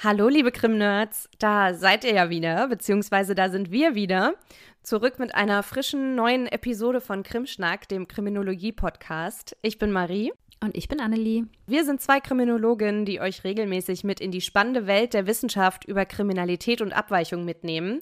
Hallo, liebe Krim-Nerds. Da seid ihr ja wieder, beziehungsweise da sind wir wieder. Zurück mit einer frischen neuen Episode von Krimschnack, dem Kriminologie-Podcast. Ich bin Marie. Und ich bin Annelie. Wir sind zwei Kriminologinnen, die euch regelmäßig mit in die spannende Welt der Wissenschaft über Kriminalität und Abweichung mitnehmen.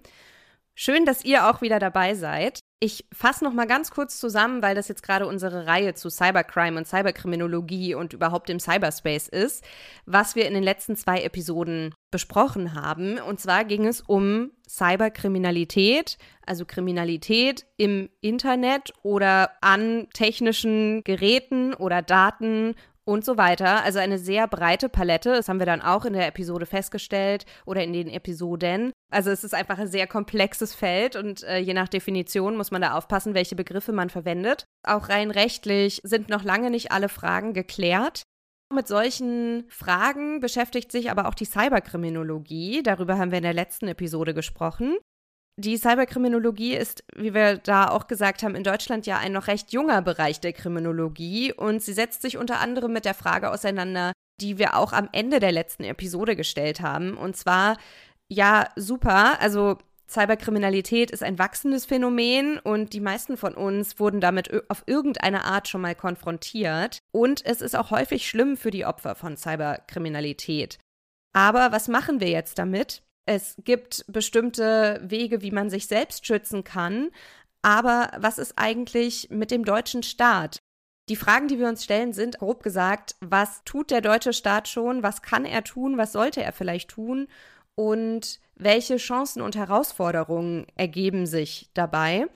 Schön, dass ihr auch wieder dabei seid. Ich fasse noch mal ganz kurz zusammen, weil das jetzt gerade unsere Reihe zu Cybercrime und Cyberkriminologie und überhaupt im Cyberspace ist, was wir in den letzten zwei Episoden besprochen haben. Und zwar ging es um Cyberkriminalität, also Kriminalität im Internet oder an technischen Geräten oder Daten und so weiter. Also eine sehr breite Palette. Das haben wir dann auch in der Episode festgestellt oder in den Episoden. Also es ist einfach ein sehr komplexes Feld und äh, je nach Definition muss man da aufpassen, welche Begriffe man verwendet. Auch rein rechtlich sind noch lange nicht alle Fragen geklärt. Mit solchen Fragen beschäftigt sich aber auch die Cyberkriminologie. Darüber haben wir in der letzten Episode gesprochen. Die Cyberkriminologie ist, wie wir da auch gesagt haben, in Deutschland ja ein noch recht junger Bereich der Kriminologie und sie setzt sich unter anderem mit der Frage auseinander, die wir auch am Ende der letzten Episode gestellt haben. Und zwar, ja, super, also Cyberkriminalität ist ein wachsendes Phänomen und die meisten von uns wurden damit auf irgendeine Art schon mal konfrontiert. Und es ist auch häufig schlimm für die Opfer von Cyberkriminalität. Aber was machen wir jetzt damit? Es gibt bestimmte Wege, wie man sich selbst schützen kann. Aber was ist eigentlich mit dem deutschen Staat? Die Fragen, die wir uns stellen, sind grob gesagt, was tut der deutsche Staat schon? Was kann er tun? Was sollte er vielleicht tun? Und welche Chancen und Herausforderungen ergeben sich dabei?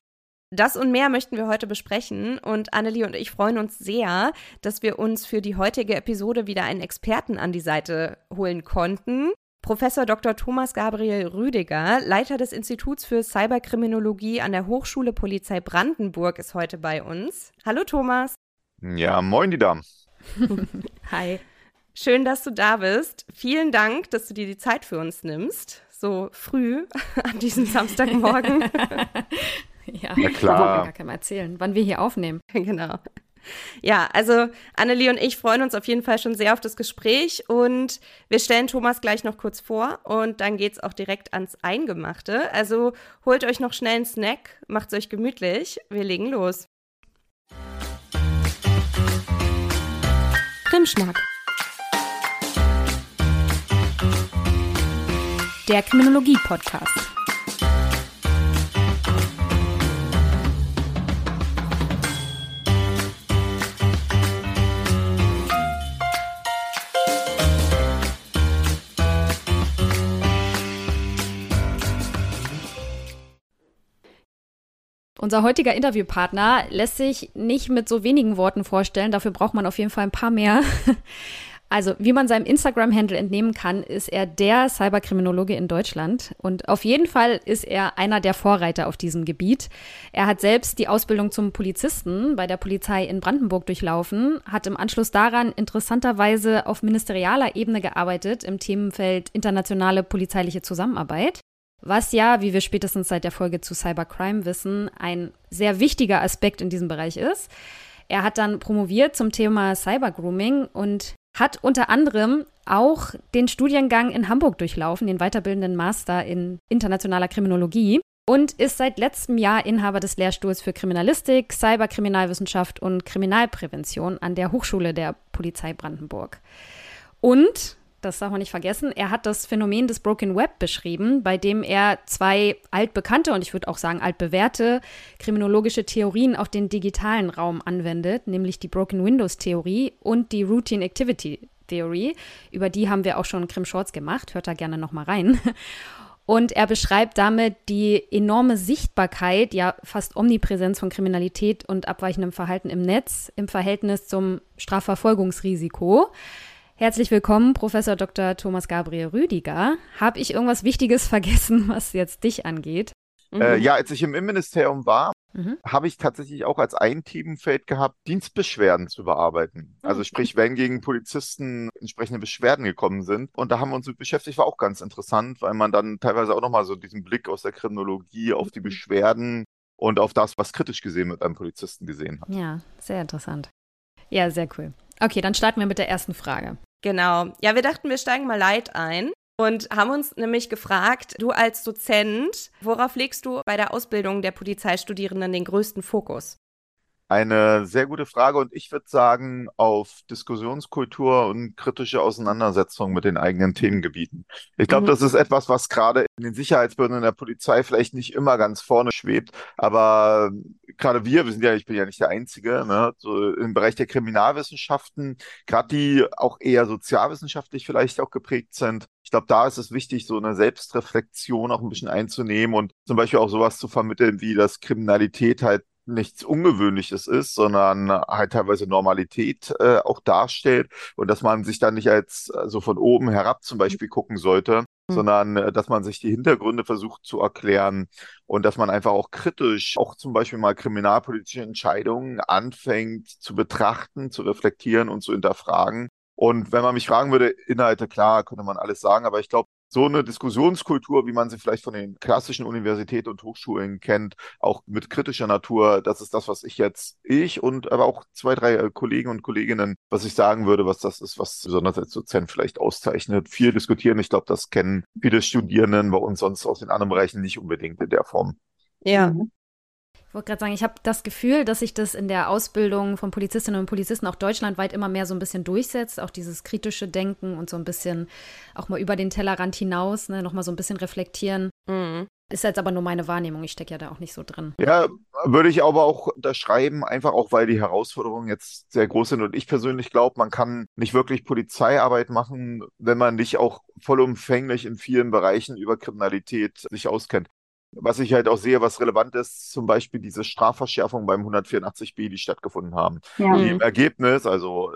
Das und mehr möchten wir heute besprechen und Annelie und ich freuen uns sehr, dass wir uns für die heutige Episode wieder einen Experten an die Seite holen konnten. Professor Dr. Thomas Gabriel Rüdiger, Leiter des Instituts für Cyberkriminologie an der Hochschule Polizei Brandenburg, ist heute bei uns. Hallo Thomas. Ja, moin die Damen. Hi. Schön, dass du da bist. Vielen Dank, dass du dir die Zeit für uns nimmst. So früh an diesem Samstagmorgen. ja, ja klar. Ich gar keinem erzählen, wann wir hier aufnehmen. Genau. Ja, also Annelie und ich freuen uns auf jeden Fall schon sehr auf das Gespräch und wir stellen Thomas gleich noch kurz vor und dann geht es auch direkt ans Eingemachte. Also holt euch noch schnell einen Snack, macht es euch gemütlich. Wir legen los. Krimschnack. Der Kriminologie-Podcast. Unser heutiger Interviewpartner lässt sich nicht mit so wenigen Worten vorstellen. Dafür braucht man auf jeden Fall ein paar mehr. Also, wie man seinem Instagram-Handle entnehmen kann, ist er der Cyberkriminologe in Deutschland. Und auf jeden Fall ist er einer der Vorreiter auf diesem Gebiet. Er hat selbst die Ausbildung zum Polizisten bei der Polizei in Brandenburg durchlaufen, hat im Anschluss daran interessanterweise auf ministerialer Ebene gearbeitet im Themenfeld internationale polizeiliche Zusammenarbeit was ja, wie wir spätestens seit der Folge zu Cybercrime wissen, ein sehr wichtiger Aspekt in diesem Bereich ist. Er hat dann promoviert zum Thema Cybergrooming und hat unter anderem auch den Studiengang in Hamburg durchlaufen, den weiterbildenden Master in internationaler Kriminologie und ist seit letztem Jahr Inhaber des Lehrstuhls für Kriminalistik, Cyberkriminalwissenschaft und Kriminalprävention an der Hochschule der Polizei Brandenburg. Und das darf man nicht vergessen, er hat das Phänomen des Broken Web beschrieben, bei dem er zwei altbekannte und ich würde auch sagen altbewährte kriminologische Theorien auf den digitalen Raum anwendet, nämlich die Broken Windows Theorie und die Routine Activity Theory. Über die haben wir auch schon Krim Shorts gemacht, hört da gerne nochmal rein. Und er beschreibt damit die enorme Sichtbarkeit, ja fast Omnipräsenz von Kriminalität und abweichendem Verhalten im Netz im Verhältnis zum Strafverfolgungsrisiko. Herzlich willkommen, Professor Dr. Thomas Gabriel Rüdiger. Habe ich irgendwas Wichtiges vergessen, was jetzt dich angeht? Mhm. Äh, ja, als ich im Innenministerium war, mhm. habe ich tatsächlich auch als ein Themenfeld gehabt, Dienstbeschwerden zu bearbeiten. Also mhm. sprich, wenn gegen Polizisten entsprechende Beschwerden gekommen sind. Und da haben wir uns mit beschäftigt, war auch ganz interessant, weil man dann teilweise auch nochmal so diesen Blick aus der Kriminologie auf die mhm. Beschwerden und auf das, was kritisch gesehen wird, einem Polizisten gesehen hat. Ja, sehr interessant. Ja, sehr cool. Okay, dann starten wir mit der ersten Frage. Genau. Ja, wir dachten, wir steigen mal light ein. und haben uns nämlich gefragt, du als Dozent, worauf legst du bei der Ausbildung der Polizeistudierenden den größten Fokus? Eine sehr gute Frage und ich würde sagen auf Diskussionskultur und kritische Auseinandersetzung mit den eigenen Themengebieten. Ich glaube, mhm. das ist etwas, was gerade in den Sicherheitsbehörden in der Polizei vielleicht nicht immer ganz vorne schwebt, aber gerade wir, wir sind ja, ich bin ja nicht der Einzige, ne, so im Bereich der Kriminalwissenschaften, gerade die auch eher sozialwissenschaftlich vielleicht auch geprägt sind, ich glaube, da ist es wichtig, so eine Selbstreflexion auch ein bisschen einzunehmen und zum Beispiel auch sowas zu vermitteln, wie das Kriminalität halt nichts Ungewöhnliches ist, sondern halt teilweise Normalität äh, auch darstellt und dass man sich dann nicht als so also von oben herab zum Beispiel gucken sollte, mhm. sondern äh, dass man sich die Hintergründe versucht zu erklären und dass man einfach auch kritisch auch zum Beispiel mal kriminalpolitische Entscheidungen anfängt zu betrachten, zu reflektieren und zu hinterfragen. Und wenn man mich fragen würde, Inhalte, klar, könnte man alles sagen, aber ich glaube, so eine Diskussionskultur, wie man sie vielleicht von den klassischen Universitäten und Hochschulen kennt, auch mit kritischer Natur, das ist das, was ich jetzt, ich und aber auch zwei, drei äh, Kollegen und Kolleginnen, was ich sagen würde, was das ist, was besonders als Dozent vielleicht auszeichnet. Viel diskutieren, ich glaube, das kennen viele Studierenden bei uns sonst aus den anderen Bereichen nicht unbedingt in der Form. Ja. Ich wollte gerade sagen, ich habe das Gefühl, dass sich das in der Ausbildung von Polizistinnen und Polizisten auch deutschlandweit immer mehr so ein bisschen durchsetzt, auch dieses kritische Denken und so ein bisschen auch mal über den Tellerrand hinaus, ne, nochmal so ein bisschen reflektieren. Mhm. Ist jetzt aber nur meine Wahrnehmung, ich stecke ja da auch nicht so drin. Ja, würde ich aber auch unterschreiben, einfach auch, weil die Herausforderungen jetzt sehr groß sind. Und ich persönlich glaube, man kann nicht wirklich Polizeiarbeit machen, wenn man nicht auch vollumfänglich in vielen Bereichen über Kriminalität sich auskennt. Was ich halt auch sehe, was relevant ist, zum Beispiel diese Strafverschärfungen beim 184b, die stattgefunden haben. Ja. Die im Ergebnis, also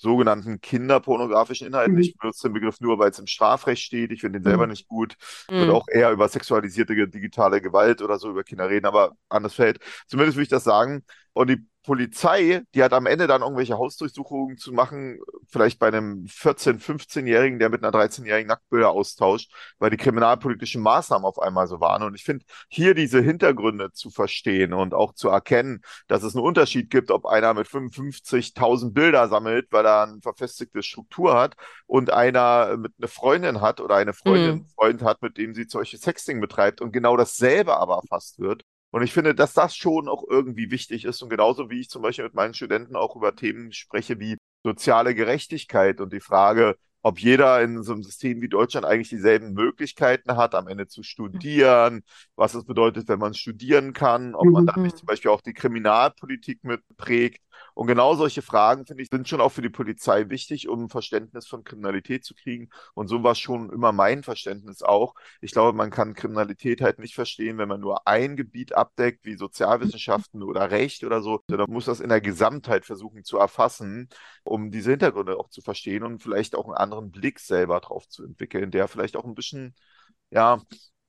sogenannten kinderpornografischen Inhalten. Mhm. Ich benutze den Begriff nur, weil es im Strafrecht steht. Ich finde den selber mhm. nicht gut. Mhm. Würde auch eher über sexualisierte digitale Gewalt oder so über Kinder reden, aber anders fällt. Zumindest würde ich das sagen. Und die Polizei, die hat am Ende dann irgendwelche Hausdurchsuchungen zu machen, vielleicht bei einem 14-, 15-Jährigen, der mit einer 13-jährigen Nacktbilder austauscht, weil die kriminalpolitischen Maßnahmen auf einmal so waren. Und ich finde, hier diese Hintergründe zu verstehen und auch zu erkennen, dass es einen Unterschied gibt, ob einer mit 55.000 Bilder sammelt, weil er eine verfestigte Struktur hat und einer mit einer Freundin hat oder eine Freundin, mhm. Freund hat, mit dem sie solche Sexting betreibt und genau dasselbe aber erfasst wird. Und ich finde, dass das schon auch irgendwie wichtig ist. Und genauso wie ich zum Beispiel mit meinen Studenten auch über Themen spreche wie soziale Gerechtigkeit und die Frage, ob jeder in so einem System wie Deutschland eigentlich dieselben Möglichkeiten hat, am Ende zu studieren, was es bedeutet, wenn man studieren kann, ob man dann nicht mhm. zum Beispiel auch die Kriminalpolitik mitprägt. Und genau solche Fragen, finde ich, sind schon auch für die Polizei wichtig, um ein Verständnis von Kriminalität zu kriegen. Und so war schon immer mein Verständnis auch. Ich glaube, man kann Kriminalität halt nicht verstehen, wenn man nur ein Gebiet abdeckt, wie Sozialwissenschaften oder Recht oder so. sondern muss das in der Gesamtheit versuchen zu erfassen, um diese Hintergründe auch zu verstehen und vielleicht auch einen anderen Blick selber drauf zu entwickeln, der vielleicht auch ein bisschen, ja,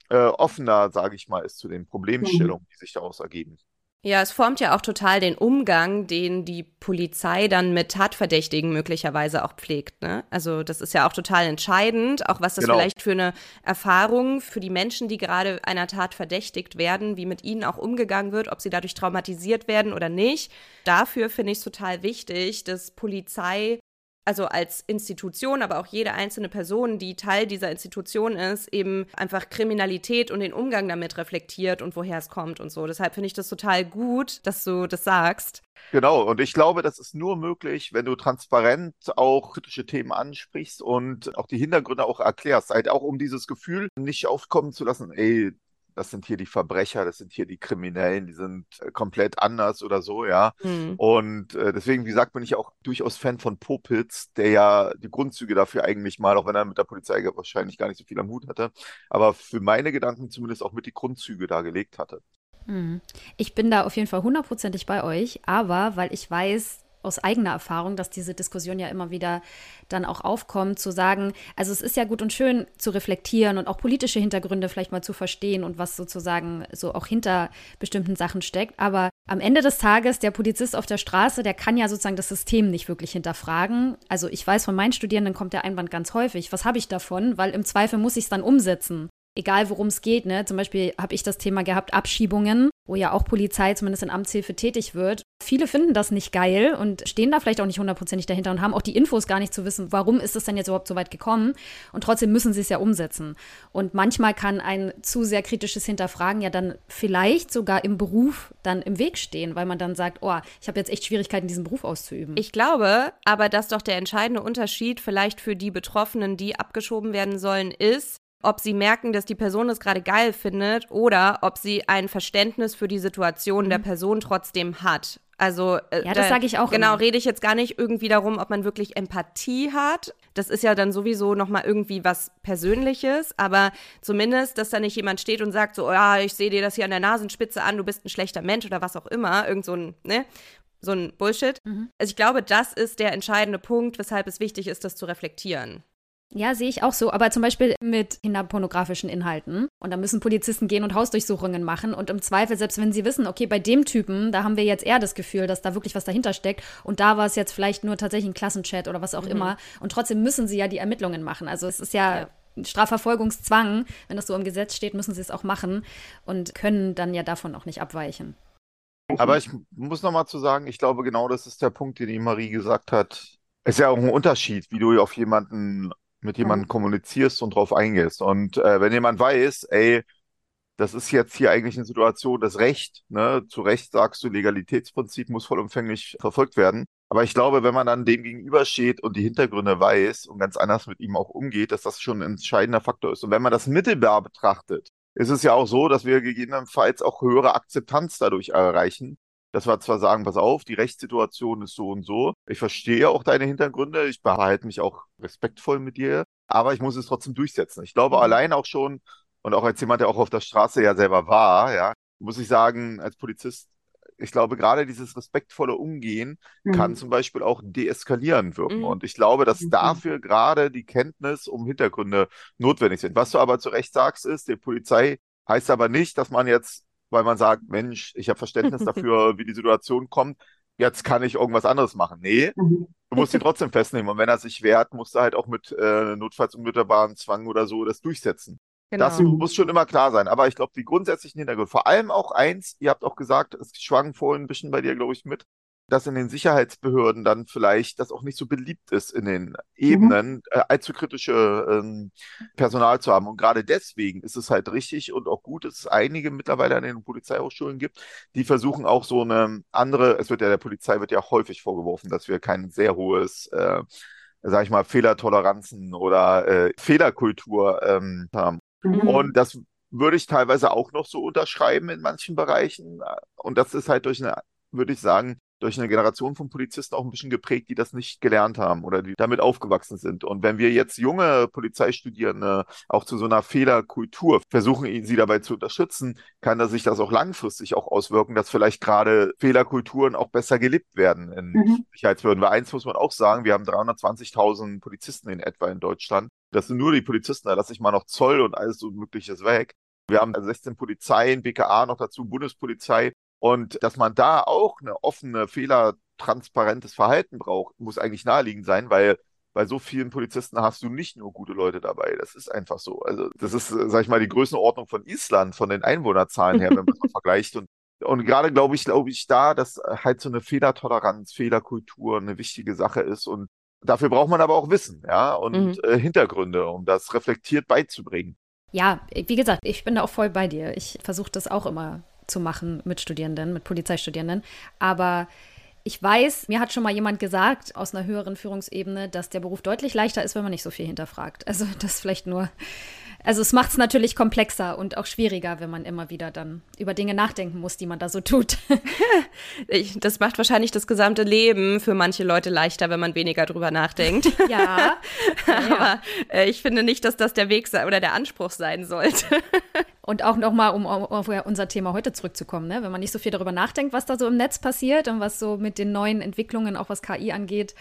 äh, offener, sage ich mal, ist zu den Problemstellungen, die sich daraus ergeben. Ja, es formt ja auch total den Umgang, den die Polizei dann mit Tatverdächtigen möglicherweise auch pflegt. Ne? Also das ist ja auch total entscheidend, auch was das genau. vielleicht für eine Erfahrung für die Menschen, die gerade einer Tat verdächtigt werden, wie mit ihnen auch umgegangen wird, ob sie dadurch traumatisiert werden oder nicht. Dafür finde ich es total wichtig, dass Polizei also als Institution, aber auch jede einzelne Person, die Teil dieser Institution ist, eben einfach Kriminalität und den Umgang damit reflektiert und woher es kommt und so. Deshalb finde ich das total gut, dass du das sagst. Genau, und ich glaube, das ist nur möglich, wenn du transparent auch kritische Themen ansprichst und auch die Hintergründe auch erklärst. Halt auch um dieses Gefühl nicht aufkommen zu lassen, ey, das sind hier die Verbrecher, das sind hier die Kriminellen, die sind äh, komplett anders oder so, ja. Mhm. Und äh, deswegen, wie gesagt, bin ich auch durchaus Fan von Popitz, der ja die Grundzüge dafür eigentlich mal, auch wenn er mit der Polizei wahrscheinlich gar nicht so viel am Hut hatte, aber für meine Gedanken zumindest auch mit die Grundzüge dargelegt hatte. Mhm. Ich bin da auf jeden Fall hundertprozentig bei euch, aber weil ich weiß, aus eigener Erfahrung, dass diese Diskussion ja immer wieder dann auch aufkommt, zu sagen, also es ist ja gut und schön zu reflektieren und auch politische Hintergründe vielleicht mal zu verstehen und was sozusagen so auch hinter bestimmten Sachen steckt. Aber am Ende des Tages, der Polizist auf der Straße, der kann ja sozusagen das System nicht wirklich hinterfragen. Also ich weiß, von meinen Studierenden kommt der Einwand ganz häufig. Was habe ich davon? Weil im Zweifel muss ich es dann umsetzen egal worum es geht. Ne? Zum Beispiel habe ich das Thema gehabt, Abschiebungen, wo ja auch Polizei zumindest in Amtshilfe tätig wird, Viele finden das nicht geil und stehen da vielleicht auch nicht hundertprozentig dahinter und haben auch die Infos gar nicht zu wissen, warum ist es denn jetzt überhaupt so weit gekommen. Und trotzdem müssen sie es ja umsetzen. Und manchmal kann ein zu sehr kritisches Hinterfragen ja dann vielleicht sogar im Beruf dann im Weg stehen, weil man dann sagt, oh, ich habe jetzt echt Schwierigkeiten, diesen Beruf auszuüben. Ich glaube aber, dass doch der entscheidende Unterschied vielleicht für die Betroffenen, die abgeschoben werden sollen, ist, ob sie merken, dass die Person es gerade geil findet oder ob sie ein Verständnis für die Situation mhm. der Person trotzdem hat. Also äh, ja, das sage ich auch. Genau, immer. rede ich jetzt gar nicht irgendwie darum, ob man wirklich Empathie hat. Das ist ja dann sowieso noch mal irgendwie was Persönliches, aber zumindest, dass da nicht jemand steht und sagt so, oh ja, ich sehe dir das hier an der Nasenspitze an, du bist ein schlechter Mensch oder was auch immer, irgend so ein, ne? So ein Bullshit. Mhm. Also ich glaube, das ist der entscheidende Punkt, weshalb es wichtig ist, das zu reflektieren. Ja, sehe ich auch so. Aber zum Beispiel mit kinderpornografischen Inhalten. Und da müssen Polizisten gehen und Hausdurchsuchungen machen. Und im Zweifel, selbst wenn sie wissen, okay, bei dem Typen, da haben wir jetzt eher das Gefühl, dass da wirklich was dahinter steckt. Und da war es jetzt vielleicht nur tatsächlich ein Klassenchat oder was auch mhm. immer. Und trotzdem müssen sie ja die Ermittlungen machen. Also es ist ja, ja. Strafverfolgungszwang. Wenn das so im Gesetz steht, müssen sie es auch machen und können dann ja davon auch nicht abweichen. Aber ich muss noch mal zu sagen, ich glaube, genau das ist der Punkt, den die Marie gesagt hat. Es ist ja auch ein Unterschied, wie du auf jemanden mit jemandem kommunizierst und drauf eingehst. Und äh, wenn jemand weiß, ey, das ist jetzt hier eigentlich eine Situation, das Recht, ne, zu Recht sagst du, Legalitätsprinzip muss vollumfänglich verfolgt werden. Aber ich glaube, wenn man dann dem gegenübersteht und die Hintergründe weiß und ganz anders mit ihm auch umgeht, dass das schon ein entscheidender Faktor ist. Und wenn man das mittelbar betrachtet, ist es ja auch so, dass wir gegebenenfalls auch höhere Akzeptanz dadurch erreichen, dass wir zwar sagen, pass auf, die Rechtssituation ist so und so. Ich verstehe auch deine Hintergründe. Ich behalte mich auch respektvoll mit dir. Aber ich muss es trotzdem durchsetzen. Ich glaube, mhm. allein auch schon, und auch als jemand, der auch auf der Straße ja selber war, ja, muss ich sagen, als Polizist, ich glaube, gerade dieses respektvolle Umgehen mhm. kann zum Beispiel auch deeskalierend wirken. Mhm. Und ich glaube, dass mhm. dafür gerade die Kenntnis um Hintergründe notwendig sind. Was du aber zu Recht sagst, ist, die Polizei heißt aber nicht, dass man jetzt weil man sagt, Mensch, ich habe Verständnis dafür, wie die Situation kommt, jetzt kann ich irgendwas anderes machen. Nee, mhm. du musst ihn trotzdem festnehmen. Und wenn er sich wehrt, musst du halt auch mit äh, notfalls unmittelbaren Zwang oder so das durchsetzen. Genau. Das muss schon immer klar sein. Aber ich glaube, die grundsätzlichen Hintergründe, vor allem auch eins, ihr habt auch gesagt, es schwang vorhin ein bisschen bei dir, glaube ich, mit, dass in den Sicherheitsbehörden dann vielleicht das auch nicht so beliebt ist, in den Ebenen mhm. äh, allzu kritische ähm, Personal zu haben. Und gerade deswegen ist es halt richtig und auch gut, dass es einige mittlerweile an den Polizeihochschulen gibt, die versuchen auch so eine andere, es wird ja der Polizei wird ja häufig vorgeworfen, dass wir kein sehr hohes äh, sag ich mal, Fehlertoleranzen oder äh, Fehlerkultur ähm, haben. Mhm. Und das würde ich teilweise auch noch so unterschreiben in manchen Bereichen. Und das ist halt durch eine, würde ich sagen, durch eine Generation von Polizisten auch ein bisschen geprägt, die das nicht gelernt haben oder die damit aufgewachsen sind. Und wenn wir jetzt junge Polizeistudierende auch zu so einer Fehlerkultur versuchen, sie dabei zu unterstützen, kann da sich das auch langfristig auch auswirken, dass vielleicht gerade Fehlerkulturen auch besser gelebt werden in mhm. Sicherheitsbehörden. Weil eins muss man auch sagen, wir haben 320.000 Polizisten in etwa in Deutschland. Das sind nur die Polizisten, da lasse ich mal noch Zoll und alles so Mögliches weg. Wir haben 16 Polizeien, BKA noch dazu, Bundespolizei. Und dass man da auch eine offene, fehlertransparentes Verhalten braucht, muss eigentlich naheliegend sein, weil bei so vielen Polizisten hast du nicht nur gute Leute dabei. Das ist einfach so. Also das ist, sag ich mal, die Größenordnung von Island, von den Einwohnerzahlen her, wenn man das vergleicht. Und, und gerade glaube ich, glaube ich da, dass halt so eine Fehlertoleranz, Fehlerkultur eine wichtige Sache ist. Und dafür braucht man aber auch Wissen, ja, und mhm. äh, Hintergründe, um das reflektiert beizubringen. Ja, wie gesagt, ich bin da auch voll bei dir. Ich versuche das auch immer zu machen mit Studierenden, mit Polizeistudierenden. Aber ich weiß, mir hat schon mal jemand gesagt aus einer höheren Führungsebene, dass der Beruf deutlich leichter ist, wenn man nicht so viel hinterfragt. Also das vielleicht nur also es macht es natürlich komplexer und auch schwieriger, wenn man immer wieder dann über Dinge nachdenken muss, die man da so tut. ich, das macht wahrscheinlich das gesamte Leben für manche Leute leichter, wenn man weniger drüber nachdenkt. Ja. Aber äh, ich finde nicht, dass das der Weg oder der Anspruch sein sollte. Und auch nochmal, um auf unser Thema heute zurückzukommen, ne? wenn man nicht so viel darüber nachdenkt, was da so im Netz passiert und was so mit den neuen Entwicklungen, auch was KI angeht,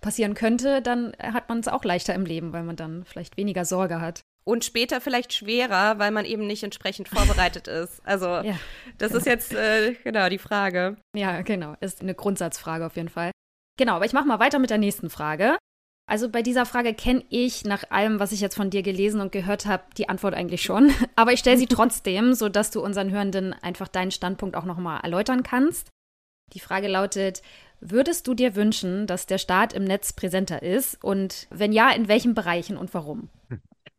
passieren könnte, dann hat man es auch leichter im Leben, weil man dann vielleicht weniger Sorge hat und später vielleicht schwerer, weil man eben nicht entsprechend vorbereitet ist. Also ja, das genau. ist jetzt äh, genau die Frage. Ja, genau, ist eine Grundsatzfrage auf jeden Fall. Genau, aber ich mache mal weiter mit der nächsten Frage. Also bei dieser Frage kenne ich nach allem, was ich jetzt von dir gelesen und gehört habe, die Antwort eigentlich schon. Aber ich stelle sie trotzdem, sodass du unseren Hörenden einfach deinen Standpunkt auch nochmal erläutern kannst. Die Frage lautet, würdest du dir wünschen, dass der Staat im Netz präsenter ist? Und wenn ja, in welchen Bereichen und warum?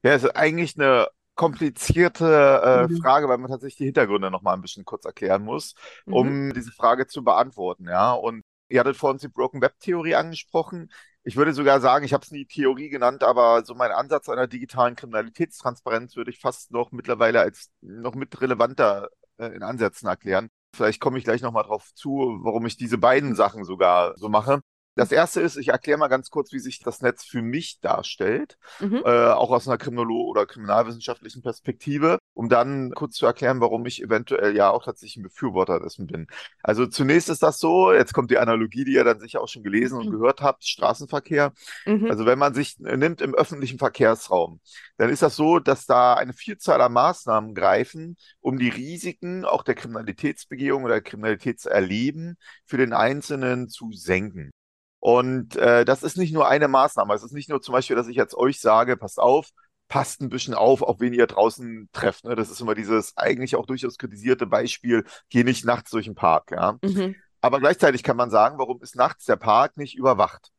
Ja, es ist eigentlich eine komplizierte äh, mhm. Frage, weil man tatsächlich die Hintergründe noch mal ein bisschen kurz erklären muss, um mhm. diese Frage zu beantworten. Ja, und ihr hattet vorhin die Broken Web Theorie angesprochen. Ich würde sogar sagen, ich habe es nie Theorie genannt, aber so mein Ansatz einer digitalen Kriminalitätstransparenz würde ich fast noch mittlerweile als noch mit relevanter äh, in Ansätzen erklären. Vielleicht komme ich gleich nochmal drauf zu, warum ich diese beiden Sachen sogar so mache. Das erste ist, ich erkläre mal ganz kurz, wie sich das Netz für mich darstellt, mhm. äh, auch aus einer Kriminolog- oder kriminalwissenschaftlichen Perspektive, um dann kurz zu erklären, warum ich eventuell ja auch tatsächlich ein Befürworter dessen bin. Also zunächst ist das so, jetzt kommt die Analogie, die ihr dann sicher auch schon gelesen und mhm. gehört habt, Straßenverkehr. Mhm. Also wenn man sich nimmt im öffentlichen Verkehrsraum, dann ist das so, dass da eine Vielzahl an Maßnahmen greifen, um die Risiken auch der Kriminalitätsbegehung oder Kriminalitätserleben für den Einzelnen zu senken. Und äh, das ist nicht nur eine Maßnahme. Es ist nicht nur zum Beispiel, dass ich jetzt euch sage, passt auf, passt ein bisschen auf, auf wen ihr draußen trefft. Ne? Das ist immer dieses eigentlich auch durchaus kritisierte Beispiel, geh nicht nachts durch den Park. Ja? Mhm. Aber gleichzeitig kann man sagen, warum ist nachts der Park nicht überwacht?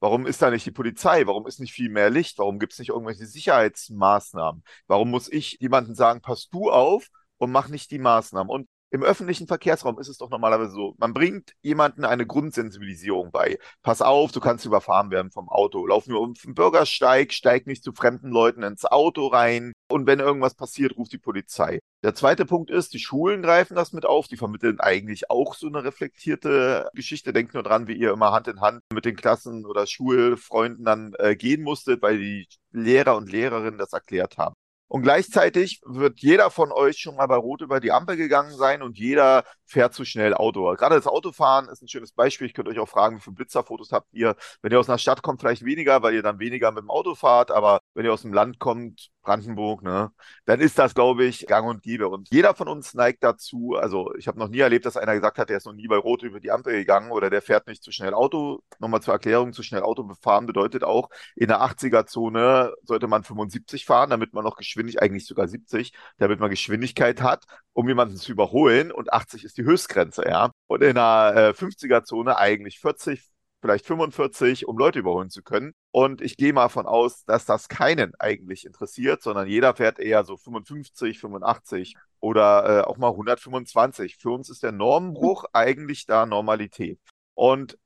Warum ist da nicht die Polizei? Warum ist nicht viel mehr Licht? Warum gibt es nicht irgendwelche Sicherheitsmaßnahmen? Warum muss ich jemandem sagen, pass du auf und mach nicht die Maßnahmen? Und im öffentlichen Verkehrsraum ist es doch normalerweise so, man bringt jemandem eine Grundsensibilisierung bei. Pass auf, du kannst überfahren werden vom Auto. Lauf nur um den Bürgersteig, steig nicht zu fremden Leuten ins Auto rein. Und wenn irgendwas passiert, ruft die Polizei. Der zweite Punkt ist, die Schulen greifen das mit auf. Die vermitteln eigentlich auch so eine reflektierte Geschichte. Denkt nur dran, wie ihr immer Hand in Hand mit den Klassen oder Schulfreunden dann äh, gehen musstet, weil die Lehrer und Lehrerinnen das erklärt haben. Und gleichzeitig wird jeder von euch schon mal bei Rot über die Ampel gegangen sein und jeder fährt zu schnell Auto. Gerade das Autofahren ist ein schönes Beispiel. Ich könnte euch auch fragen, wie viele Blitzerfotos habt ihr? Wenn ihr aus einer Stadt kommt, vielleicht weniger, weil ihr dann weniger mit dem Auto fahrt. Aber wenn ihr aus dem Land kommt, Brandenburg, ne, dann ist das, glaube ich, gang und gäbe. Und jeder von uns neigt dazu, also ich habe noch nie erlebt, dass einer gesagt hat, der ist noch nie bei Rot über die Ampel gegangen oder der fährt nicht zu schnell Auto. Nochmal zur Erklärung, zu schnell Auto befahren bedeutet auch, in der 80er-Zone sollte man 75 fahren, damit man noch Geschwindigkeit, eigentlich sogar 70, damit man Geschwindigkeit hat, um jemanden zu überholen und 80 ist die Höchstgrenze, ja. Und in der äh, 50er-Zone eigentlich 40, vielleicht 45, um Leute überholen zu können. Und ich gehe mal von aus, dass das keinen eigentlich interessiert, sondern jeder fährt eher so 55, 85 oder äh, auch mal 125. Für uns ist der Normenbruch eigentlich da Normalität. Und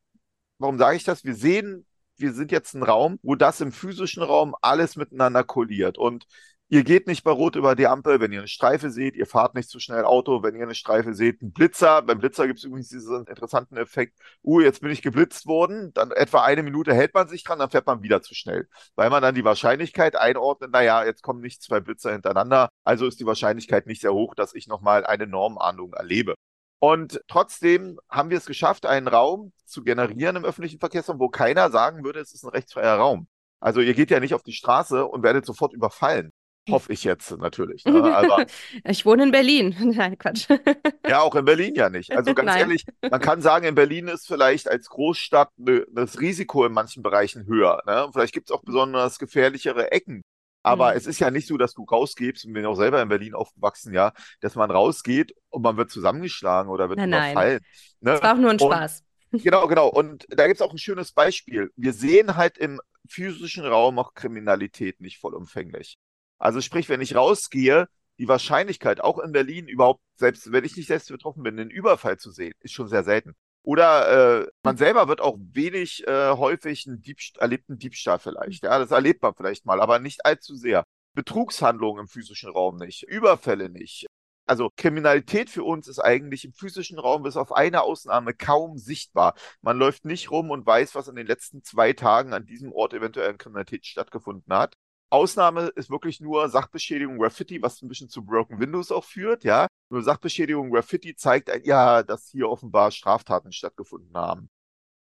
warum sage ich das? Wir sehen, wir sind jetzt ein Raum, wo das im physischen Raum alles miteinander kolliert. Und Ihr geht nicht bei Rot über die Ampel, wenn ihr eine Streife seht. Ihr fahrt nicht zu schnell Auto, wenn ihr eine Streife seht. Ein Blitzer, beim Blitzer gibt es übrigens diesen interessanten Effekt. Uh, jetzt bin ich geblitzt worden. Dann etwa eine Minute hält man sich dran, dann fährt man wieder zu schnell. Weil man dann die Wahrscheinlichkeit einordnet, naja, jetzt kommen nicht zwei Blitzer hintereinander. Also ist die Wahrscheinlichkeit nicht sehr hoch, dass ich nochmal eine Normahndung erlebe. Und trotzdem haben wir es geschafft, einen Raum zu generieren im öffentlichen Verkehrsraum, wo keiner sagen würde, es ist ein rechtsfreier Raum. Also ihr geht ja nicht auf die Straße und werdet sofort überfallen. Hoffe ich jetzt natürlich. Ne? Aber, ich wohne in Berlin. Nein, Quatsch. ja, auch in Berlin ja nicht. Also ganz Nein. ehrlich, man kann sagen, in Berlin ist vielleicht als Großstadt ne, das Risiko in manchen Bereichen höher. Ne? Vielleicht gibt es auch besonders gefährlichere Ecken. Aber mhm. es ist ja nicht so, dass du rausgehst, und bin auch selber in Berlin aufgewachsen, ja, dass man rausgeht und man wird zusammengeschlagen oder wird nein, überfallen. Nein. Ne? Das war auch nur ein Spaß. genau, genau. Und da gibt es auch ein schönes Beispiel. Wir sehen halt im physischen Raum auch Kriminalität nicht vollumfänglich. Also sprich, wenn ich rausgehe, die Wahrscheinlichkeit, auch in Berlin überhaupt, selbst wenn ich nicht selbst betroffen bin, einen Überfall zu sehen, ist schon sehr selten. Oder äh, man selber wird auch wenig äh, häufig einen Diebst erlebten Diebstahl vielleicht. Ja, das erlebt man vielleicht mal, aber nicht allzu sehr. Betrugshandlungen im physischen Raum nicht, Überfälle nicht. Also Kriminalität für uns ist eigentlich im physischen Raum bis auf eine Ausnahme kaum sichtbar. Man läuft nicht rum und weiß, was in den letzten zwei Tagen an diesem Ort eventuell in Kriminalität stattgefunden hat. Ausnahme ist wirklich nur Sachbeschädigung Graffiti, was ein bisschen zu Broken Windows auch führt, ja. Nur Sachbeschädigung Graffiti zeigt ja, dass hier offenbar Straftaten stattgefunden haben.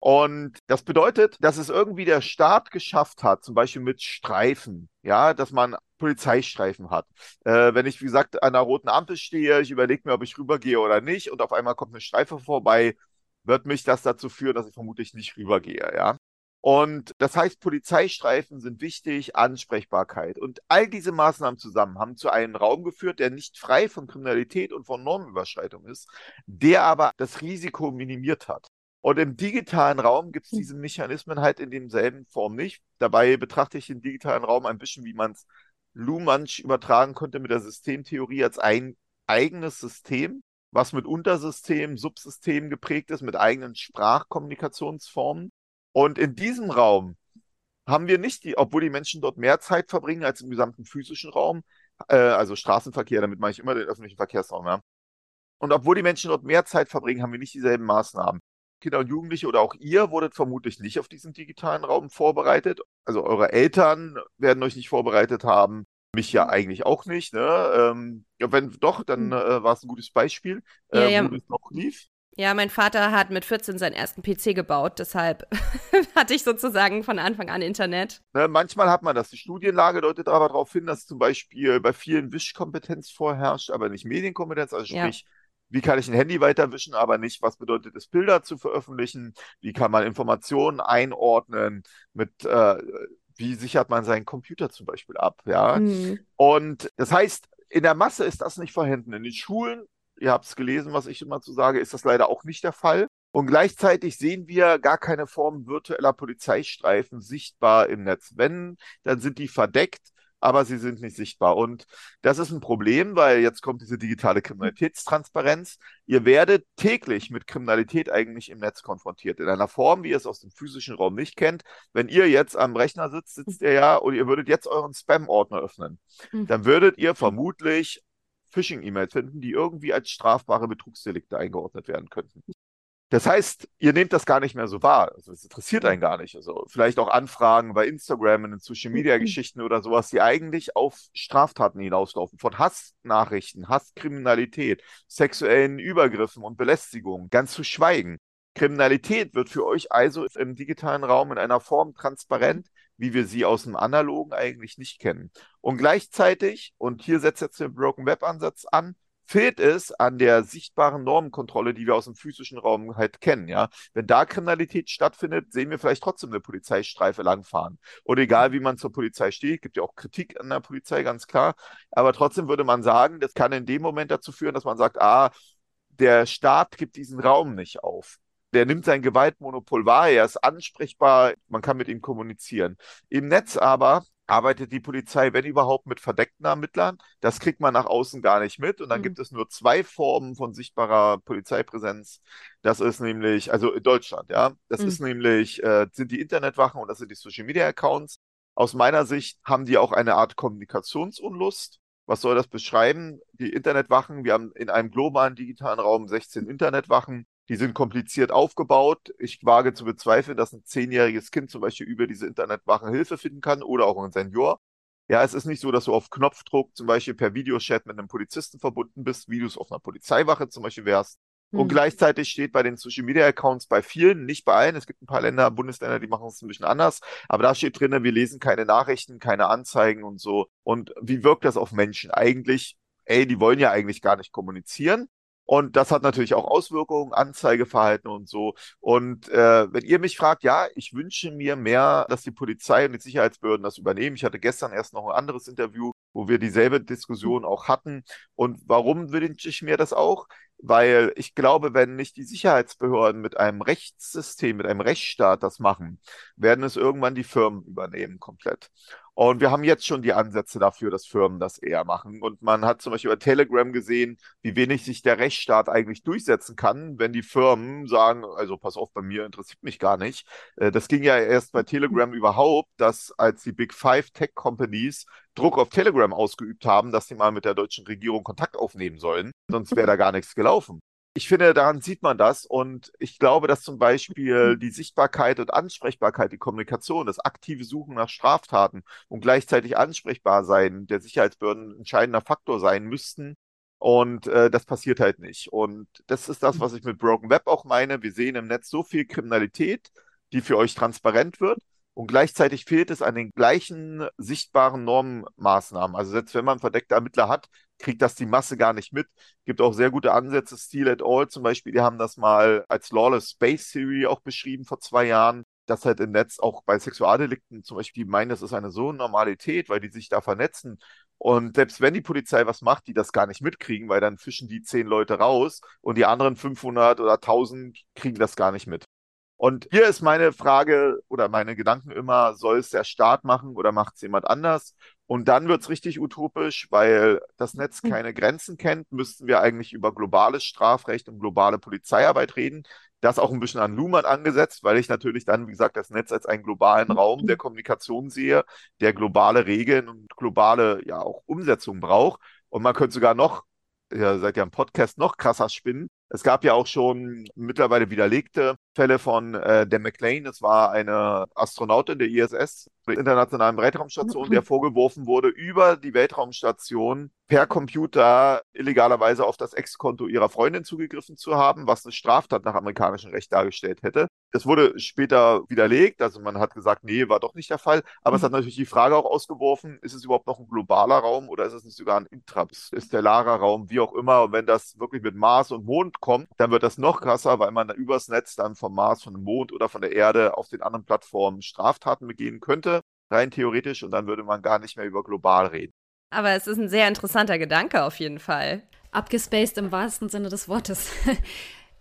Und das bedeutet, dass es irgendwie der Staat geschafft hat, zum Beispiel mit Streifen, ja, dass man Polizeistreifen hat. Äh, wenn ich, wie gesagt, an einer roten Ampel stehe, ich überlege mir, ob ich rübergehe oder nicht, und auf einmal kommt eine Streife vorbei, wird mich das dazu führen, dass ich vermutlich nicht rübergehe, ja. Und das heißt, Polizeistreifen sind wichtig, Ansprechbarkeit. Und all diese Maßnahmen zusammen haben zu einem Raum geführt, der nicht frei von Kriminalität und von Normenüberschreitung ist, der aber das Risiko minimiert hat. Und im digitalen Raum gibt es hm. diese Mechanismen halt in demselben Form nicht. Dabei betrachte ich den digitalen Raum ein bisschen, wie man es Luhmann übertragen konnte mit der Systemtheorie als ein eigenes System, was mit Untersystemen, Subsystemen geprägt ist, mit eigenen Sprachkommunikationsformen. Und in diesem Raum haben wir nicht die, obwohl die Menschen dort mehr Zeit verbringen als im gesamten physischen Raum, äh, also Straßenverkehr, damit mache ich immer den öffentlichen Verkehrsraum, ja. Und obwohl die Menschen dort mehr Zeit verbringen, haben wir nicht dieselben Maßnahmen. Kinder und Jugendliche oder auch ihr wurdet vermutlich nicht auf diesen digitalen Raum vorbereitet. Also eure Eltern werden euch nicht vorbereitet haben. Mich ja eigentlich auch nicht. Ne? Ähm, wenn doch, dann hm. äh, war es ein gutes Beispiel, äh, ja, ja. wo es noch lief. Ja, mein Vater hat mit 14 seinen ersten PC gebaut, deshalb hatte ich sozusagen von Anfang an Internet. Ne, manchmal hat man das. Die Studienlage deutet aber darauf hin, dass zum Beispiel bei vielen Wischkompetenz vorherrscht, aber nicht Medienkompetenz. Also sprich, ja. wie kann ich ein Handy weiterwischen, aber nicht, was bedeutet es, Bilder zu veröffentlichen? Wie kann man Informationen einordnen? Mit äh, wie sichert man seinen Computer zum Beispiel ab? Ja. Mhm. Und das heißt, in der Masse ist das nicht vorhanden. In den Schulen ihr habt es gelesen, was ich immer zu sage, ist das leider auch nicht der Fall. Und gleichzeitig sehen wir gar keine Form virtueller Polizeistreifen sichtbar im Netz. Wenn, dann sind die verdeckt, aber sie sind nicht sichtbar. Und das ist ein Problem, weil jetzt kommt diese digitale Kriminalitätstransparenz. Ihr werdet täglich mit Kriminalität eigentlich im Netz konfrontiert, in einer Form, wie ihr es aus dem physischen Raum nicht kennt. Wenn ihr jetzt am Rechner sitzt, sitzt ihr ja und ihr würdet jetzt euren Spam-Ordner öffnen, mhm. dann würdet ihr vermutlich Phishing-E-Mails finden, die irgendwie als strafbare Betrugsdelikte eingeordnet werden könnten. Das heißt, ihr nehmt das gar nicht mehr so wahr. Also es interessiert einen gar nicht. Also vielleicht auch Anfragen bei Instagram in den Social Media Geschichten oder sowas, die eigentlich auf Straftaten hinauslaufen. Von Hassnachrichten, Hasskriminalität, sexuellen Übergriffen und Belästigungen, ganz zu schweigen. Kriminalität wird für euch also im digitalen Raum in einer Form transparent, wie wir sie aus dem Analogen eigentlich nicht kennen. Und gleichzeitig, und hier setzt jetzt der Broken Web Ansatz an, fehlt es an der sichtbaren Normenkontrolle, die wir aus dem physischen Raum halt kennen, ja. Wenn da Kriminalität stattfindet, sehen wir vielleicht trotzdem eine Polizeistreife langfahren. Und egal, wie man zur Polizei steht, gibt ja auch Kritik an der Polizei, ganz klar. Aber trotzdem würde man sagen, das kann in dem Moment dazu führen, dass man sagt, ah, der Staat gibt diesen Raum nicht auf der nimmt sein Gewaltmonopol wahr, er ist ansprechbar, man kann mit ihm kommunizieren. Im Netz aber arbeitet die Polizei, wenn überhaupt, mit verdeckten Ermittlern. Das kriegt man nach außen gar nicht mit. Und dann mhm. gibt es nur zwei Formen von sichtbarer Polizeipräsenz. Das ist nämlich, also in Deutschland, ja, das mhm. ist nämlich, äh, sind die Internetwachen und das sind die Social Media Accounts. Aus meiner Sicht haben die auch eine Art Kommunikationsunlust. Was soll das beschreiben? Die Internetwachen, wir haben in einem globalen digitalen Raum 16 Internetwachen. Die sind kompliziert aufgebaut. Ich wage zu bezweifeln, dass ein zehnjähriges Kind zum Beispiel über diese Internetwachen Hilfe finden kann oder auch ein Senior. Ja, es ist nicht so, dass du auf Knopfdruck zum Beispiel per Videochat mit einem Polizisten verbunden bist, wie du es auf einer Polizeiwache zum Beispiel wärst. Mhm. Und gleichzeitig steht bei den Social Media Accounts bei vielen, nicht bei allen, es gibt ein paar Länder, Bundesländer, die machen es ein bisschen anders, aber da steht drin, wir lesen keine Nachrichten, keine Anzeigen und so. Und wie wirkt das auf Menschen? Eigentlich, ey, die wollen ja eigentlich gar nicht kommunizieren. Und das hat natürlich auch Auswirkungen, Anzeigeverhalten und so. Und äh, wenn ihr mich fragt, ja, ich wünsche mir mehr, dass die Polizei und die Sicherheitsbehörden das übernehmen. Ich hatte gestern erst noch ein anderes Interview, wo wir dieselbe Diskussion auch hatten. Und warum wünsche ich mir das auch? Weil ich glaube, wenn nicht die Sicherheitsbehörden mit einem Rechtssystem, mit einem Rechtsstaat das machen, werden es irgendwann die Firmen übernehmen komplett. Und wir haben jetzt schon die Ansätze dafür, dass Firmen das eher machen. Und man hat zum Beispiel bei Telegram gesehen, wie wenig sich der Rechtsstaat eigentlich durchsetzen kann, wenn die Firmen sagen, also pass auf, bei mir interessiert mich gar nicht. Äh, das ging ja erst bei Telegram überhaupt, dass als die Big Five Tech Companies Druck auf Telegram ausgeübt haben, dass sie mal mit der deutschen Regierung Kontakt aufnehmen sollen. Sonst wäre da gar nichts gelaufen ich finde, daran sieht man das. Und ich glaube, dass zum Beispiel mhm. die Sichtbarkeit und Ansprechbarkeit, die Kommunikation, das aktive Suchen nach Straftaten und gleichzeitig ansprechbar sein der Sicherheitsbehörden ein entscheidender Faktor sein müssten. Und äh, das passiert halt nicht. Und das ist das, was ich mit Broken Web auch meine. Wir sehen im Netz so viel Kriminalität, die für euch transparent wird. Und gleichzeitig fehlt es an den gleichen sichtbaren Normmaßnahmen. Also selbst wenn man verdeckte Ermittler hat, kriegt das die Masse gar nicht mit. Gibt auch sehr gute Ansätze. Steel et al. zum Beispiel, die haben das mal als Lawless Space Theory auch beschrieben vor zwei Jahren. dass halt im Netz auch bei Sexualdelikten zum Beispiel, die meinen, das ist eine so Normalität, weil die sich da vernetzen. Und selbst wenn die Polizei was macht, die das gar nicht mitkriegen, weil dann fischen die zehn Leute raus und die anderen 500 oder 1000 kriegen das gar nicht mit. Und hier ist meine Frage oder meine Gedanken immer, soll es der Staat machen oder macht es jemand anders? Und dann wird es richtig utopisch, weil das Netz hm. keine Grenzen kennt, müssten wir eigentlich über globales Strafrecht und globale Polizeiarbeit reden. Das auch ein bisschen an Luhmann angesetzt, weil ich natürlich dann, wie gesagt, das Netz als einen globalen hm. Raum der Kommunikation sehe, der globale Regeln und globale, ja, auch Umsetzung braucht. Und man könnte sogar noch, ihr seid ja im Podcast, noch krasser spinnen. Es gab ja auch schon mittlerweile widerlegte Fälle von äh, Dan McLean. Das war eine Astronautin der ISS, der Internationalen Weltraumstation, der vorgeworfen wurde, über die Weltraumstation per Computer illegalerweise auf das Ex-Konto ihrer Freundin zugegriffen zu haben, was eine Straftat nach amerikanischem Recht dargestellt hätte. Das wurde später widerlegt, also man hat gesagt, nee, war doch nicht der Fall. Aber mhm. es hat natürlich die Frage auch ausgeworfen, ist es überhaupt noch ein globaler Raum oder ist es nicht sogar ein intrastellarer Raum, wie auch immer. Und wenn das wirklich mit Mars und Mond kommt, dann wird das noch krasser, weil man dann übers Netz dann vom Mars, von dem Mond oder von der Erde auf den anderen Plattformen Straftaten begehen könnte, rein theoretisch, und dann würde man gar nicht mehr über global reden. Aber es ist ein sehr interessanter Gedanke auf jeden Fall. Abgespaced im wahrsten Sinne des Wortes.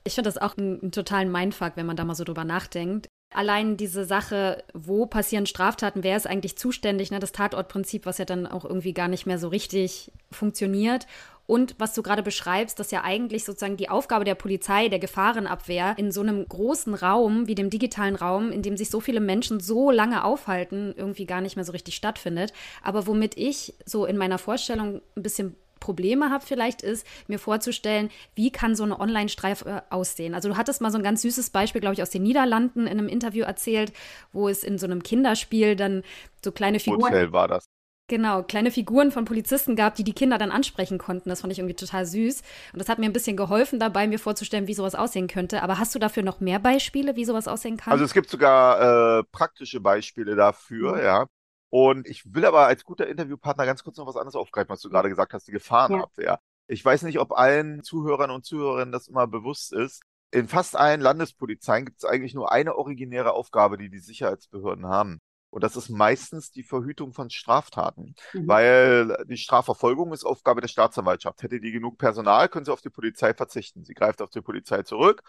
Ich finde das auch einen, einen totalen Mindfuck, wenn man da mal so drüber nachdenkt. Allein diese Sache, wo passieren Straftaten, wer ist eigentlich zuständig, ne? das Tatortprinzip, was ja dann auch irgendwie gar nicht mehr so richtig funktioniert. Und was du gerade beschreibst, dass ja eigentlich sozusagen die Aufgabe der Polizei, der Gefahrenabwehr in so einem großen Raum wie dem digitalen Raum, in dem sich so viele Menschen so lange aufhalten, irgendwie gar nicht mehr so richtig stattfindet. Aber womit ich so in meiner Vorstellung ein bisschen Probleme habe vielleicht ist, mir vorzustellen, wie kann so eine Online-Streife aussehen. Also du hattest mal so ein ganz süßes Beispiel, glaube ich, aus den Niederlanden in einem Interview erzählt, wo es in so einem Kinderspiel dann so kleine Figuren... Hotel war das. Genau, kleine Figuren von Polizisten gab, die die Kinder dann ansprechen konnten. Das fand ich irgendwie total süß. Und das hat mir ein bisschen geholfen dabei, mir vorzustellen, wie sowas aussehen könnte. Aber hast du dafür noch mehr Beispiele, wie sowas aussehen kann? Also es gibt sogar äh, praktische Beispiele dafür, mhm. ja. Und ich will aber als guter Interviewpartner ganz kurz noch was anderes aufgreifen, was du gerade gesagt hast, die Gefahrenabwehr. Ja. Ich weiß nicht, ob allen Zuhörern und Zuhörerinnen das immer bewusst ist. In fast allen Landespolizeien gibt es eigentlich nur eine originäre Aufgabe, die die Sicherheitsbehörden haben. Und das ist meistens die Verhütung von Straftaten, mhm. weil die Strafverfolgung ist Aufgabe der Staatsanwaltschaft. Hätte die genug Personal, können sie auf die Polizei verzichten. Sie greift auf die Polizei zurück,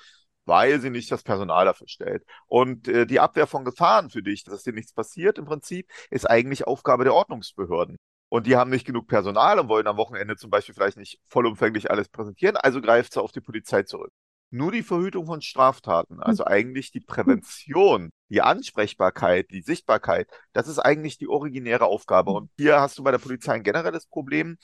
weil sie nicht das Personal dafür stellt. Und äh, die Abwehr von Gefahren für dich, dass dir nichts passiert im Prinzip, ist eigentlich Aufgabe der Ordnungsbehörden. Und die haben nicht genug Personal und wollen am Wochenende zum Beispiel vielleicht nicht vollumfänglich alles präsentieren, also greift sie auf die Polizei zurück nur die Verhütung von Straftaten, also hm. eigentlich die Prävention, die Ansprechbarkeit, die Sichtbarkeit, das ist eigentlich die originäre Aufgabe. Hm. Und hier hast du bei der Polizei ein generelles Problem.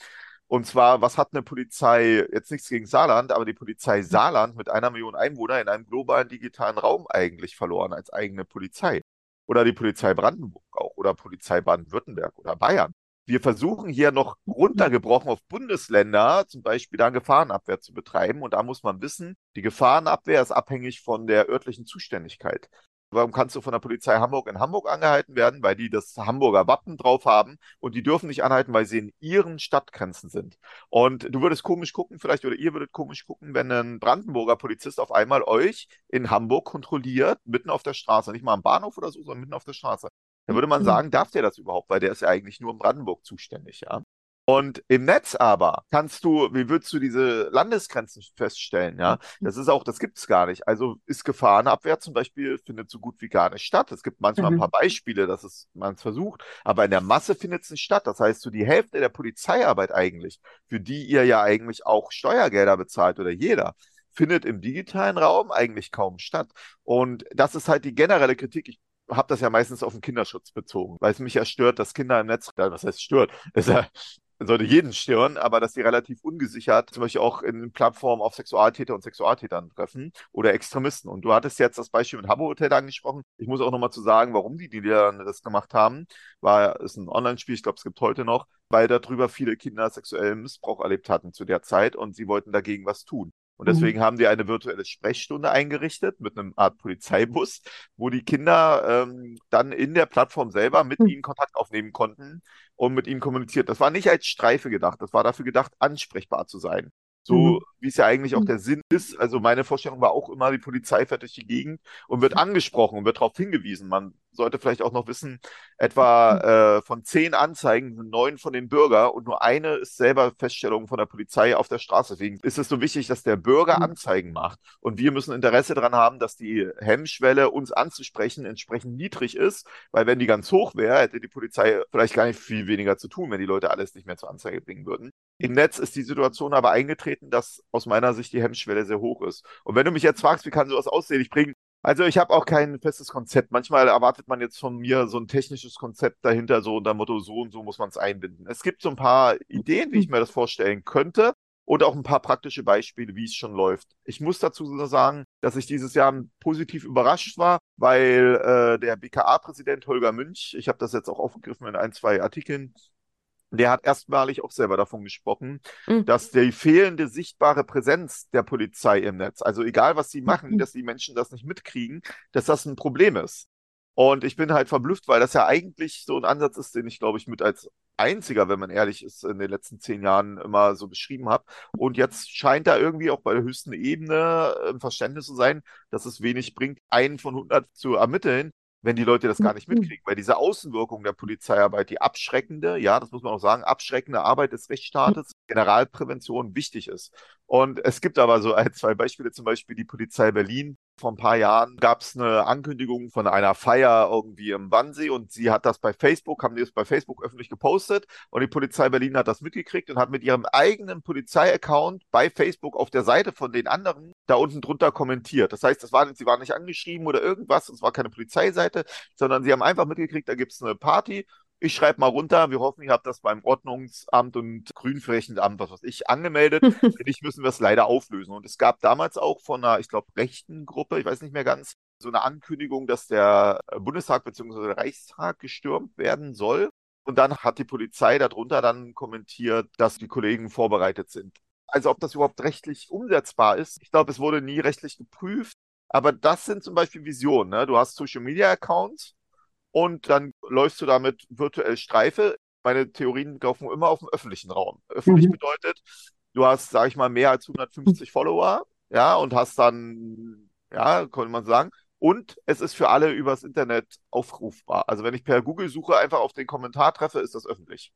Und zwar, was hat eine Polizei, jetzt nichts gegen Saarland, aber die Polizei. Saarland mit einer Million Einwohner in einem globalen digitalen Raum eigentlich verloren als eigene Polizei? Oder die Polizei Brandenburg auch, oder Polizei Baden-Württemberg oder Bayern wir versuchen hier noch runtergebrochen auf Bundesländer zum Beispiel da Gefahrenabwehr zu betreiben. Und da muss man wissen, die Gefahrenabwehr ist abhängig von der örtlichen Zuständigkeit. Warum kannst du von der Polizei Hamburg in Hamburg angehalten werden? Weil die das Hamburger Wappen drauf haben und die dürfen nicht anhalten, weil sie in ihren Stadtgrenzen sind. Und du würdest komisch gucken, vielleicht, oder ihr würdet komisch gucken, wenn ein Brandenburger Polizist auf einmal euch in Hamburg kontrolliert, mitten auf der Straße. Nicht mal am Bahnhof oder so, sondern mitten auf der Straße. Da würde man mhm. sagen, darf der das überhaupt, weil der ist ja eigentlich nur in Brandenburg zuständig, ja. Und im Netz aber kannst du, wie würdest du diese Landesgrenzen feststellen? Ja, mhm. das ist auch, das gibt es gar nicht. Also ist Gefahrenabwehr zum Beispiel findet so gut wie gar nicht statt. Es gibt manchmal mhm. ein paar Beispiele, dass es man es versucht, aber in der Masse findet es nicht statt. Das heißt, so die Hälfte der Polizeiarbeit eigentlich, für die ihr ja eigentlich auch Steuergelder bezahlt oder jeder, findet im digitalen Raum eigentlich kaum statt. Und das ist halt die generelle Kritik. Ich habe das ja meistens auf den Kinderschutz bezogen, weil es mich ja stört, dass Kinder im Netz, was heißt stört, ist ja sollte jeden stören, aber dass die relativ ungesichert zum Beispiel auch in Plattformen auf Sexualtäter und Sexualtätern treffen oder Extremisten. Und du hattest jetzt das Beispiel mit Habbo Hotel angesprochen. Ich muss auch nochmal zu sagen, warum die, die das gemacht haben, war, ist ein Online-Spiel, ich glaube, es gibt heute noch, weil darüber viele Kinder sexuellen Missbrauch erlebt hatten zu der Zeit und sie wollten dagegen was tun. Und mhm. deswegen mhm. haben die eine virtuelle Sprechstunde eingerichtet mit einem Art Polizeibus, wo die Kinder ähm, dann in der Plattform selber mit mhm. ihnen Kontakt aufnehmen konnten und mit ihnen kommuniziert. Das war nicht als Streife gedacht, das war dafür gedacht, ansprechbar zu sein. So mhm. wie es ja eigentlich auch mhm. der Sinn ist. Also meine Vorstellung war auch immer, die Polizei fährt durch die Gegend und wird angesprochen und wird darauf hingewiesen. Man sollte vielleicht auch noch wissen, etwa mhm. äh, von zehn Anzeigen sind neun von den Bürger und nur eine ist selber Feststellung von der Polizei auf der Straße. Deswegen ist es so wichtig, dass der Bürger mhm. Anzeigen macht. Und wir müssen Interesse daran haben, dass die Hemmschwelle, uns anzusprechen, entsprechend niedrig ist, weil wenn die ganz hoch wäre, hätte die Polizei vielleicht gar nicht viel weniger zu tun, wenn die Leute alles nicht mehr zur Anzeige bringen würden. Im Netz ist die Situation aber eingetreten, dass aus meiner Sicht die Hemmschwelle sehr hoch ist. Und wenn du mich jetzt fragst, wie kann sowas aussehen? Ich bringe also ich habe auch kein festes Konzept. Manchmal erwartet man jetzt von mir so ein technisches Konzept dahinter, so unter Motto, so und so muss man es einbinden. Es gibt so ein paar Ideen, wie ich mir das vorstellen könnte und auch ein paar praktische Beispiele, wie es schon läuft. Ich muss dazu sagen, dass ich dieses Jahr positiv überrascht war, weil äh, der BKA-Präsident Holger Münch, ich habe das jetzt auch aufgegriffen in ein, zwei Artikeln, der hat erstmalig auch selber davon gesprochen, mhm. dass die fehlende sichtbare Präsenz der Polizei im Netz, also egal was sie machen, mhm. dass die Menschen das nicht mitkriegen, dass das ein Problem ist. Und ich bin halt verblüfft, weil das ja eigentlich so ein Ansatz ist, den ich, glaube ich, mit als einziger, wenn man ehrlich ist, in den letzten zehn Jahren immer so beschrieben habe. Und jetzt scheint da irgendwie auch bei der höchsten Ebene ein Verständnis zu sein, dass es wenig bringt, einen von 100 zu ermitteln, wenn die Leute das gar nicht mhm. mitkriegen. Weil diese Außenwirkung der Polizeiarbeit, die abschreckende, ja, das muss man auch sagen, abschreckende Arbeit des Rechtsstaates, Generalprävention wichtig ist. Und es gibt aber so ein, zwei Beispiele, zum Beispiel die Polizei Berlin, vor ein paar Jahren gab es eine Ankündigung von einer Feier irgendwie im Wannsee und sie hat das bei Facebook, haben die es bei Facebook öffentlich gepostet und die Polizei Berlin hat das mitgekriegt und hat mit ihrem eigenen Polizeiaccount bei Facebook auf der Seite von den anderen da unten drunter kommentiert. Das heißt, das war, sie waren nicht angeschrieben oder irgendwas, es war keine Polizeiseite, sondern sie haben einfach mitgekriegt, da gibt es eine Party ich schreibe mal runter, wir hoffen, ihr habt das beim Ordnungsamt und Grünflächenamt, was weiß ich, angemeldet. Wenn nicht, müssen wir es leider auflösen. Und es gab damals auch von einer, ich glaube, rechten Gruppe, ich weiß nicht mehr ganz, so eine Ankündigung, dass der Bundestag bzw. der Reichstag gestürmt werden soll. Und dann hat die Polizei darunter dann kommentiert, dass die Kollegen vorbereitet sind. Also ob das überhaupt rechtlich umsetzbar ist, ich glaube, es wurde nie rechtlich geprüft. Aber das sind zum Beispiel Visionen. Ne? Du hast Social Media Accounts, und dann läufst du damit virtuell Streife. Meine Theorien laufen immer auf dem öffentlichen Raum. Öffentlich mhm. bedeutet, du hast, sage ich mal, mehr als 150 Follower, ja, und hast dann, ja, könnte man sagen, und es ist für alle übers Internet aufrufbar. Also wenn ich per Google-Suche einfach auf den Kommentar treffe, ist das öffentlich.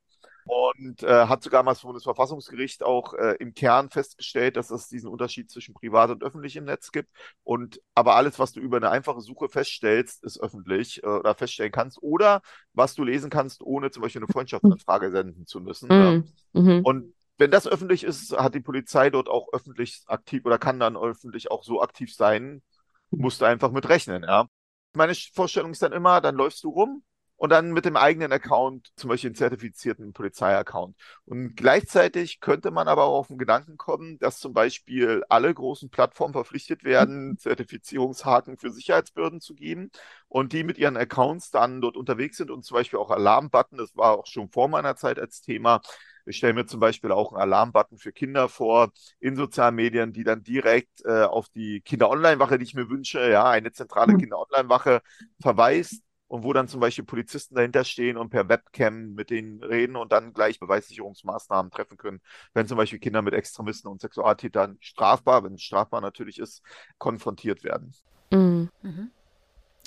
Und äh, hat sogar mal das Bundesverfassungsgericht auch äh, im Kern festgestellt, dass es diesen Unterschied zwischen privat und öffentlich im Netz gibt. Und aber alles, was du über eine einfache Suche feststellst, ist öffentlich äh, oder feststellen kannst. Oder was du lesen kannst, ohne zum Beispiel eine Freundschaftsanfrage senden zu müssen. Mhm. Mhm. Und wenn das öffentlich ist, hat die Polizei dort auch öffentlich aktiv oder kann dann öffentlich auch so aktiv sein, musst du einfach mit rechnen, ja. Meine Vorstellung ist dann immer, dann läufst du rum und dann mit dem eigenen Account, zum Beispiel einen zertifizierten Polizeiaccount. Und gleichzeitig könnte man aber auch auf den Gedanken kommen, dass zum Beispiel alle großen Plattformen verpflichtet werden, Zertifizierungshaken für Sicherheitsbehörden zu geben und die mit ihren Accounts dann dort unterwegs sind und zum Beispiel auch Alarmbutton, das war auch schon vor meiner Zeit als Thema, ich stelle mir zum Beispiel auch einen Alarmbutton für Kinder vor in sozialen Medien, die dann direkt äh, auf die Kinder-Online-Wache, die ich mir wünsche, ja, eine zentrale mhm. Kinder-Online-Wache verweist und wo dann zum Beispiel Polizisten dahinter stehen und per Webcam mit denen reden und dann gleich Beweissicherungsmaßnahmen treffen können, wenn zum Beispiel Kinder mit Extremisten und Sexualtätern strafbar, wenn es strafbar natürlich ist, konfrontiert werden. Mhm. Mhm.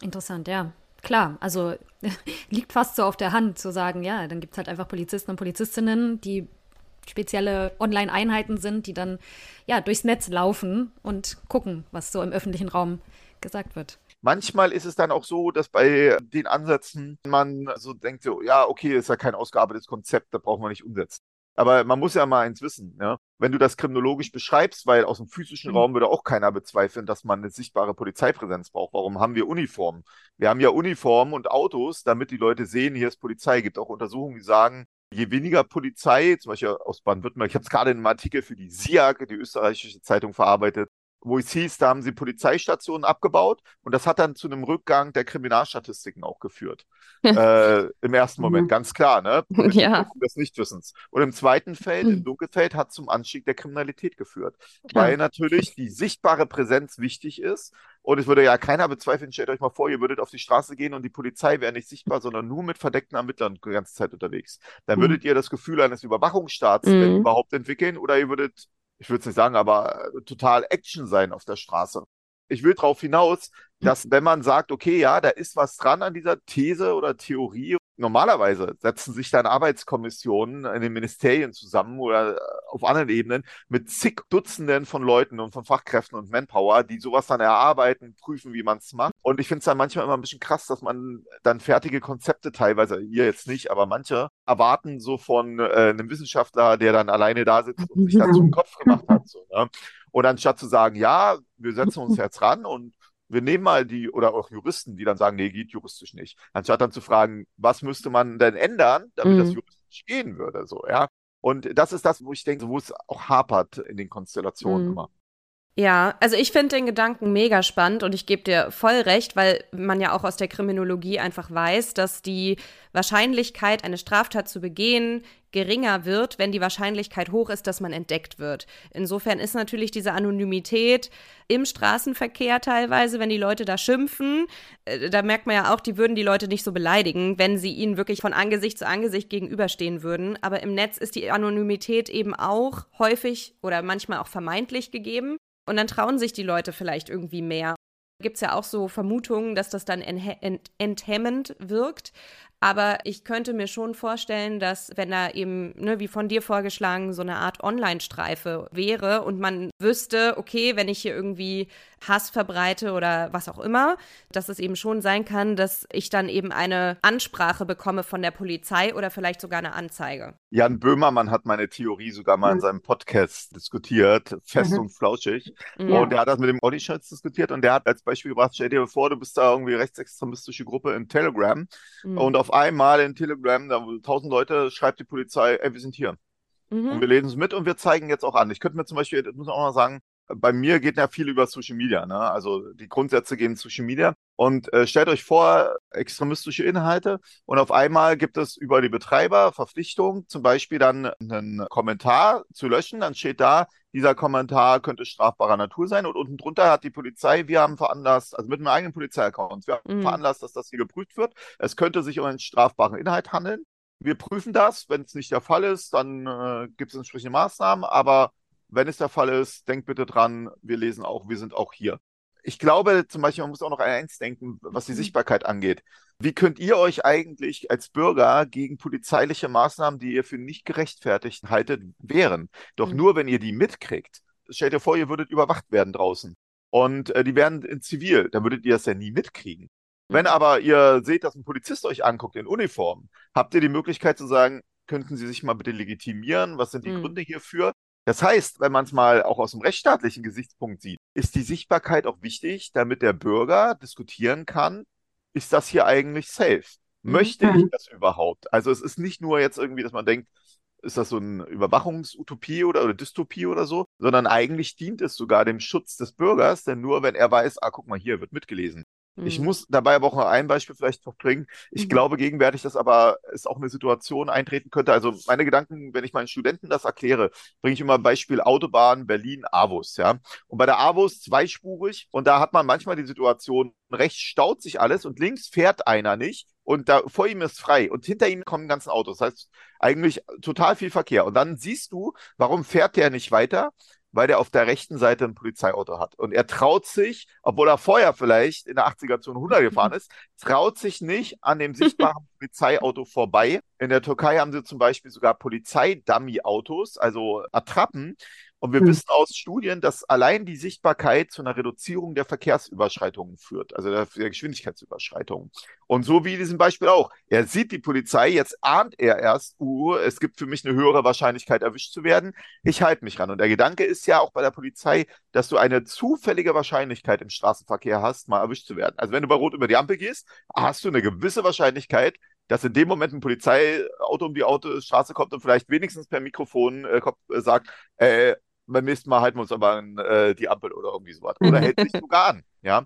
Interessant, ja klar, also liegt fast so auf der Hand zu sagen, ja, dann gibt es halt einfach Polizisten und Polizistinnen, die spezielle Online-Einheiten sind, die dann ja durchs Netz laufen und gucken, was so im öffentlichen Raum gesagt wird. Manchmal ist es dann auch so, dass bei den Ansätzen man so denkt, so, ja, okay, ist ja kein ausgearbeitetes Konzept, da braucht man nicht umsetzen. Aber man muss ja mal eins wissen, ja. Wenn du das kriminologisch beschreibst, weil aus dem physischen mhm. Raum würde auch keiner bezweifeln, dass man eine sichtbare Polizeipräsenz braucht. Warum haben wir Uniformen? Wir haben ja Uniformen und Autos, damit die Leute sehen, hier ist Polizei. Es gibt auch Untersuchungen, die sagen, je weniger Polizei, zum Beispiel aus Baden-Württemberg, ich habe es gerade in einem Artikel für die SIAG, die österreichische Zeitung, verarbeitet, wo es hieß, da haben sie Polizeistationen abgebaut und das hat dann zu einem Rückgang der Kriminalstatistiken auch geführt. äh, Im ersten Moment, mhm. ganz klar, ne? Ja. Des Nichtwissens. Und im zweiten Feld, im mhm. Dunkelfeld, hat zum Anstieg der Kriminalität geführt. Weil natürlich die sichtbare Präsenz wichtig ist. Und es würde ja keiner bezweifeln, stellt euch mal vor, ihr würdet auf die Straße gehen und die Polizei wäre nicht sichtbar, sondern nur mit verdeckten Ermittlern die ganze Zeit unterwegs. Dann mhm. würdet ihr das Gefühl eines Überwachungsstaats, mhm. wenn überhaupt, entwickeln oder ihr würdet ich würde es nicht sagen, aber total Action sein auf der Straße. Ich will darauf hinaus, dass wenn man sagt, okay, ja, da ist was dran an dieser These oder Theorie, normalerweise setzen sich dann Arbeitskommissionen in den Ministerien zusammen oder auf anderen Ebenen mit zig Dutzenden von Leuten und von Fachkräften und Manpower, die sowas dann erarbeiten, prüfen, wie man es macht. Und ich finde es dann manchmal immer ein bisschen krass, dass man dann fertige Konzepte teilweise, ihr jetzt nicht, aber manche erwarten so von äh, einem Wissenschaftler, der dann alleine da sitzt und sich dazu einen Kopf gemacht hat. So, ne? Und anstatt zu sagen, ja, wir setzen uns jetzt ran und wir nehmen mal die, oder auch Juristen, die dann sagen, nee, geht juristisch nicht. Anstatt dann zu fragen, was müsste man denn ändern, damit mhm. das juristisch gehen würde, so, ja. Und das ist das, wo ich denke, wo es auch hapert in den Konstellationen mhm. immer. Ja, also ich finde den Gedanken mega spannend und ich gebe dir voll recht, weil man ja auch aus der Kriminologie einfach weiß, dass die Wahrscheinlichkeit, eine Straftat zu begehen, geringer wird, wenn die Wahrscheinlichkeit hoch ist, dass man entdeckt wird. Insofern ist natürlich diese Anonymität im Straßenverkehr teilweise, wenn die Leute da schimpfen, äh, da merkt man ja auch, die würden die Leute nicht so beleidigen, wenn sie ihnen wirklich von Angesicht zu Angesicht gegenüberstehen würden. Aber im Netz ist die Anonymität eben auch häufig oder manchmal auch vermeintlich gegeben. Und dann trauen sich die Leute vielleicht irgendwie mehr. Gibt es ja auch so Vermutungen, dass das dann enthemmend wirkt. Aber ich könnte mir schon vorstellen, dass wenn da eben, ne, wie von dir vorgeschlagen, so eine Art Online-Streife wäre und man wüsste, okay, wenn ich hier irgendwie Hass verbreite oder was auch immer, dass es eben schon sein kann, dass ich dann eben eine Ansprache bekomme von der Polizei oder vielleicht sogar eine Anzeige. Jan Böhmermann hat meine Theorie sogar mal mhm. in seinem Podcast diskutiert, fest mhm. und flauschig. Ja. Und der hat das mit dem Scholz diskutiert und der hat als Beispiel gebracht, stell dir vor, du bist da irgendwie rechtsextremistische Gruppe in Telegram mhm. und auf einmal in Telegram, da tausend Leute, schreibt die Polizei, ey, wir sind hier. Mhm. Und wir lesen es mit und wir zeigen jetzt auch an. Ich könnte mir zum Beispiel, das muss man auch mal sagen, bei mir geht ja viel über Social Media. Ne? Also die Grundsätze gehen Social Media. Und äh, stellt euch vor, extremistische Inhalte und auf einmal gibt es über die Betreiber Verpflichtung, zum Beispiel dann einen Kommentar zu löschen. Dann steht da, dieser Kommentar könnte strafbarer Natur sein. Und unten drunter hat die Polizei, wir haben veranlasst, also mit einem eigenen Polizeiaccount, wir haben mhm. veranlasst, dass das hier geprüft wird. Es könnte sich um einen strafbaren Inhalt handeln. Wir prüfen das. Wenn es nicht der Fall ist, dann äh, gibt es entsprechende Maßnahmen. Aber wenn es der Fall ist, denkt bitte dran, wir lesen auch, wir sind auch hier. Ich glaube zum Beispiel, man muss auch noch an eins denken, was die mhm. Sichtbarkeit angeht. Wie könnt ihr euch eigentlich als Bürger gegen polizeiliche Maßnahmen, die ihr für nicht gerechtfertigt haltet, wehren? Doch mhm. nur, wenn ihr die mitkriegt. Stellt ihr vor, ihr würdet überwacht werden draußen. Und äh, die werden in Zivil, dann würdet ihr das ja nie mitkriegen. Wenn mhm. aber ihr seht, dass ein Polizist euch anguckt in Uniform, habt ihr die Möglichkeit zu sagen, könnten Sie sich mal bitte legitimieren? Was sind die mhm. Gründe hierfür? Das heißt, wenn man es mal auch aus dem rechtsstaatlichen Gesichtspunkt sieht, ist die Sichtbarkeit auch wichtig, damit der Bürger diskutieren kann, ist das hier eigentlich safe? Möchte ich mhm. das überhaupt? Also es ist nicht nur jetzt irgendwie, dass man denkt, ist das so eine Überwachungsutopie oder, oder Dystopie oder so, sondern eigentlich dient es sogar dem Schutz des Bürgers, denn nur wenn er weiß, ah, guck mal, hier wird mitgelesen, ich mhm. muss dabei aber auch noch ein Beispiel vielleicht noch bringen. Ich mhm. glaube gegenwärtig, dass aber es auch eine Situation eintreten könnte. Also meine Gedanken, wenn ich meinen Studenten das erkläre, bringe ich immer Beispiel Autobahn Berlin-Avus, ja. Und bei der Avus zweispurig und da hat man manchmal die Situation, rechts staut sich alles und links fährt einer nicht und da vor ihm ist frei und hinter ihm kommen ganzen Autos. Das heißt, eigentlich total viel Verkehr. Und dann siehst du, warum fährt der nicht weiter? Weil der auf der rechten Seite ein Polizeiauto hat. Und er traut sich, obwohl er vorher vielleicht in der 80er Zone 100 gefahren ist, traut sich nicht an dem sichtbaren Polizeiauto vorbei. In der Türkei haben sie zum Beispiel sogar Polizeidummy-Autos, also Attrappen, und wir mhm. wissen aus Studien, dass allein die Sichtbarkeit zu einer Reduzierung der Verkehrsüberschreitungen führt, also der, der Geschwindigkeitsüberschreitungen. Und so wie in diesem Beispiel auch. Er sieht die Polizei, jetzt ahnt er erst, uh, es gibt für mich eine höhere Wahrscheinlichkeit, erwischt zu werden. Ich halte mich ran. Und der Gedanke ist ja auch bei der Polizei, dass du eine zufällige Wahrscheinlichkeit im Straßenverkehr hast, mal erwischt zu werden. Also wenn du bei Rot über die Ampel gehst, hast du eine gewisse Wahrscheinlichkeit, dass in dem Moment ein Polizeiauto um die Autostraße kommt und vielleicht wenigstens per Mikrofon äh, äh sagt, äh, beim nächsten Mal halten wir uns aber an äh, die Ampel oder irgendwie sowas. Oder hält sich sogar an. Ja?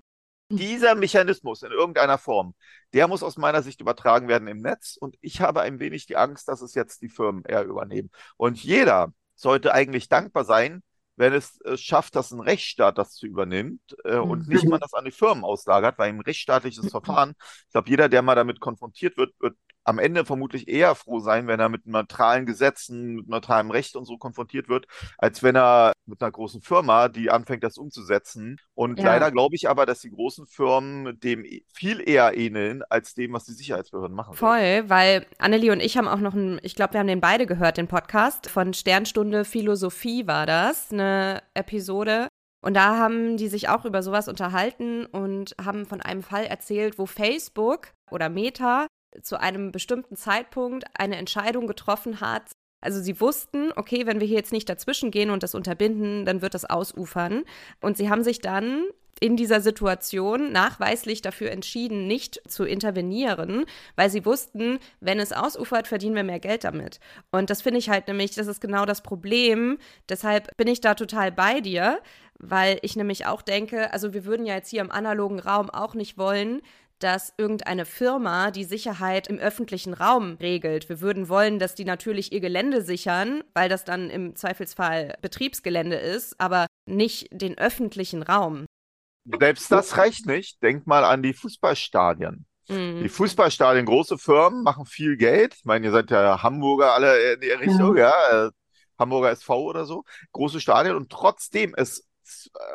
Dieser Mechanismus in irgendeiner Form, der muss aus meiner Sicht übertragen werden im Netz. Und ich habe ein wenig die Angst, dass es jetzt die Firmen eher übernehmen. Und jeder sollte eigentlich dankbar sein, wenn es äh, schafft, dass ein Rechtsstaat das zu übernimmt äh, mhm. und nicht man das an die Firmen auslagert, weil ein rechtsstaatliches Verfahren, ich glaube, jeder, der mal damit konfrontiert wird, wird am Ende vermutlich eher froh sein, wenn er mit neutralen Gesetzen, mit neutralem Recht und so konfrontiert wird, als wenn er mit einer großen Firma, die anfängt, das umzusetzen. Und ja. leider glaube ich aber, dass die großen Firmen dem viel eher ähneln, als dem, was die Sicherheitsbehörden machen. Voll, werden. weil Annelie und ich haben auch noch einen, ich glaube, wir haben den beide gehört, den Podcast von Sternstunde Philosophie war das, eine Episode. Und da haben die sich auch über sowas unterhalten und haben von einem Fall erzählt, wo Facebook oder Meta zu einem bestimmten Zeitpunkt eine Entscheidung getroffen hat. Also sie wussten, okay, wenn wir hier jetzt nicht dazwischen gehen und das unterbinden, dann wird das ausufern. Und sie haben sich dann in dieser Situation nachweislich dafür entschieden, nicht zu intervenieren, weil sie wussten, wenn es ausufert, verdienen wir mehr Geld damit. Und das finde ich halt nämlich, das ist genau das Problem. Deshalb bin ich da total bei dir, weil ich nämlich auch denke, also wir würden ja jetzt hier im analogen Raum auch nicht wollen, dass irgendeine Firma die Sicherheit im öffentlichen Raum regelt. Wir würden wollen, dass die natürlich ihr Gelände sichern, weil das dann im Zweifelsfall Betriebsgelände ist, aber nicht den öffentlichen Raum. Selbst das reicht nicht. Denk mal an die Fußballstadien. Mhm. Die Fußballstadien, große Firmen machen viel Geld. Ich meine, ihr seid ja Hamburger alle in der Richtung, ja, ja äh, Hamburger SV oder so. Große Stadien und trotzdem es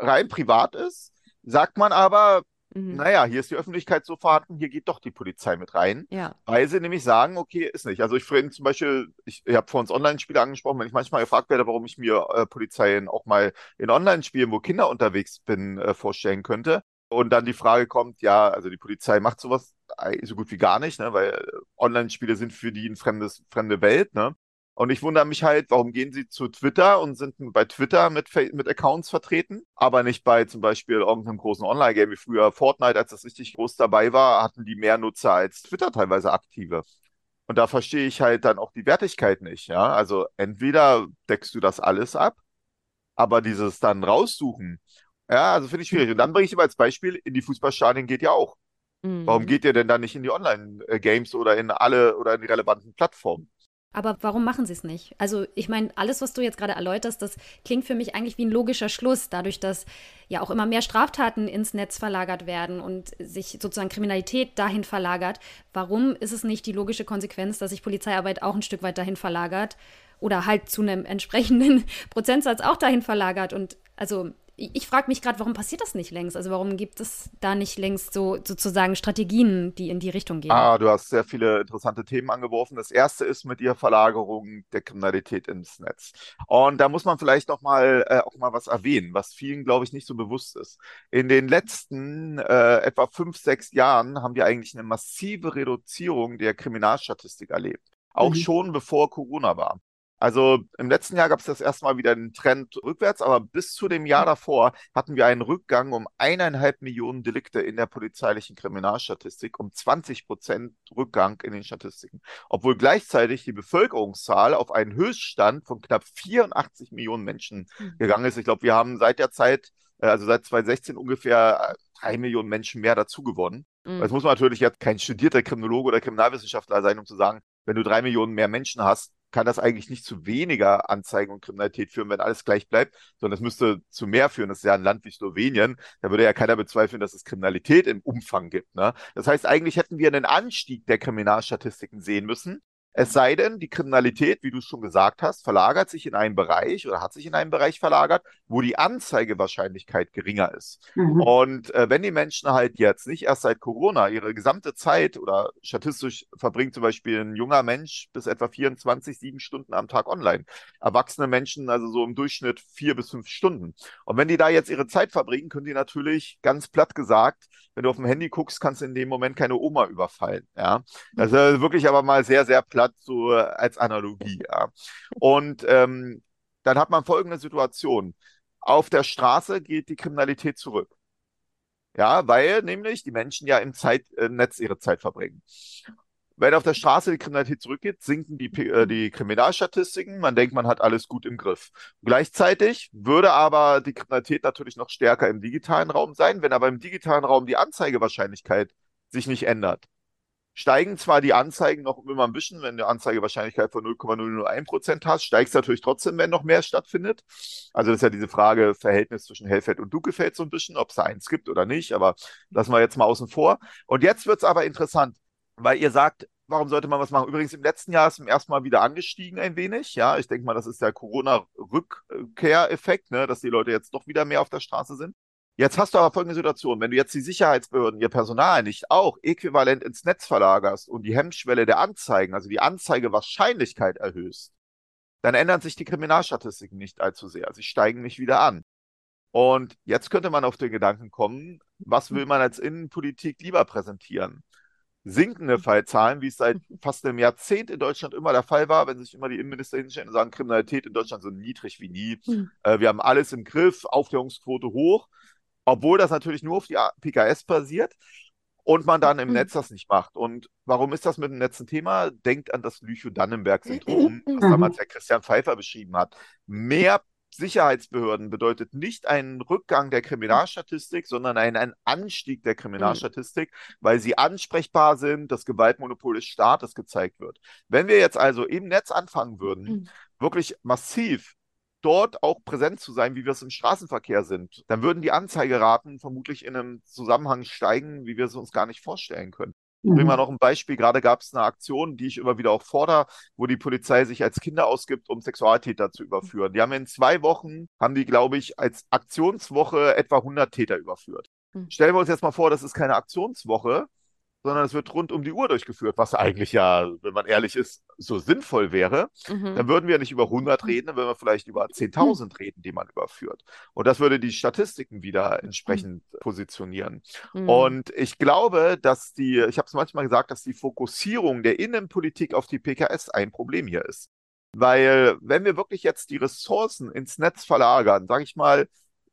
rein privat ist, sagt man aber, Mhm. Naja, hier ist die Öffentlichkeit so vorhanden, hier geht doch die Polizei mit rein. Ja. Weil sie nämlich sagen, okay, ist nicht. Also ich finde zum Beispiel, ich, ich habe vor uns Online-Spiele angesprochen, wenn ich manchmal gefragt werde, warum ich mir äh, Polizeien auch mal in Online-Spielen, wo Kinder unterwegs bin, äh, vorstellen könnte. Und dann die Frage kommt, ja, also die Polizei macht sowas so gut wie gar nicht, ne, weil äh, Online-Spiele sind für die ein fremdes, fremde Welt, ne? Und ich wundere mich halt, warum gehen sie zu Twitter und sind bei Twitter mit, mit Accounts vertreten, aber nicht bei zum Beispiel irgendeinem großen Online-Game wie früher Fortnite, als das richtig groß dabei war, hatten die mehr Nutzer als Twitter teilweise aktive. Und da verstehe ich halt dann auch die Wertigkeit nicht, ja. Also entweder deckst du das alles ab, aber dieses dann raussuchen, ja, also finde ich schwierig. Und dann bringe ich immer als Beispiel, in die Fußballstadien geht ja auch. Mhm. Warum geht ihr denn dann nicht in die Online-Games oder in alle oder in die relevanten Plattformen? Aber warum machen sie es nicht? Also ich meine, alles, was du jetzt gerade erläuterst, das klingt für mich eigentlich wie ein logischer Schluss, dadurch, dass ja auch immer mehr Straftaten ins Netz verlagert werden und sich sozusagen Kriminalität dahin verlagert. Warum ist es nicht die logische Konsequenz, dass sich Polizeiarbeit auch ein Stück weit dahin verlagert oder halt zu einem entsprechenden Prozentsatz auch dahin verlagert? Und also ich frage mich gerade, warum passiert das nicht längst? Also warum gibt es da nicht längst so sozusagen Strategien, die in die Richtung gehen? Ah, du hast sehr viele interessante Themen angeworfen. Das erste ist mit der Verlagerung der Kriminalität ins Netz. Und da muss man vielleicht noch mal äh, auch mal was erwähnen, was vielen, glaube ich, nicht so bewusst ist. In den letzten äh, etwa fünf, sechs Jahren haben wir eigentlich eine massive Reduzierung der Kriminalstatistik erlebt. Auch mhm. schon bevor Corona war. Also im letzten Jahr gab es das erste Mal wieder einen Trend rückwärts, aber bis zu dem Jahr davor hatten wir einen Rückgang um eineinhalb Millionen Delikte in der polizeilichen Kriminalstatistik, um 20 Prozent Rückgang in den Statistiken, obwohl gleichzeitig die Bevölkerungszahl auf einen Höchststand von knapp 84 Millionen Menschen mhm. gegangen ist. Ich glaube, wir haben seit der Zeit, äh, also seit 2016 ungefähr äh, drei Millionen Menschen mehr dazu gewonnen. Mhm. Jetzt muss man natürlich jetzt kein studierter Kriminologe oder Kriminalwissenschaftler sein, um zu sagen, wenn du drei Millionen mehr Menschen hast, kann das eigentlich nicht zu weniger Anzeigen und Kriminalität führen, wenn alles gleich bleibt, sondern es müsste zu mehr führen. Das ist ja ein Land wie Slowenien. Da würde ja keiner bezweifeln, dass es Kriminalität im Umfang gibt. Ne? Das heißt, eigentlich hätten wir einen Anstieg der Kriminalstatistiken sehen müssen. Es sei denn, die Kriminalität, wie du schon gesagt hast, verlagert sich in einen Bereich oder hat sich in einen Bereich verlagert, wo die Anzeigewahrscheinlichkeit geringer ist. Mhm. Und äh, wenn die Menschen halt jetzt nicht erst seit Corona ihre gesamte Zeit oder statistisch verbringt zum Beispiel ein junger Mensch bis etwa 24, sieben Stunden am Tag online. Erwachsene Menschen also so im Durchschnitt vier bis fünf Stunden. Und wenn die da jetzt ihre Zeit verbringen, können die natürlich ganz platt gesagt, wenn du auf dem Handy guckst, kannst du in dem Moment keine Oma überfallen. Ja, das ist wirklich aber mal sehr, sehr platt so als Analogie. Ja. Und ähm, dann hat man folgende Situation. Auf der Straße geht die Kriminalität zurück. Ja, weil nämlich die Menschen ja im Zeitnetz ihre Zeit verbringen. Wenn auf der Straße die Kriminalität zurückgeht, sinken die, äh, die Kriminalstatistiken. Man denkt, man hat alles gut im Griff. Gleichzeitig würde aber die Kriminalität natürlich noch stärker im digitalen Raum sein. Wenn aber im digitalen Raum die Anzeigewahrscheinlichkeit sich nicht ändert, steigen zwar die Anzeigen noch immer ein bisschen, wenn du Anzeigewahrscheinlichkeit von 0,001 Prozent hast, steigst natürlich trotzdem, wenn noch mehr stattfindet. Also das ist ja diese Frage Verhältnis zwischen Hellfeld und Dunkelfeld so ein bisschen, ob es da eins gibt oder nicht, aber lassen wir jetzt mal außen vor. Und jetzt wird es aber interessant, weil ihr sagt, warum sollte man was machen? Übrigens, im letzten Jahr ist es ersten Mal wieder angestiegen ein wenig. Ja, ich denke mal, das ist der Corona-Rückkehreffekt, ne, dass die Leute jetzt doch wieder mehr auf der Straße sind. Jetzt hast du aber folgende Situation. Wenn du jetzt die Sicherheitsbehörden, ihr Personal nicht auch äquivalent ins Netz verlagerst und die Hemmschwelle der Anzeigen, also die Anzeigewahrscheinlichkeit erhöhst, dann ändern sich die Kriminalstatistiken nicht allzu sehr. Sie steigen nicht wieder an. Und jetzt könnte man auf den Gedanken kommen, was will man als Innenpolitik lieber präsentieren? Sinkende Fallzahlen, wie es seit fast einem Jahrzehnt in Deutschland immer der Fall war, wenn sich immer die Innenminister hinstellen und sagen, Kriminalität in Deutschland so niedrig wie nie. Mhm. Äh, wir haben alles im Griff, Aufklärungsquote hoch obwohl das natürlich nur auf die PKS basiert und man dann im mhm. Netz das nicht macht. Und warum ist das mit dem Netz ein Thema? Denkt an das Lüchow-Dannenberg-Syndrom, was damals der Christian Pfeiffer beschrieben hat. Mehr Sicherheitsbehörden bedeutet nicht einen Rückgang der Kriminalstatistik, sondern einen, Anstieg der Kriminalstatistik, mhm. weil sie ansprechbar sind, das Gewaltmonopol des Staates gezeigt wird. Wenn wir jetzt also im Netz anfangen würden, mhm. wirklich massiv dort auch präsent zu sein, wie wir es im Straßenverkehr sind, dann würden die Anzeigeraten vermutlich in einem Zusammenhang steigen, wie wir es uns gar nicht vorstellen können. Mhm. Bringen wir noch ein Beispiel. Gerade gab es eine Aktion, die ich immer wieder auch fordere, wo die Polizei sich als Kinder ausgibt, um Sexualtäter zu überführen. Die haben in zwei Wochen, haben die, glaube ich, als Aktionswoche etwa 100 Täter überführt. Mhm. Stellen wir uns jetzt mal vor, das ist keine Aktionswoche, sondern es wird rund um die Uhr durchgeführt, was eigentlich ja, wenn man ehrlich ist, so sinnvoll wäre. Mhm. Dann würden wir nicht über 100 reden, dann würden wir vielleicht über 10.000 reden, die man überführt. Und das würde die Statistiken wieder entsprechend mhm. positionieren. Mhm. Und ich glaube, dass die, ich habe es manchmal gesagt, dass die Fokussierung der Innenpolitik auf die PKS ein Problem hier ist. Weil wenn wir wirklich jetzt die Ressourcen ins Netz verlagern, sage ich mal,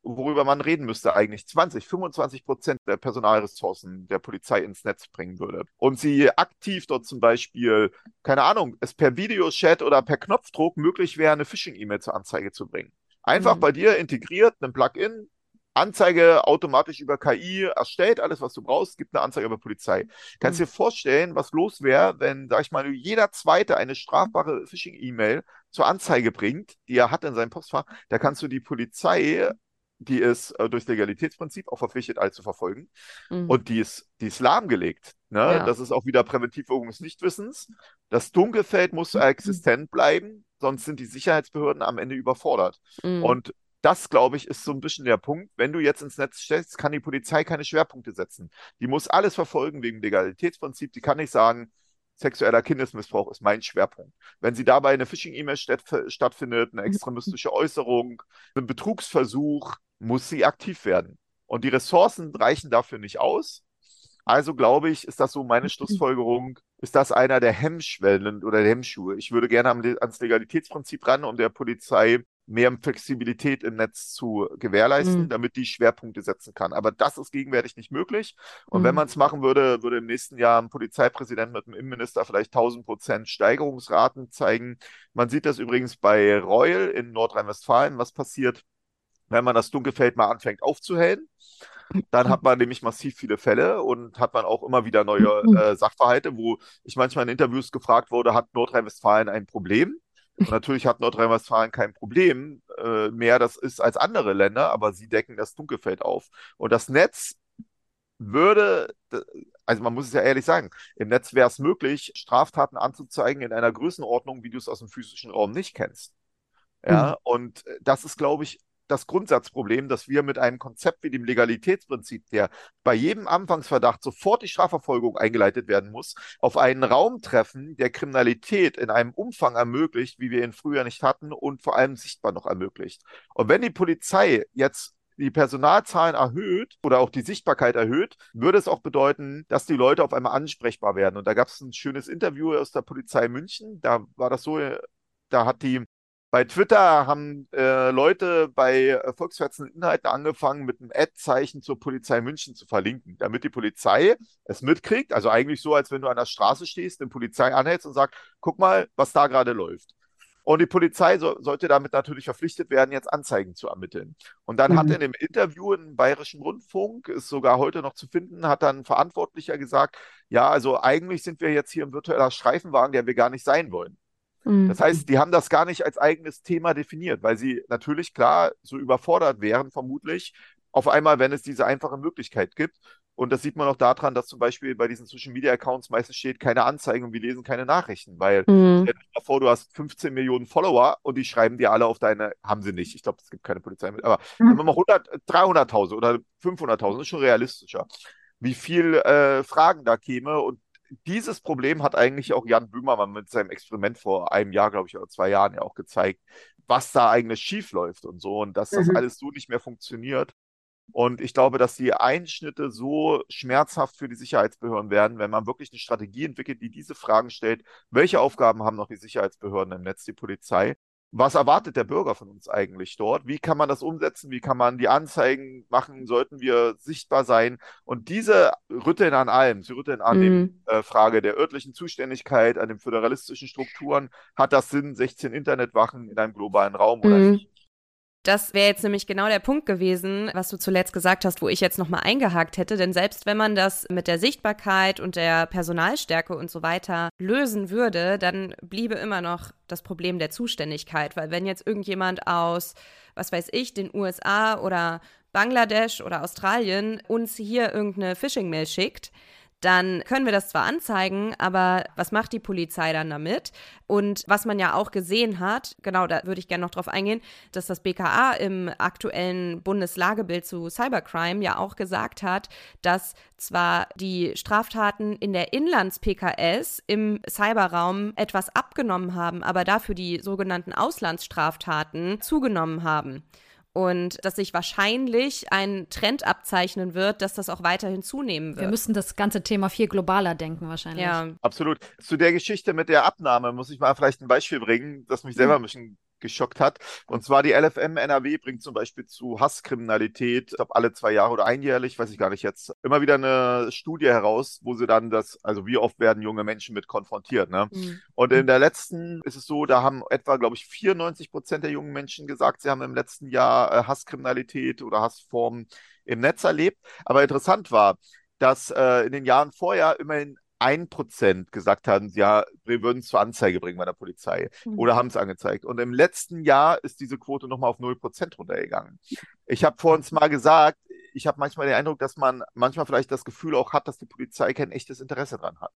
worüber man reden müsste eigentlich, 20, 25 Prozent der Personalressourcen der Polizei ins Netz bringen würde. Und sie aktiv dort zum Beispiel, keine Ahnung, es per Videochat oder per Knopfdruck möglich wäre, eine Phishing-E-Mail zur Anzeige zu bringen. Einfach mhm. bei dir integriert, ein Plugin, Anzeige automatisch über KI erstellt, alles, was du brauchst, gibt eine Anzeige über Polizei. Kannst mhm. dir vorstellen, was los wäre, wenn, sag ich mal, jeder Zweite eine strafbare Phishing-E-Mail zur Anzeige bringt, die er hat in seinem Postfach, da kannst du die Polizei die ist äh, durchs Legalitätsprinzip auch verpflichtet, all zu verfolgen. Mhm. Und die ist, die ist lahmgelegt. Ne? Ja. Das ist auch wieder Präventivwirkung des Nichtwissens. Das Dunkelfeld muss mhm. existent bleiben, sonst sind die Sicherheitsbehörden am Ende überfordert. Mhm. Und das, glaube ich, ist so ein bisschen der Punkt. Wenn du jetzt ins Netz stellst, kann die Polizei keine Schwerpunkte setzen. Die muss alles verfolgen wegen Legalitätsprinzip. Die kann nicht sagen, sexueller Kindesmissbrauch ist mein Schwerpunkt. Wenn sie dabei eine Phishing-E-Mail stattfindet, eine extremistische Äußerung, ein Betrugsversuch, muss sie aktiv werden. Und die Ressourcen reichen dafür nicht aus. Also glaube ich, ist das so meine Schlussfolgerung, ist das einer der Hemmschwellen oder der Hemmschuhe. Ich würde gerne ans Legalitätsprinzip ran, um der Polizei mehr Flexibilität im Netz zu gewährleisten, mhm. damit die Schwerpunkte setzen kann. Aber das ist gegenwärtig nicht möglich. Und mhm. wenn man es machen würde, würde im nächsten Jahr ein Polizeipräsident mit dem Innenminister vielleicht 1000 Prozent Steigerungsraten zeigen. Man sieht das übrigens bei Reul in Nordrhein-Westfalen, was passiert, wenn man das Dunkelfeld mal anfängt aufzuhellen. Dann hat man nämlich massiv viele Fälle und hat man auch immer wieder neue äh, Sachverhalte, wo ich manchmal in Interviews gefragt wurde, hat Nordrhein-Westfalen ein Problem? Und natürlich hat Nordrhein-Westfalen kein Problem äh, mehr, das ist als andere Länder, aber sie decken das Dunkelfeld auf. Und das Netz würde, also man muss es ja ehrlich sagen, im Netz wäre es möglich, Straftaten anzuzeigen in einer Größenordnung, wie du es aus dem physischen Raum nicht kennst. Ja, mhm. und das ist, glaube ich, das Grundsatzproblem, dass wir mit einem Konzept wie dem Legalitätsprinzip, der bei jedem Anfangsverdacht sofort die Strafverfolgung eingeleitet werden muss, auf einen Raum treffen, der Kriminalität in einem Umfang ermöglicht, wie wir ihn früher nicht hatten und vor allem sichtbar noch ermöglicht. Und wenn die Polizei jetzt die Personalzahlen erhöht oder auch die Sichtbarkeit erhöht, würde es auch bedeuten, dass die Leute auf einmal ansprechbar werden. Und da gab es ein schönes Interview aus der Polizei München. Da war das so, da hat die bei Twitter haben äh, Leute bei äh, volksverhetzenden Inhalten angefangen, mit einem Ad-Zeichen zur Polizei München zu verlinken, damit die Polizei es mitkriegt. Also eigentlich so, als wenn du an der Straße stehst, eine Polizei anhältst und sagst, guck mal, was da gerade läuft. Und die Polizei so, sollte damit natürlich verpflichtet werden, jetzt Anzeigen zu ermitteln. Und dann mhm. hat in dem Interview im Bayerischen Rundfunk, ist sogar heute noch zu finden, hat dann ein Verantwortlicher gesagt, ja, also eigentlich sind wir jetzt hier im virtueller Streifenwagen, der wir gar nicht sein wollen. Mhm. Das heißt, die haben das gar nicht als eigenes Thema definiert, weil sie natürlich klar so überfordert wären, vermutlich, auf einmal, wenn es diese einfache Möglichkeit gibt. Und das sieht man auch daran, dass zum Beispiel bei diesen Social Media Accounts meistens steht keine Anzeigen und wir lesen keine Nachrichten, weil mhm. stell dir vor, du hast 15 Millionen Follower und die schreiben dir alle auf deine, haben sie nicht. Ich glaube, es gibt keine Polizei mit, aber mhm. wenn man mal 100, 300.000 oder 500.000 ist schon realistischer, wie viel äh, Fragen da käme und dieses Problem hat eigentlich auch Jan Böhmermann mit seinem Experiment vor einem Jahr, glaube ich, oder zwei Jahren ja auch gezeigt, was da eigentlich schief läuft und so und dass das mhm. alles so nicht mehr funktioniert. Und ich glaube, dass die Einschnitte so schmerzhaft für die Sicherheitsbehörden werden, wenn man wirklich eine Strategie entwickelt, die diese Fragen stellt. Welche Aufgaben haben noch die Sicherheitsbehörden im Netz, die Polizei? Was erwartet der Bürger von uns eigentlich dort? Wie kann man das umsetzen? Wie kann man die Anzeigen machen? Sollten wir sichtbar sein? Und diese rütteln an allem. Sie rütteln an mhm. der äh, Frage der örtlichen Zuständigkeit, an den föderalistischen Strukturen. Hat das Sinn, 16 Internetwachen in einem globalen Raum oder mhm. nicht? Das wäre jetzt nämlich genau der Punkt gewesen, was du zuletzt gesagt hast, wo ich jetzt nochmal eingehakt hätte. Denn selbst wenn man das mit der Sichtbarkeit und der Personalstärke und so weiter lösen würde, dann bliebe immer noch das Problem der Zuständigkeit. Weil wenn jetzt irgendjemand aus, was weiß ich, den USA oder Bangladesch oder Australien uns hier irgendeine Phishing-Mail schickt, dann können wir das zwar anzeigen, aber was macht die Polizei dann damit? Und was man ja auch gesehen hat, genau, da würde ich gerne noch drauf eingehen, dass das BKA im aktuellen Bundeslagebild zu Cybercrime ja auch gesagt hat, dass zwar die Straftaten in der Inlands-PKS im Cyberraum etwas abgenommen haben, aber dafür die sogenannten Auslandsstraftaten zugenommen haben und dass sich wahrscheinlich ein Trend abzeichnen wird, dass das auch weiterhin zunehmen wird. Wir müssen das ganze Thema viel globaler denken wahrscheinlich. Ja. Absolut. Zu der Geschichte mit der Abnahme muss ich mal vielleicht ein Beispiel bringen, das mich selber ein bisschen geschockt hat. Und zwar die LFM NRW bringt zum Beispiel zu Hasskriminalität, ich glaube alle zwei Jahre oder einjährlich, weiß ich gar nicht jetzt, immer wieder eine Studie heraus, wo sie dann das, also wie oft werden junge Menschen mit konfrontiert. Ne? Mhm. Und in der letzten ist es so, da haben etwa, glaube ich, 94 Prozent der jungen Menschen gesagt, sie haben im letzten Jahr äh, Hasskriminalität oder Hassformen im Netz erlebt. Aber interessant war, dass äh, in den Jahren vorher immerhin ein Prozent gesagt haben, ja, wir würden es zur Anzeige bringen bei der Polizei mhm. oder haben es angezeigt. Und im letzten Jahr ist diese Quote nochmal auf 0 Prozent runtergegangen. Ich habe vor uns mal gesagt, ich habe manchmal den Eindruck, dass man manchmal vielleicht das Gefühl auch hat, dass die Polizei kein echtes Interesse dran hat.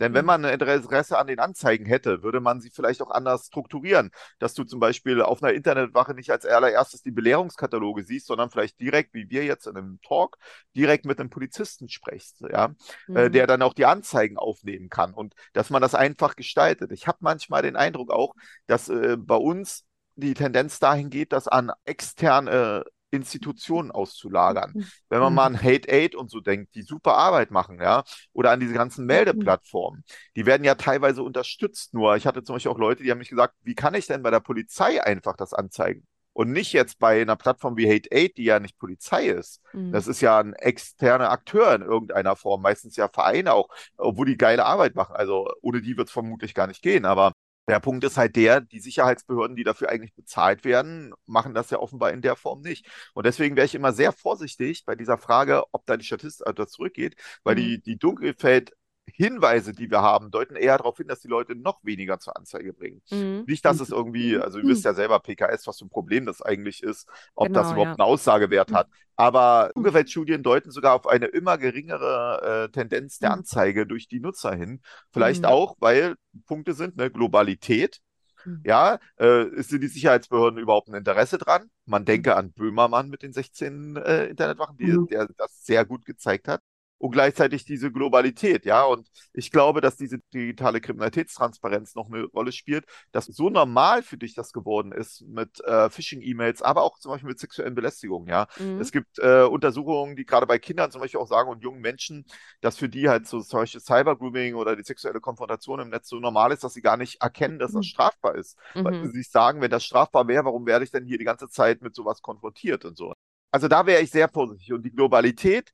Denn wenn mhm. man ein Interesse an den Anzeigen hätte, würde man sie vielleicht auch anders strukturieren, dass du zum Beispiel auf einer Internetwache nicht als allererstes die Belehrungskataloge siehst, sondern vielleicht direkt, wie wir jetzt in einem Talk, direkt mit einem Polizisten sprichst, ja, äh, mhm. äh, der dann auch die Anzeigen aufnehmen kann und dass man das einfach gestaltet. Ich habe manchmal den Eindruck auch, dass äh, bei uns die Tendenz dahin geht, dass an externe Institutionen auszulagern. Mhm. Wenn man mal an Hate Aid und so denkt, die super Arbeit machen, ja, oder an diese ganzen Meldeplattformen, die werden ja teilweise unterstützt. Nur ich hatte zum Beispiel auch Leute, die haben mich gesagt, wie kann ich denn bei der Polizei einfach das anzeigen? Und nicht jetzt bei einer Plattform wie Hate Aid, die ja nicht Polizei ist. Mhm. Das ist ja ein externer Akteur in irgendeiner Form, meistens ja Vereine auch, obwohl die geile Arbeit machen. Also ohne die wird es vermutlich gar nicht gehen. Aber der Punkt ist halt der, die Sicherheitsbehörden, die dafür eigentlich bezahlt werden, machen das ja offenbar in der Form nicht. Und deswegen wäre ich immer sehr vorsichtig bei dieser Frage, ob da die Statistik also zurückgeht, weil mhm. die, die Dunkelfeld Hinweise, die wir haben, deuten eher darauf hin, dass die Leute noch weniger zur Anzeige bringen. Mhm. Nicht, dass es irgendwie, also ihr wisst ja selber, PKS, was für ein Problem das eigentlich ist, ob genau, das überhaupt ja. einen Aussagewert hat. Aber mhm. Umweltstudien deuten sogar auf eine immer geringere äh, Tendenz der mhm. Anzeige durch die Nutzer hin. Vielleicht mhm. auch, weil Punkte sind, ne, Globalität. Mhm. Ja, äh, sind die Sicherheitsbehörden überhaupt ein Interesse dran? Man denke an Böhmermann mit den 16 äh, Internetwachen, die, der das sehr gut gezeigt hat und gleichzeitig diese Globalität, ja. Und ich glaube, dass diese digitale Kriminalitätstransparenz noch eine Rolle spielt, dass so normal für dich das geworden ist mit äh, Phishing-E-Mails, aber auch zum Beispiel mit sexuellen Belästigungen, ja. Mhm. Es gibt äh, Untersuchungen, die gerade bei Kindern zum Beispiel auch sagen und jungen Menschen, dass für die halt so solche Cybergrooming oder die sexuelle Konfrontation im Netz so normal ist, dass sie gar nicht erkennen, dass das mhm. strafbar ist. Mhm. Weil sie sich sagen, wenn das strafbar wäre, warum werde ich denn hier die ganze Zeit mit sowas konfrontiert und so. Also da wäre ich sehr vorsichtig. Und die Globalität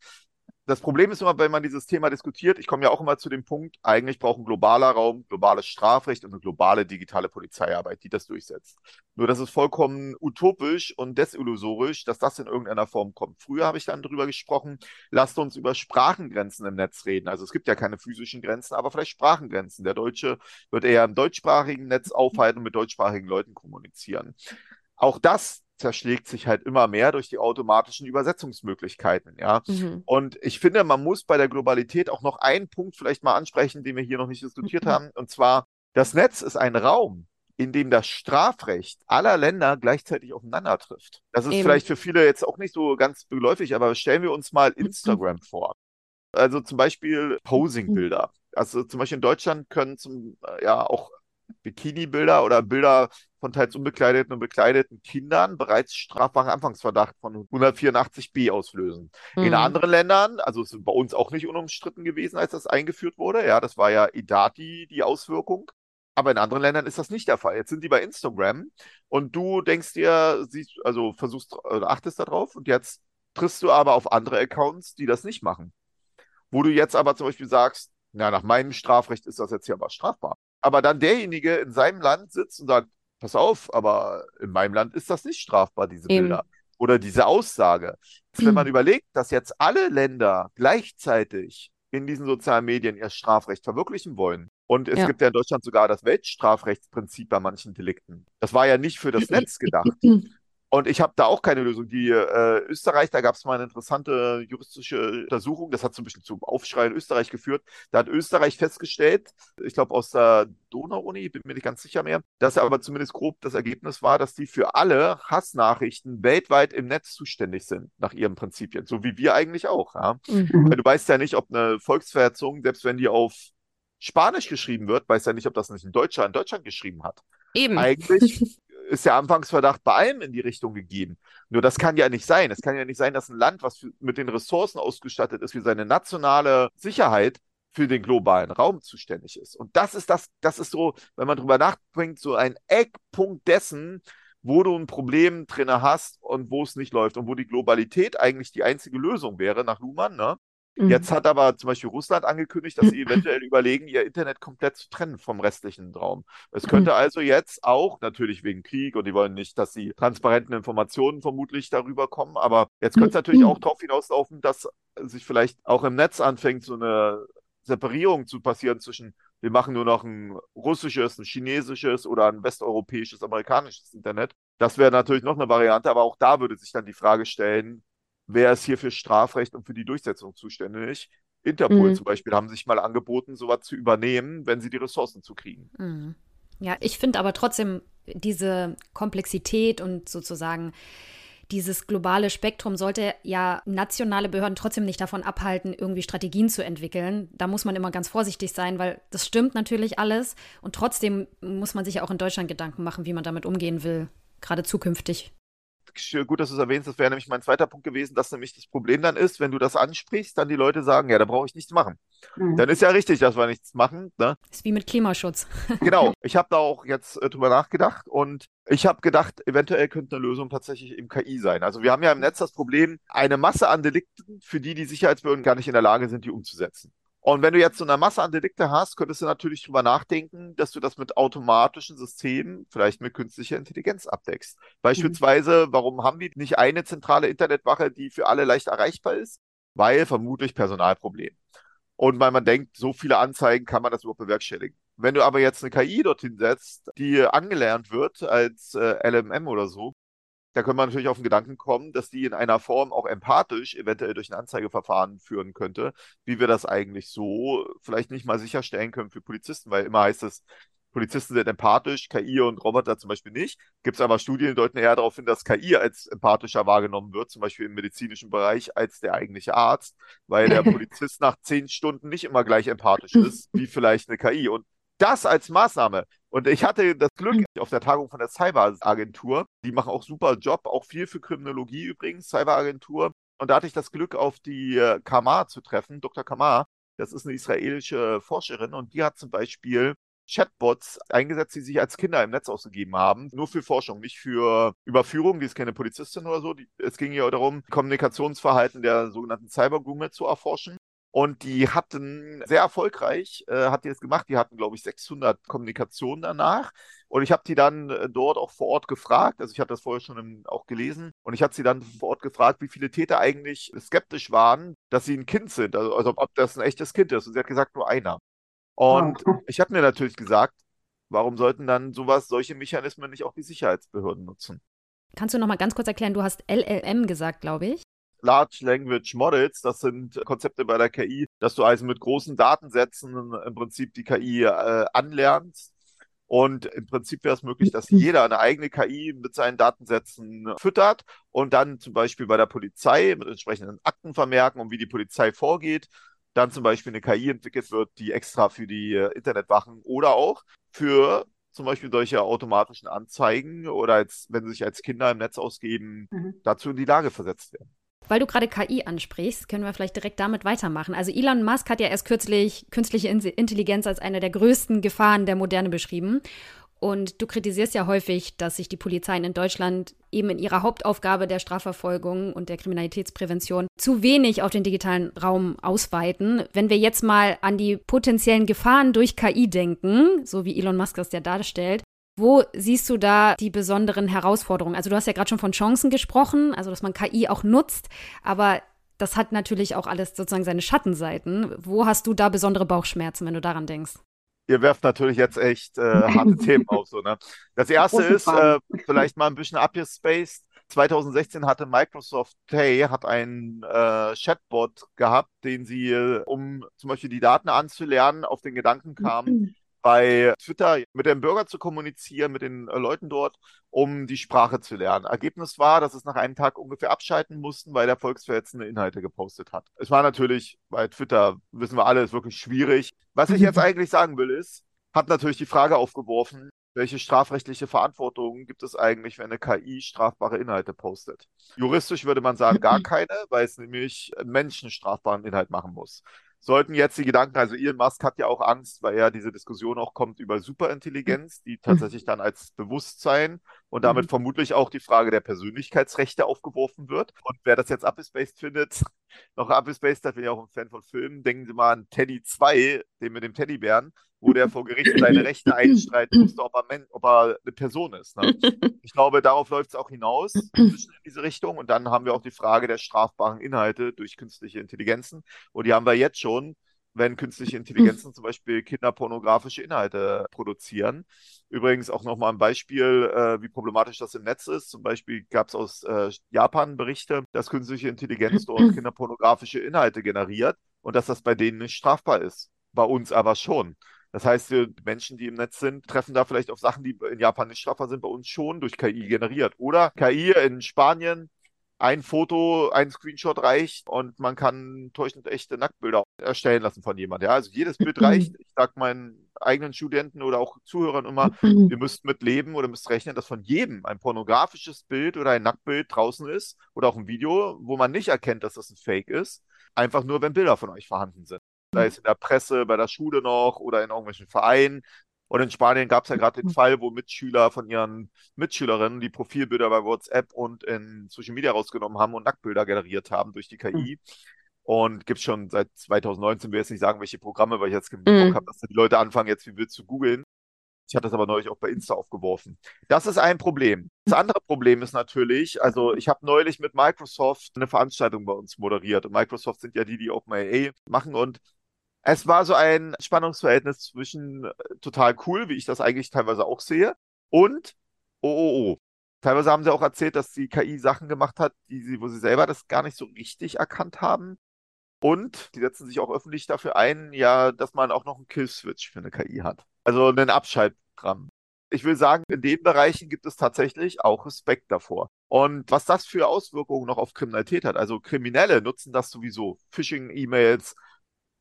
das Problem ist immer, wenn man dieses Thema diskutiert, ich komme ja auch immer zu dem Punkt, eigentlich braucht ein globaler Raum, globales Strafrecht und eine globale digitale Polizeiarbeit, die das durchsetzt. Nur das ist vollkommen utopisch und desillusorisch, dass das in irgendeiner Form kommt. Früher habe ich dann darüber gesprochen, lasst uns über Sprachengrenzen im Netz reden. Also es gibt ja keine physischen Grenzen, aber vielleicht Sprachengrenzen. Der Deutsche wird eher im deutschsprachigen Netz aufhalten und mit deutschsprachigen Leuten kommunizieren. Auch das zerschlägt sich halt immer mehr durch die automatischen Übersetzungsmöglichkeiten, ja. Mhm. Und ich finde, man muss bei der Globalität auch noch einen Punkt vielleicht mal ansprechen, den wir hier noch nicht diskutiert mhm. haben, und zwar, das Netz ist ein Raum, in dem das Strafrecht aller Länder gleichzeitig aufeinander trifft. Das ist Eben. vielleicht für viele jetzt auch nicht so ganz beläufig, aber stellen wir uns mal mhm. Instagram vor. Also zum Beispiel Posing-Bilder. Also zum Beispiel in Deutschland können zum, äh, ja auch Bikini-Bilder oder Bilder von teils unbekleideten und bekleideten Kindern bereits strafbaren Anfangsverdacht von 184b auslösen. Mhm. In anderen Ländern, also ist bei uns auch nicht unumstritten gewesen, als das eingeführt wurde, ja, das war ja IDATI die Auswirkung. Aber in anderen Ländern ist das nicht der Fall. Jetzt sind die bei Instagram und du denkst dir, siehst, also versuchst oder achtest darauf und jetzt triffst du aber auf andere Accounts, die das nicht machen. Wo du jetzt aber zum Beispiel sagst, na, nach meinem Strafrecht ist das jetzt hier aber strafbar aber dann derjenige in seinem Land sitzt und sagt, pass auf, aber in meinem Land ist das nicht strafbar, diese Eben. Bilder oder diese Aussage. Jetzt, wenn man überlegt, dass jetzt alle Länder gleichzeitig in diesen sozialen Medien ihr Strafrecht verwirklichen wollen. Und es ja. gibt ja in Deutschland sogar das Weltstrafrechtsprinzip bei manchen Delikten. Das war ja nicht für das Netz gedacht. Und ich habe da auch keine Lösung. Die äh, Österreich, da gab es mal eine interessante juristische Untersuchung, das hat zum Beispiel zum Aufschrei in Österreich geführt. Da hat Österreich festgestellt, ich glaube aus der Donau-Uni, bin mir nicht ganz sicher mehr, dass aber zumindest grob das Ergebnis war, dass die für alle Hassnachrichten weltweit im Netz zuständig sind, nach ihren Prinzipien. So wie wir eigentlich auch. Ja? Mhm. Weil du weißt ja nicht, ob eine Volksverhetzung, selbst wenn die auf Spanisch geschrieben wird, weißt ja nicht, ob das nicht ein Deutscher in Deutschland geschrieben hat. Eben. Eigentlich ist der Anfangsverdacht bei allem in die Richtung gegeben. Nur das kann ja nicht sein. Es kann ja nicht sein, dass ein Land, was mit den Ressourcen ausgestattet ist, für seine nationale Sicherheit für den globalen Raum zuständig ist. Und das ist das, das ist so, wenn man drüber nachdenkt, so ein Eckpunkt dessen, wo du ein Problem drin hast und wo es nicht läuft und wo die Globalität eigentlich die einzige Lösung wäre, nach Luhmann, ne? Mhm. Jetzt hat aber zum Beispiel Russland angekündigt, dass sie eventuell überlegen, ihr Internet komplett zu trennen vom restlichen Raum. Es könnte mhm. also jetzt auch, natürlich wegen Krieg und die wollen nicht, dass die transparenten Informationen vermutlich darüber kommen, aber jetzt könnte es natürlich auch darauf hinauslaufen, dass sich vielleicht auch im Netz anfängt, so eine Separierung zu passieren zwischen, wir machen nur noch ein russisches, ein chinesisches oder ein westeuropäisches, amerikanisches Internet. Das wäre natürlich noch eine Variante, aber auch da würde sich dann die Frage stellen, wer ist hier für Strafrecht und für die Durchsetzung zuständig? Interpol mhm. zum Beispiel haben sich mal angeboten, sowas zu übernehmen, wenn sie die Ressourcen zu kriegen. Mhm. Ja, ich finde aber trotzdem diese Komplexität und sozusagen dieses globale Spektrum sollte ja nationale Behörden trotzdem nicht davon abhalten, irgendwie Strategien zu entwickeln. Da muss man immer ganz vorsichtig sein, weil das stimmt natürlich alles. Und trotzdem muss man sich auch in Deutschland Gedanken machen, wie man damit umgehen will, gerade zukünftig gut, dass du es erwähnst, das wäre nämlich mein zweiter Punkt gewesen, dass nämlich das Problem dann ist, wenn du das ansprichst, dann die Leute sagen, ja, da brauche ich nichts machen. Mhm. Dann ist ja richtig, dass wir nichts machen. Ne? Ist wie mit Klimaschutz. genau. Ich habe da auch jetzt äh, drüber nachgedacht und ich habe gedacht, eventuell könnte eine Lösung tatsächlich im KI sein. Also wir haben ja im Netz das Problem, eine Masse an Delikten, für die die Sicherheitsbehörden gar nicht in der Lage sind, die umzusetzen. Und wenn du jetzt so eine Masse an Delikte hast, könntest du natürlich drüber nachdenken, dass du das mit automatischen Systemen, vielleicht mit künstlicher Intelligenz abdeckst. Beispielsweise, mhm. warum haben wir nicht eine zentrale Internetwache, die für alle leicht erreichbar ist? Weil vermutlich Personalproblem. Und weil man denkt, so viele Anzeigen kann man das überhaupt bewerkstelligen. Wenn du aber jetzt eine KI dorthin setzt, die angelernt wird als äh, LMM oder so, da können wir natürlich auf den Gedanken kommen, dass die in einer Form auch empathisch eventuell durch ein Anzeigeverfahren führen könnte, wie wir das eigentlich so vielleicht nicht mal sicherstellen können für Polizisten, weil immer heißt es, Polizisten sind empathisch, KI und Roboter zum Beispiel nicht. Gibt es aber Studien, die deuten eher darauf hin, dass KI als empathischer wahrgenommen wird, zum Beispiel im medizinischen Bereich, als der eigentliche Arzt, weil der Polizist nach zehn Stunden nicht immer gleich empathisch ist, wie vielleicht eine KI. Und das als Maßnahme. Und ich hatte das Glück auf der Tagung von der Cyberagentur, die machen auch super Job, auch viel für Kriminologie übrigens, Cyberagentur. Und da hatte ich das Glück, auf die äh, Kamar zu treffen, Dr. Kamar. Das ist eine israelische Forscherin und die hat zum Beispiel Chatbots eingesetzt, die sich als Kinder im Netz ausgegeben haben. Nur für Forschung, nicht für Überführung. Die ist keine Polizistin oder so. es ging ja darum, Kommunikationsverhalten der sogenannten Cybergroomer zu erforschen. Und die hatten sehr erfolgreich, äh, hat die das gemacht. Die hatten, glaube ich, 600 Kommunikationen danach. Und ich habe die dann äh, dort auch vor Ort gefragt. Also ich hatte das vorher schon im, auch gelesen. Und ich habe sie dann vor Ort gefragt, wie viele Täter eigentlich skeptisch waren, dass sie ein Kind sind. Also, also ob das ein echtes Kind ist. Und sie hat gesagt, nur einer. Und ich habe mir natürlich gesagt, warum sollten dann sowas, solche Mechanismen nicht auch die Sicherheitsbehörden nutzen? Kannst du noch mal ganz kurz erklären, du hast LLM gesagt, glaube ich. Large Language Models, das sind Konzepte bei der KI, dass du also mit großen Datensätzen im Prinzip die KI äh, anlernst. Und im Prinzip wäre es möglich, dass jeder eine eigene KI mit seinen Datensätzen füttert und dann zum Beispiel bei der Polizei mit entsprechenden Akten vermerken, um wie die Polizei vorgeht, dann zum Beispiel eine KI entwickelt wird, die extra für die äh, Internetwachen oder auch für zum Beispiel solche automatischen Anzeigen oder als, wenn sie sich als Kinder im Netz ausgeben, mhm. dazu in die Lage versetzt werden. Weil du gerade KI ansprichst, können wir vielleicht direkt damit weitermachen. Also Elon Musk hat ja erst kürzlich künstliche Intelligenz als eine der größten Gefahren der Moderne beschrieben. Und du kritisierst ja häufig, dass sich die Polizeien in Deutschland eben in ihrer Hauptaufgabe der Strafverfolgung und der Kriminalitätsprävention zu wenig auf den digitalen Raum ausweiten. Wenn wir jetzt mal an die potenziellen Gefahren durch KI denken, so wie Elon Musk das ja darstellt, wo siehst du da die besonderen Herausforderungen? Also du hast ja gerade schon von Chancen gesprochen, also dass man KI auch nutzt, aber das hat natürlich auch alles sozusagen seine Schattenseiten. Wo hast du da besondere Bauchschmerzen, wenn du daran denkst? Ihr werft natürlich jetzt echt äh, harte Themen auf. So, ne? Das erste ist, äh, vielleicht mal ein bisschen abgespaced. 2016 hatte Microsoft Pay hat einen äh, Chatbot gehabt, den sie, äh, um zum Beispiel die Daten anzulernen, auf den Gedanken kamen, bei Twitter mit dem Bürger zu kommunizieren, mit den äh, Leuten dort, um die Sprache zu lernen. Ergebnis war, dass es nach einem Tag ungefähr abschalten mussten, weil der volksverhetzende Inhalte gepostet hat. Es war natürlich bei Twitter, wissen wir alle, ist wirklich schwierig. Was ich jetzt eigentlich sagen will, ist, hat natürlich die Frage aufgeworfen, welche strafrechtliche Verantwortung gibt es eigentlich, wenn eine KI strafbare Inhalte postet? Juristisch würde man sagen, gar keine, weil es nämlich Menschen strafbaren Inhalt machen muss sollten jetzt die Gedanken, also Elon Musk hat ja auch Angst, weil ja diese Diskussion auch kommt über Superintelligenz, die tatsächlich dann als Bewusstsein und damit mhm. vermutlich auch die Frage der Persönlichkeitsrechte aufgeworfen wird. Und wer das jetzt abgespaced findet, noch abgespaced hat, bin ich auch ein Fan von Filmen, denken Sie mal an Teddy 2, den mit dem Teddybären, wo der vor Gericht seine Rechte einstreiten musste, ob er, ob er eine Person ist. Ne? Ich glaube, darauf läuft es auch hinaus, in diese Richtung. Und dann haben wir auch die Frage der strafbaren Inhalte durch künstliche Intelligenzen. Und die haben wir jetzt schon, wenn künstliche Intelligenzen zum Beispiel kinderpornografische Inhalte produzieren. Übrigens auch nochmal ein Beispiel, äh, wie problematisch das im Netz ist. Zum Beispiel gab es aus äh, Japan Berichte, dass künstliche Intelligenz dort kinderpornografische Inhalte generiert und dass das bei denen nicht strafbar ist. Bei uns aber schon. Das heißt, die Menschen, die im Netz sind, treffen da vielleicht auf Sachen, die in Japan nicht strafbar sind, bei uns schon durch KI generiert. Oder KI in Spanien, ein Foto, ein Screenshot reicht und man kann täuschend echte Nacktbilder erstellen lassen von jemandem. Ja, also jedes Bild reicht. Ich sage meinen eigenen Studenten oder auch Zuhörern immer, ihr müsst mit leben oder müsst rechnen, dass von jedem ein pornografisches Bild oder ein Nacktbild draußen ist oder auch ein Video, wo man nicht erkennt, dass das ein Fake ist. Einfach nur, wenn Bilder von euch vorhanden sind sei es in der Presse, bei der Schule noch oder in irgendwelchen Vereinen. Und in Spanien gab es ja gerade den mhm. Fall, wo Mitschüler von ihren Mitschülerinnen die Profilbilder bei WhatsApp und in Social Media rausgenommen haben und Nacktbilder generiert haben durch die KI. Mhm. Und gibt es schon seit 2019, will jetzt nicht sagen, welche Programme, weil ich jetzt gemerkt mhm. habe, dass die Leute anfangen, jetzt wie wild zu googeln. Ich hatte das aber neulich auch bei Insta aufgeworfen. Das ist ein Problem. Das andere Problem ist natürlich, also ich habe neulich mit Microsoft eine Veranstaltung bei uns moderiert. Und Microsoft sind ja die, die OpenAI machen. Und es war so ein Spannungsverhältnis zwischen äh, total cool, wie ich das eigentlich teilweise auch sehe, und oh, oh, oh. Teilweise haben sie auch erzählt, dass die KI Sachen gemacht hat, die sie, wo sie selber das gar nicht so richtig erkannt haben. Und die setzen sich auch öffentlich dafür ein, ja, dass man auch noch einen Kill-Switch für eine KI hat. Also einen Abschaltprogramm. Ich will sagen, in den Bereichen gibt es tatsächlich auch Respekt davor. Und was das für Auswirkungen noch auf Kriminalität hat, also Kriminelle nutzen das sowieso. Phishing-E-Mails,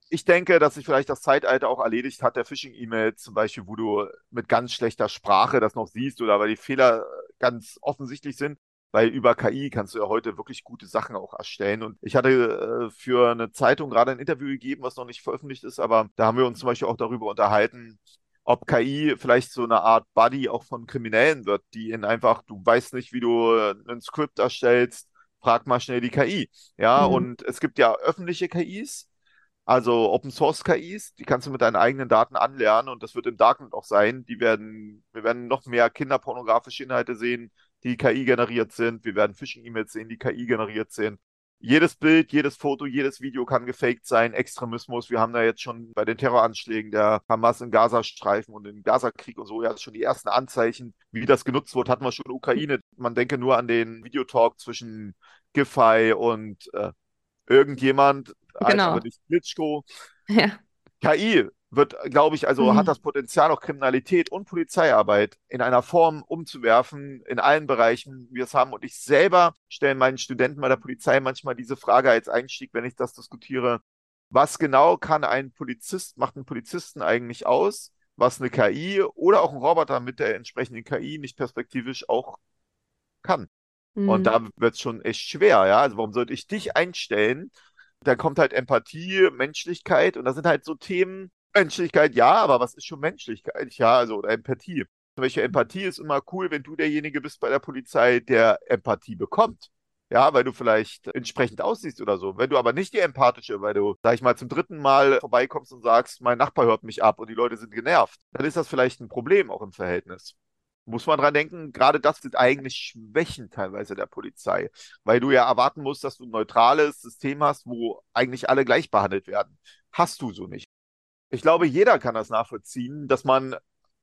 ich denke, dass sich vielleicht das Zeitalter auch erledigt hat, der Phishing-E-Mail zum Beispiel, wo du mit ganz schlechter Sprache das noch siehst oder weil die Fehler ganz offensichtlich sind. Weil über KI kannst du ja heute wirklich gute Sachen auch erstellen. Und ich hatte äh, für eine Zeitung gerade ein Interview gegeben, was noch nicht veröffentlicht ist, aber da haben wir uns zum Beispiel auch darüber unterhalten, ob KI vielleicht so eine Art Buddy auch von Kriminellen wird, die in einfach, du weißt nicht, wie du ein Skript erstellst, frag mal schnell die KI. Ja, mhm. und es gibt ja öffentliche KIs, also Open Source KIs, die kannst du mit deinen eigenen Daten anlernen und das wird im Darknet auch sein. Die werden, wir werden noch mehr kinderpornografische Inhalte sehen, die KI generiert sind. Wir werden Phishing-E-Mails sehen, die KI generiert sind. jedes Bild, jedes Foto, jedes Video kann gefaked sein. Extremismus. Wir haben da jetzt schon bei den Terroranschlägen der Hamas im Gazastreifen und im Gazakrieg und so ja schon die ersten Anzeichen, wie das genutzt wird, hatten wir schon in Ukraine. Man denke nur an den Videotalk zwischen Giffey und äh, irgendjemand, genau. also nicht Klitschko. Ja. KI wird, glaube ich, also mhm. hat das Potenzial, auch Kriminalität und Polizeiarbeit in einer Form umzuwerfen, in allen Bereichen, wie wir es haben. Und ich selber stelle meinen Studenten bei der Polizei manchmal diese Frage als Einstieg, wenn ich das diskutiere. Was genau kann ein Polizist, macht ein Polizisten eigentlich aus, was eine KI oder auch ein Roboter mit der entsprechenden KI nicht perspektivisch auch kann? Mhm. Und da wird es schon echt schwer, ja. Also warum sollte ich dich einstellen? Da kommt halt Empathie, Menschlichkeit und das sind halt so Themen, Menschlichkeit, ja, aber was ist schon Menschlichkeit? Ja, also oder Empathie. Beispiel Empathie ist immer cool, wenn du derjenige bist bei der Polizei, der Empathie bekommt. Ja, weil du vielleicht entsprechend aussiehst oder so. Wenn du aber nicht die empathische, weil du, sag ich mal, zum dritten Mal vorbeikommst und sagst, mein Nachbar hört mich ab und die Leute sind genervt, dann ist das vielleicht ein Problem auch im Verhältnis. Muss man dran denken, gerade das sind eigentlich Schwächen teilweise der Polizei, weil du ja erwarten musst, dass du ein neutrales System hast, wo eigentlich alle gleich behandelt werden. Hast du so nicht ich glaube, jeder kann das nachvollziehen, dass man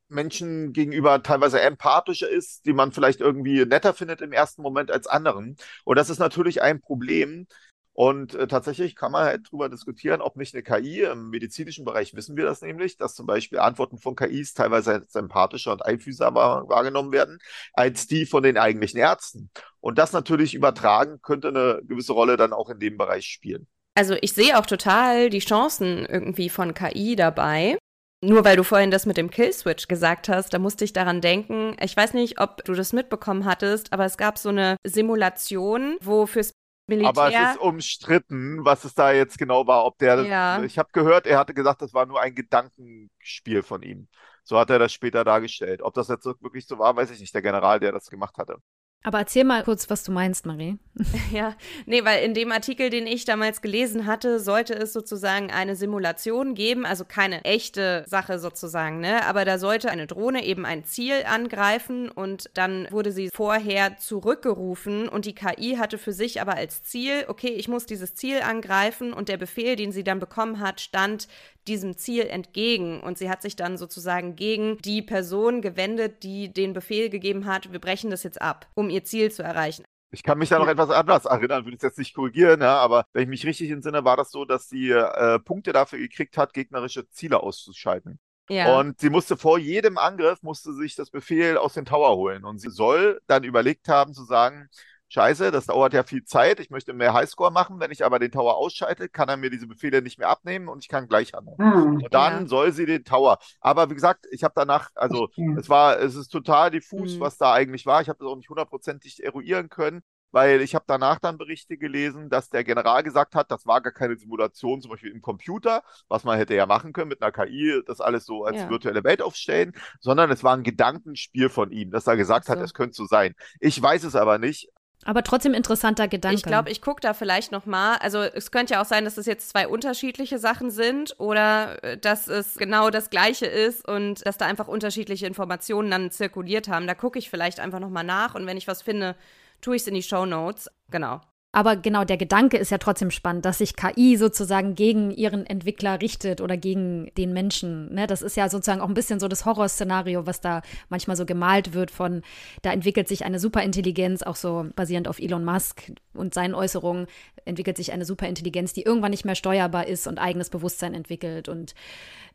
Menschen gegenüber teilweise empathischer ist, die man vielleicht irgendwie netter findet im ersten Moment als anderen. Und das ist natürlich ein Problem. Und äh, tatsächlich kann man halt darüber diskutieren, ob nicht eine KI, im medizinischen Bereich wissen wir das nämlich, dass zum Beispiel Antworten von KIs teilweise als empathischer und einfühlsamer wahrgenommen werden, als die von den eigentlichen Ärzten. Und das natürlich übertragen könnte eine gewisse Rolle dann auch in dem Bereich spielen. Also ich sehe auch total die Chancen irgendwie von KI dabei. Nur weil du vorhin das mit dem Killswitch gesagt hast, da musste ich daran denken. Ich weiß nicht, ob du das mitbekommen hattest, aber es gab so eine Simulation, wo fürs Militär. Aber es ist umstritten, was es da jetzt genau war. Ob der, ja. ich habe gehört, er hatte gesagt, das war nur ein Gedankenspiel von ihm. So hat er das später dargestellt. Ob das jetzt wirklich so war, weiß ich nicht. Der General, der das gemacht hatte. Aber erzähl mal kurz, was du meinst, Marie. Ja, nee, weil in dem Artikel, den ich damals gelesen hatte, sollte es sozusagen eine Simulation geben, also keine echte Sache sozusagen, ne? Aber da sollte eine Drohne eben ein Ziel angreifen und dann wurde sie vorher zurückgerufen und die KI hatte für sich aber als Ziel, okay, ich muss dieses Ziel angreifen und der Befehl, den sie dann bekommen hat, stand diesem Ziel entgegen und sie hat sich dann sozusagen gegen die Person gewendet, die den Befehl gegeben hat, wir brechen das jetzt ab, um ihr Ziel zu erreichen. Ich kann mich da noch etwas anders erinnern, würde ich jetzt nicht korrigieren, ja, aber wenn ich mich richtig entsinne, war das so, dass sie äh, Punkte dafür gekriegt hat, gegnerische Ziele auszuschalten. Ja. Und sie musste vor jedem Angriff, musste sich das Befehl aus dem Tower holen. Und sie soll dann überlegt haben zu sagen, Scheiße, das dauert ja viel Zeit, ich möchte mehr Highscore machen. Wenn ich aber den Tower ausschalte, kann er mir diese Befehle nicht mehr abnehmen und ich kann gleich handeln. Hm, und dann ja. soll sie den Tower. Aber wie gesagt, ich habe danach, also okay. es war, es ist total diffus, hm. was da eigentlich war. Ich habe das auch nicht hundertprozentig eruieren können weil ich habe danach dann Berichte gelesen, dass der General gesagt hat, das war gar keine Simulation, zum Beispiel im Computer, was man hätte ja machen können mit einer KI, das alles so als ja. virtuelle Welt aufstellen, sondern es war ein Gedankenspiel von ihm, dass er gesagt so. hat, es könnte so sein. Ich weiß es aber nicht, aber trotzdem interessanter Gedanke. Ich glaube, ich gucke da vielleicht noch mal. Also es könnte ja auch sein, dass es jetzt zwei unterschiedliche Sachen sind oder äh, dass es genau das Gleiche ist und dass da einfach unterschiedliche Informationen dann zirkuliert haben. Da gucke ich vielleicht einfach noch mal nach und wenn ich was finde, tue ich es in die Show Notes. Genau. Aber genau, der Gedanke ist ja trotzdem spannend, dass sich KI sozusagen gegen ihren Entwickler richtet oder gegen den Menschen. Ne? Das ist ja sozusagen auch ein bisschen so das Horrorszenario, was da manchmal so gemalt wird von, da entwickelt sich eine Superintelligenz, auch so basierend auf Elon Musk und seinen Äußerungen, entwickelt sich eine Superintelligenz, die irgendwann nicht mehr steuerbar ist und eigenes Bewusstsein entwickelt und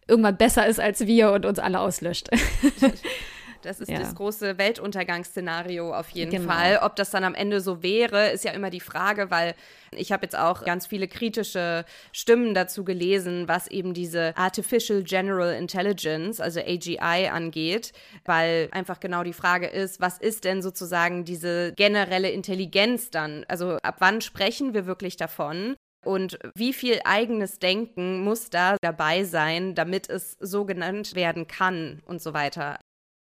irgendwann besser ist als wir und uns alle auslöscht. Das ist ja. das große Weltuntergangsszenario auf jeden genau. Fall. Ob das dann am Ende so wäre, ist ja immer die Frage, weil ich habe jetzt auch ganz viele kritische Stimmen dazu gelesen, was eben diese Artificial General Intelligence, also AGI, angeht, weil einfach genau die Frage ist, was ist denn sozusagen diese generelle Intelligenz dann? Also ab wann sprechen wir wirklich davon? Und wie viel eigenes Denken muss da dabei sein, damit es so genannt werden kann und so weiter?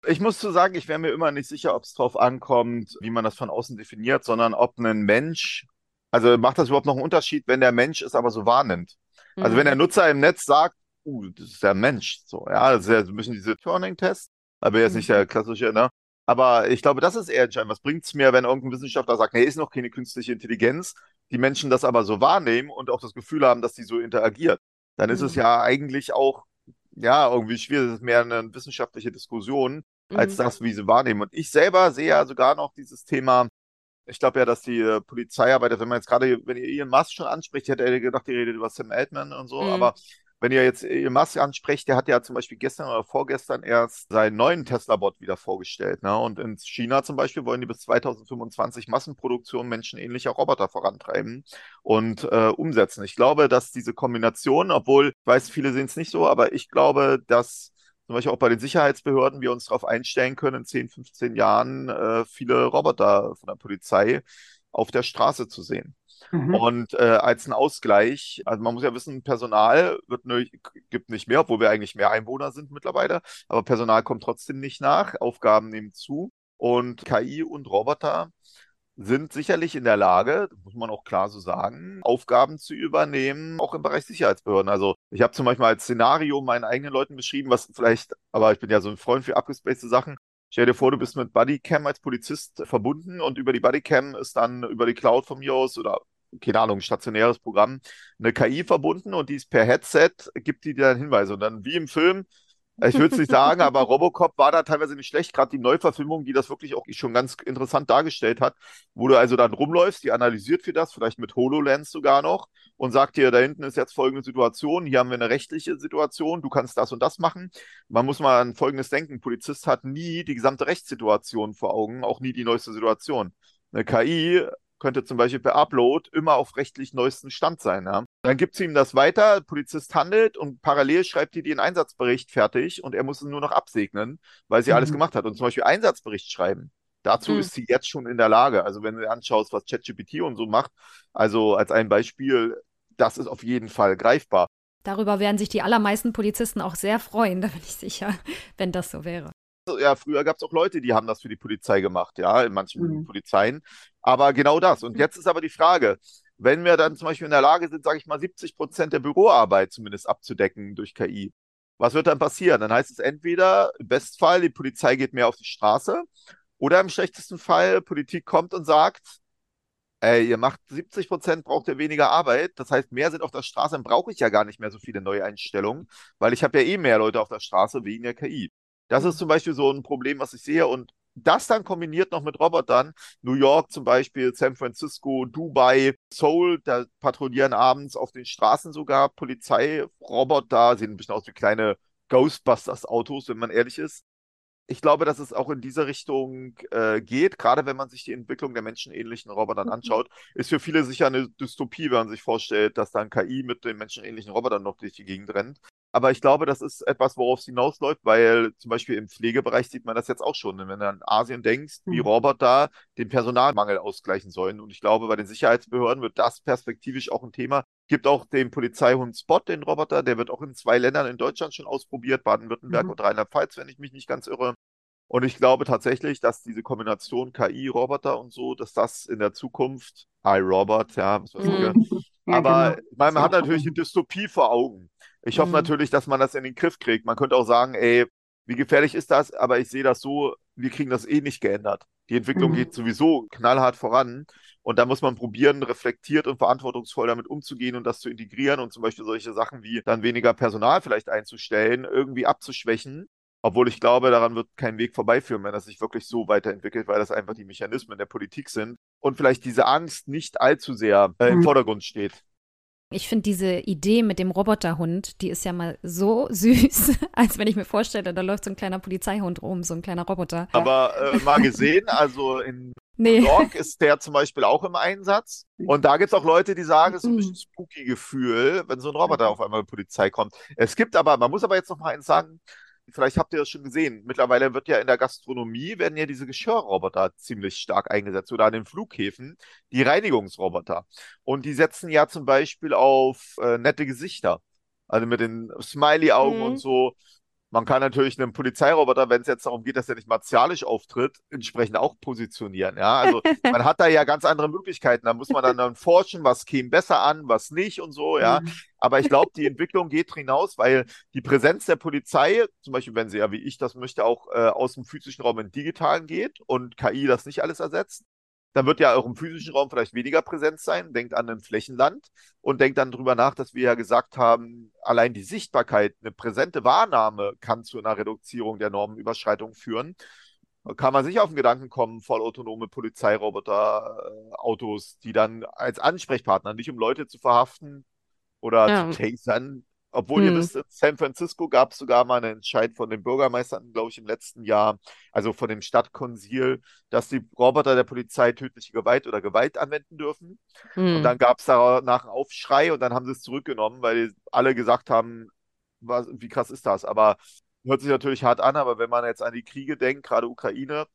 Ich muss zu sagen, ich wäre mir immer nicht sicher, ob es drauf ankommt, wie man das von außen definiert, sondern ob ein Mensch, also macht das überhaupt noch einen Unterschied, wenn der Mensch es aber so wahrnimmt. Mhm. Also wenn der mhm. Nutzer im Netz sagt, uh, das ist der Mensch, so, ja, das ist ja so ein bisschen diese Turing-Test, aber jetzt mhm. nicht der klassische, ne? Aber ich glaube, das ist eher entscheidend. Was bringt es mir, wenn irgendein Wissenschaftler sagt, nee, ist noch keine künstliche Intelligenz? die Menschen das aber so wahrnehmen und auch das Gefühl haben, dass die so interagiert, dann ist mhm. es ja eigentlich auch, ja, irgendwie schwierig. Es ist mehr eine wissenschaftliche Diskussion als mhm. das, wie sie wahrnehmen. Und ich selber sehe ja sogar noch dieses Thema, ich glaube ja, dass die äh, Polizeiarbeit, wenn man jetzt gerade, wenn ihr Ian Musk schon anspricht, hätte er gedacht, die redet über Sam Altman und so, mhm. aber wenn ihr jetzt Elon Musk ansprecht, der hat ja zum Beispiel gestern oder vorgestern erst seinen neuen Tesla-Bot wieder vorgestellt. Ne? Und in China zum Beispiel wollen die bis 2025 Massenproduktion menschenähnlicher Roboter vorantreiben und äh, umsetzen. Ich glaube, dass diese Kombination, obwohl, ich weiß, viele sehen es nicht so, aber ich glaube, dass zum Beispiel auch bei den Sicherheitsbehörden wir uns darauf einstellen können, in 10, 15 Jahren äh, viele Roboter von der Polizei auf der Straße zu sehen. Mhm. Und äh, als ein Ausgleich, also man muss ja wissen, Personal wird ne, gibt nicht mehr, obwohl wir eigentlich mehr Einwohner sind mittlerweile, aber Personal kommt trotzdem nicht nach, Aufgaben nehmen zu und KI und Roboter sind sicherlich in der Lage, muss man auch klar so sagen, Aufgaben zu übernehmen, auch im Bereich Sicherheitsbehörden. Also ich habe zum Beispiel als Szenario meinen eigenen Leuten beschrieben, was vielleicht, aber ich bin ja so ein Freund für abgespacete Sachen, Stell dir vor, du bist mit Bodycam als Polizist verbunden und über die Bodycam ist dann über die Cloud von mir aus oder keine Ahnung, stationäres Programm, eine KI verbunden und die ist per Headset, gibt die dir dann Hinweise. Und dann wie im Film, ich würde es nicht sagen, aber Robocop war da teilweise nicht schlecht, gerade die Neuverfilmung, die das wirklich auch schon ganz interessant dargestellt hat, wo du also dann rumläufst, die analysiert für das, vielleicht mit HoloLens sogar noch und sagt dir, da hinten ist jetzt folgende Situation, hier haben wir eine rechtliche Situation, du kannst das und das machen. Man muss mal an Folgendes denken, ein Polizist hat nie die gesamte Rechtssituation vor Augen, auch nie die neueste Situation. Eine KI könnte zum Beispiel per Upload immer auf rechtlich neuesten Stand sein. Ja? Dann gibt sie ihm das weiter, Polizist handelt und parallel schreibt die den Einsatzbericht fertig und er muss es nur noch absegnen, weil sie mhm. alles gemacht hat. Und zum Beispiel Einsatzbericht schreiben. Dazu mhm. ist sie jetzt schon in der Lage. Also wenn du anschaust, was ChatGPT und so macht, also als ein Beispiel, das ist auf jeden Fall greifbar. Darüber werden sich die allermeisten Polizisten auch sehr freuen, da bin ich sicher, wenn das so wäre. Ja, früher gab es auch Leute, die haben das für die Polizei gemacht, ja, in manchen mhm. Polizeien. Aber genau das. Und jetzt ist aber die Frage, wenn wir dann zum Beispiel in der Lage sind, sage ich mal, 70 Prozent der Büroarbeit zumindest abzudecken durch KI, was wird dann passieren? Dann heißt es entweder, im Bestfall, die Polizei geht mehr auf die Straße oder im schlechtesten Fall, Politik kommt und sagt, ey, ihr macht 70 Prozent, braucht ihr weniger Arbeit. Das heißt, mehr sind auf der Straße, dann brauche ich ja gar nicht mehr so viele Neueinstellungen, weil ich habe ja eh mehr Leute auf der Straße wegen der KI. Das ist zum Beispiel so ein Problem, was ich sehe. Und das dann kombiniert noch mit Robotern, New York zum Beispiel, San Francisco, Dubai, Seoul, da patrouillieren abends auf den Straßen sogar Polizeiroboter, sehen ein bisschen aus wie kleine Ghostbusters-Autos, wenn man ehrlich ist. Ich glaube, dass es auch in diese Richtung äh, geht, gerade wenn man sich die Entwicklung der menschenähnlichen Robotern mhm. anschaut, ist für viele sicher eine Dystopie, wenn man sich vorstellt, dass dann KI mit den menschenähnlichen Robotern noch durch die Gegend rennt. Aber ich glaube, das ist etwas, worauf es hinausläuft, weil zum Beispiel im Pflegebereich sieht man das jetzt auch schon. Wenn du an Asien denkst, wie hm. Roboter den Personalmangel ausgleichen sollen. Und ich glaube, bei den Sicherheitsbehörden wird das perspektivisch auch ein Thema. Gibt auch den Polizeihund Spot, den Roboter, der wird auch in zwei Ländern in Deutschland schon ausprobiert, Baden-Württemberg mhm. und Rheinland-Pfalz, wenn ich mich nicht ganz irre. Und ich glaube tatsächlich, dass diese Kombination KI, Roboter und so, dass das in der Zukunft, iRobot, ja, was weiß ich, mhm. ja, aber genau. man, man hat natürlich eine Dystopie vor Augen. Ich hoffe mhm. natürlich, dass man das in den Griff kriegt. Man könnte auch sagen, ey, wie gefährlich ist das? Aber ich sehe das so, wir kriegen das eh nicht geändert. Die Entwicklung mhm. geht sowieso knallhart voran. Und da muss man probieren, reflektiert und verantwortungsvoll damit umzugehen und das zu integrieren und zum Beispiel solche Sachen wie dann weniger Personal vielleicht einzustellen, irgendwie abzuschwächen. Obwohl ich glaube, daran wird kein Weg vorbeiführen, wenn das sich wirklich so weiterentwickelt, weil das einfach die Mechanismen der Politik sind und vielleicht diese Angst nicht allzu sehr äh, im mhm. Vordergrund steht. Ich finde diese Idee mit dem Roboterhund, die ist ja mal so süß, als wenn ich mir vorstelle, da läuft so ein kleiner Polizeihund rum, so ein kleiner Roboter. Aber äh, mal gesehen, also in nee. New York ist der zum Beispiel auch im Einsatz. Und da gibt es auch Leute, die sagen, es ist ein bisschen spooky Gefühl, wenn so ein Roboter auf einmal Polizei kommt. Es gibt aber, man muss aber jetzt noch mal eins sagen, vielleicht habt ihr das schon gesehen. Mittlerweile wird ja in der Gastronomie werden ja diese Geschirrroboter ziemlich stark eingesetzt oder an den Flughäfen die Reinigungsroboter. Und die setzen ja zum Beispiel auf äh, nette Gesichter. Also mit den Smiley-Augen mhm. und so. Man kann natürlich einen Polizeiroboter, wenn es jetzt darum geht, dass er nicht martialisch auftritt, entsprechend auch positionieren. Ja, also man hat da ja ganz andere Möglichkeiten. Da muss man dann, dann forschen, was käme besser an, was nicht und so. Ja, mhm. aber ich glaube, die Entwicklung geht hinaus, weil die Präsenz der Polizei, zum Beispiel, wenn sie ja wie ich das möchte, auch äh, aus dem physischen Raum in den digitalen geht und KI das nicht alles ersetzt. Dann wird ja auch im physischen Raum vielleicht weniger Präsenz sein. Denkt an ein Flächenland und denkt dann drüber nach, dass wir ja gesagt haben, allein die Sichtbarkeit, eine präsente Wahrnahme kann zu einer Reduzierung der Normenüberschreitung führen. Kann man sich auf den Gedanken kommen, vollautonome Polizeiroboter, äh, Autos, die dann als Ansprechpartner, nicht um Leute zu verhaften oder ja. zu tasern, obwohl hm. ihr wisst, in San Francisco gab es sogar mal einen Entscheid von den Bürgermeistern, glaube ich, im letzten Jahr, also von dem Stadtkonsil, dass die Roboter der Polizei tödliche Gewalt oder Gewalt anwenden dürfen. Hm. Und dann gab es danach einen Aufschrei und dann haben sie es zurückgenommen, weil alle gesagt haben, was, wie krass ist das? Aber hört sich natürlich hart an, aber wenn man jetzt an die Kriege denkt, gerade Ukraine,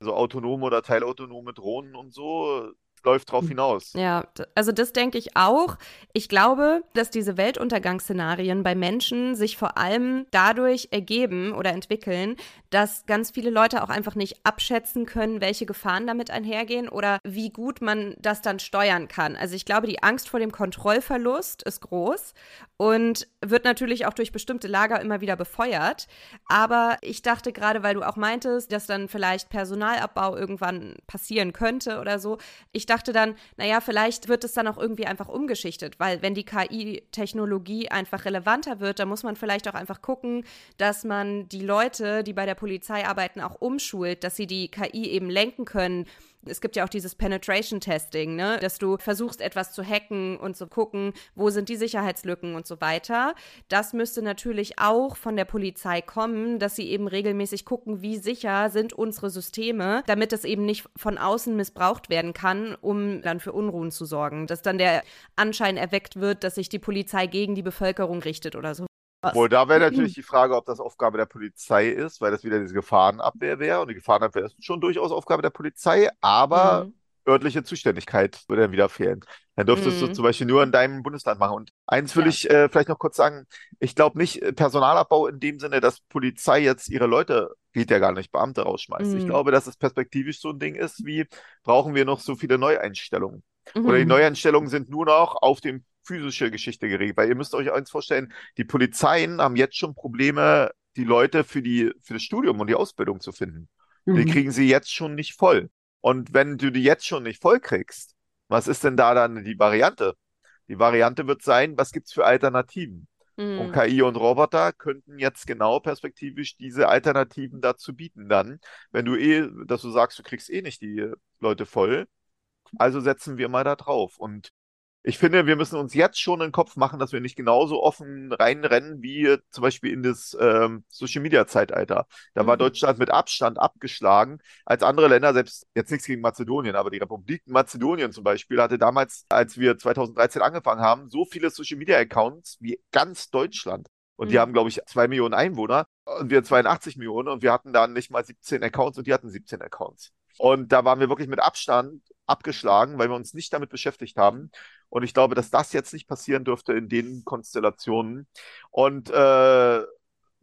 so autonome oder teilautonome Drohnen und so, läuft drauf hm. hinaus. Ja, also das denke ich auch. Ich glaube, dass diese Weltuntergangsszenarien bei Menschen sich vor allem dadurch ergeben oder entwickeln, dass ganz viele Leute auch einfach nicht abschätzen können, welche Gefahren damit einhergehen oder wie gut man das dann steuern kann. Also ich glaube, die Angst vor dem Kontrollverlust ist groß und wird natürlich auch durch bestimmte Lager immer wieder befeuert. Aber ich dachte gerade, weil du auch meintest, dass dann vielleicht Personalabbau irgendwann passieren könnte oder so, ich dachte dann, naja, vielleicht wird es dann auch irgendwie einfach umgeschichtet, weil wenn die KI-Technologie einfach relevanter wird, dann muss man vielleicht auch einfach gucken, dass man die Leute, die bei der Polizei arbeiten, auch umschult, dass sie die KI eben lenken können es gibt ja auch dieses Penetration Testing, ne? dass du versuchst, etwas zu hacken und zu gucken, wo sind die Sicherheitslücken und so weiter. Das müsste natürlich auch von der Polizei kommen, dass sie eben regelmäßig gucken, wie sicher sind unsere Systeme, damit es eben nicht von außen missbraucht werden kann, um dann für Unruhen zu sorgen. Dass dann der Anschein erweckt wird, dass sich die Polizei gegen die Bevölkerung richtet oder so. Wohl, da wäre natürlich die Frage, ob das Aufgabe der Polizei ist, weil das wieder diese Gefahrenabwehr wäre. Und die Gefahrenabwehr ist schon durchaus Aufgabe der Polizei, aber mhm. örtliche Zuständigkeit würde dann wieder fehlen. Dann dürftest mhm. du zum Beispiel nur in deinem Bundesland machen. Und eins will ja. ich äh, vielleicht noch kurz sagen, ich glaube nicht äh, Personalabbau in dem Sinne, dass Polizei jetzt ihre Leute, geht ja gar nicht, Beamte rausschmeißt. Mhm. Ich glaube, dass es perspektivisch so ein Ding ist, wie brauchen wir noch so viele Neueinstellungen? Oder die mhm. Neueinstellungen sind nur noch auf dem physische Geschichte geregelt. Weil ihr müsst euch eins vorstellen, die Polizeien haben jetzt schon Probleme, die Leute für, die, für das Studium und die Ausbildung zu finden. Mhm. Die kriegen sie jetzt schon nicht voll. Und wenn du die jetzt schon nicht voll kriegst, was ist denn da dann die Variante? Die Variante wird sein, was gibt es für Alternativen? Mhm. Und KI und Roboter könnten jetzt genau perspektivisch diese Alternativen dazu bieten dann, wenn du eh, dass du sagst, du kriegst eh nicht die Leute voll, also setzen wir mal da drauf. Und ich finde, wir müssen uns jetzt schon den Kopf machen, dass wir nicht genauso offen reinrennen wie zum Beispiel in das ähm, Social Media Zeitalter. Da war mhm. Deutschland mit Abstand abgeschlagen als andere Länder, selbst jetzt nichts gegen Mazedonien, aber die Republik Mazedonien zum Beispiel hatte damals, als wir 2013 angefangen haben, so viele Social Media Accounts wie ganz Deutschland. Und die mhm. haben, glaube ich, zwei Millionen Einwohner und wir 82 Millionen und wir hatten dann nicht mal 17 Accounts und die hatten 17 Accounts. Und da waren wir wirklich mit Abstand abgeschlagen, weil wir uns nicht damit beschäftigt haben. Und ich glaube, dass das jetzt nicht passieren dürfte in den Konstellationen. Und äh,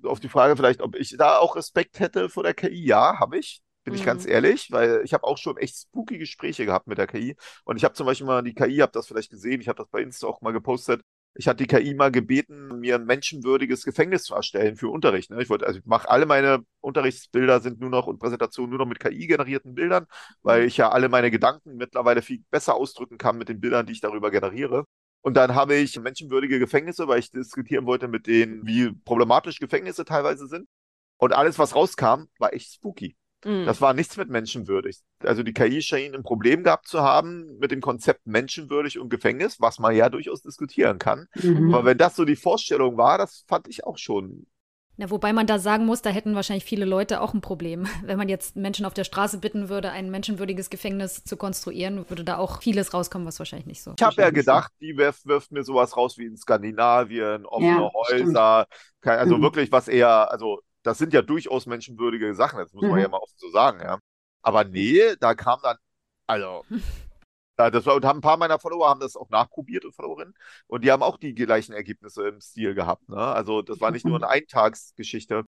auf die Frage vielleicht, ob ich da auch Respekt hätte vor der KI, ja, habe ich. Bin mhm. ich ganz mhm. ehrlich, weil ich habe auch schon echt spooky Gespräche gehabt mit der KI. Und ich habe zum Beispiel mal die KI, habt das vielleicht gesehen, ich habe das bei Insta auch mal gepostet, ich hatte die KI mal gebeten, mir ein menschenwürdiges Gefängnis zu erstellen für Unterricht. Ne? Ich wollte, also ich mache alle meine Unterrichtsbilder sind nur noch und Präsentationen nur noch mit KI generierten Bildern, weil mhm. ich ja alle meine Gedanken mittlerweile viel besser ausdrücken kann mit den Bildern, die ich darüber generiere. Und dann habe ich menschenwürdige Gefängnisse, weil ich diskutieren wollte mit denen, wie problematisch Gefängnisse teilweise sind. Und alles, was rauskam, war echt spooky. Mhm. Das war nichts mit menschenwürdig. Also die KI schien ein Problem gehabt zu haben mit dem Konzept menschenwürdig und Gefängnis, was man ja durchaus diskutieren kann. Mhm. Aber wenn das so die Vorstellung war, das fand ich auch schon na, wobei man da sagen muss, da hätten wahrscheinlich viele Leute auch ein Problem. Wenn man jetzt Menschen auf der Straße bitten würde, ein menschenwürdiges Gefängnis zu konstruieren, würde da auch vieles rauskommen, was wahrscheinlich nicht so. Ich habe ja gedacht, die wirft, wirft, mir sowas raus wie in Skandinavien, offene ja, Häuser, kein, also mhm. wirklich was eher, also das sind ja durchaus menschenwürdige Sachen, das muss man mhm. ja mal oft so sagen, ja. Aber nee, da kam dann, also, das war, und haben ein paar meiner Follower haben das auch nachprobiert und Followerinnen und die haben auch die gleichen Ergebnisse im Stil gehabt. Ne? Also das war nicht nur eine Eintagsgeschichte.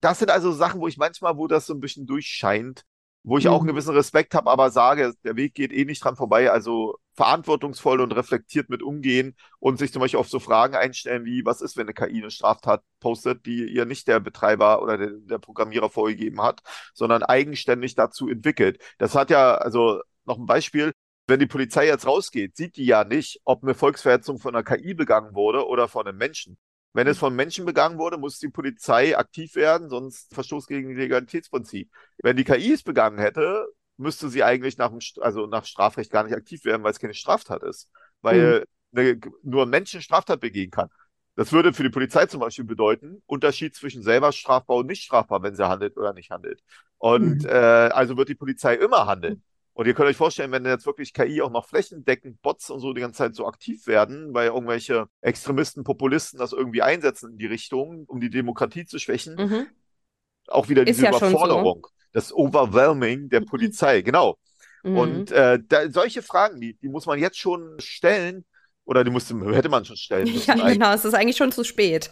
Das sind also Sachen, wo ich manchmal, wo das so ein bisschen durchscheint, wo ich auch einen mhm. gewissen Respekt habe, aber sage, der Weg geht eh nicht dran vorbei. Also verantwortungsvoll und reflektiert mit umgehen und sich zum Beispiel auf so Fragen einstellen wie, was ist, wenn eine KI eine Straftat postet, die ihr nicht der Betreiber oder der, der Programmierer vorgegeben hat, sondern eigenständig dazu entwickelt. Das hat ja, also noch ein Beispiel. Wenn die Polizei jetzt rausgeht, sieht die ja nicht, ob eine Volksverhetzung von einer KI begangen wurde oder von einem Menschen. Wenn es von Menschen begangen wurde, muss die Polizei aktiv werden, sonst Verstoß gegen die Legalitätsprinzip. Wenn die KI es begangen hätte, müsste sie eigentlich nach, dem, also nach Strafrecht gar nicht aktiv werden, weil es keine Straftat ist. Weil mhm. eine, nur ein Mensch eine Straftat begehen kann. Das würde für die Polizei zum Beispiel bedeuten, Unterschied zwischen selber strafbar und nicht strafbar, wenn sie handelt oder nicht handelt. Und mhm. äh, also wird die Polizei immer handeln. Und ihr könnt euch vorstellen, wenn jetzt wirklich KI auch noch flächendeckend Bots und so die ganze Zeit so aktiv werden, weil irgendwelche Extremisten, Populisten das irgendwie einsetzen in die Richtung, um die Demokratie zu schwächen, mhm. auch wieder diese ja Überforderung, so. das Overwhelming der mhm. Polizei, genau. Mhm. Und äh, da, solche Fragen, die, die muss man jetzt schon stellen, oder die musste, hätte man schon stellen müssen. Ja, genau, es ist eigentlich schon zu spät.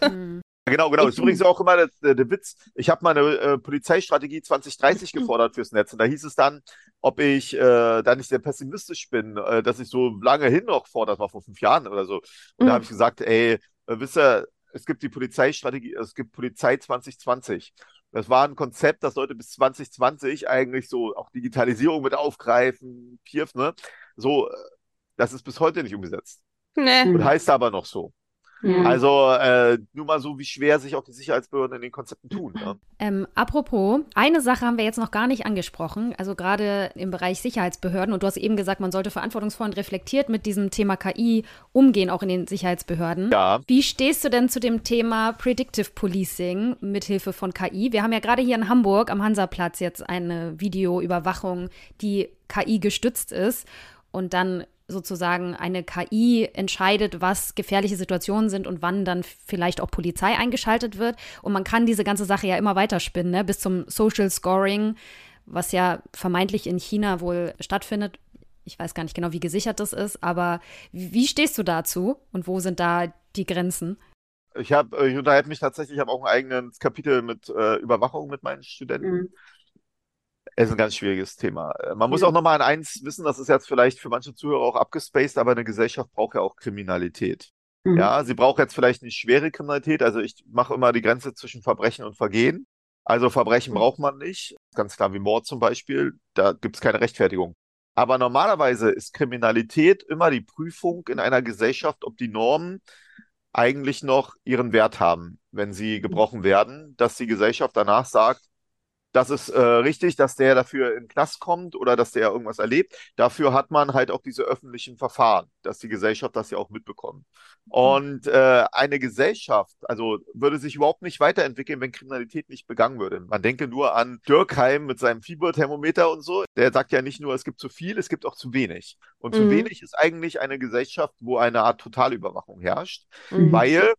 Genau, genau. Das ist übrigens auch immer der, der, Witz. Ich habe meine äh, Polizeistrategie 2030 gefordert fürs Netz. Und da hieß es dann, ob ich äh, da nicht sehr pessimistisch bin, äh, dass ich so lange hin noch fordere, das war vor fünf Jahren oder so. Und mhm. da habe ich gesagt, ey, äh, wisst ihr, es gibt die Polizeistrategie, es gibt Polizei 2020. Das war ein Konzept, das sollte bis 2020 eigentlich so auch Digitalisierung mit aufgreifen, Kiew, ne? So, äh, das ist bis heute nicht umgesetzt. Nee. Und heißt aber noch so. Ja. Also äh, nur mal so, wie schwer sich auch die Sicherheitsbehörden in den Konzepten tun. Ne? Ähm, apropos, eine Sache haben wir jetzt noch gar nicht angesprochen, also gerade im Bereich Sicherheitsbehörden. Und du hast eben gesagt, man sollte verantwortungsvoll und reflektiert mit diesem Thema KI umgehen, auch in den Sicherheitsbehörden. Ja. Wie stehst du denn zu dem Thema Predictive Policing mithilfe von KI? Wir haben ja gerade hier in Hamburg am Hansaplatz jetzt eine Videoüberwachung, die KI gestützt ist und dann sozusagen eine KI entscheidet, was gefährliche Situationen sind und wann dann vielleicht auch Polizei eingeschaltet wird. Und man kann diese ganze Sache ja immer weiterspinnen, ne? bis zum Social Scoring, was ja vermeintlich in China wohl stattfindet. Ich weiß gar nicht genau, wie gesichert das ist, aber wie stehst du dazu und wo sind da die Grenzen? Ich habe, ich unterhalte mich tatsächlich, ich habe auch ein eigenes Kapitel mit äh, Überwachung mit meinen Studenten. Mhm. Es ist ein ganz schwieriges Thema. Äh, man muss auch nochmal an eins wissen, das ist jetzt vielleicht für manche Zuhörer auch abgespaced, aber eine Gesellschaft braucht ja auch Kriminalität. Mhm. Ja, sie braucht jetzt vielleicht nicht schwere Kriminalität. Also ich mache immer die Grenze zwischen Verbrechen und Vergehen. Also Verbrechen mhm. braucht man nicht. Ganz klar wie Mord zum Beispiel. Da gibt es keine Rechtfertigung. Aber normalerweise ist Kriminalität immer die Prüfung in einer Gesellschaft, ob die Normen eigentlich noch ihren Wert haben, wenn sie gebrochen werden, dass die Gesellschaft danach sagt, das ist äh, richtig, dass der dafür in den Knast kommt oder dass der irgendwas erlebt. Dafür hat man halt auch diese öffentlichen Verfahren, dass die Gesellschaft das ja auch mitbekommt. Und äh, eine Gesellschaft, also würde sich überhaupt nicht weiterentwickeln, wenn Kriminalität nicht begangen würde. Man denke nur an Dürkheim mit seinem Fieberthermometer und so. Der sagt ja nicht nur, es gibt zu viel, es gibt auch zu wenig. Und mhm. zu wenig ist eigentlich eine Gesellschaft, wo eine Art Totalüberwachung herrscht, mhm. weil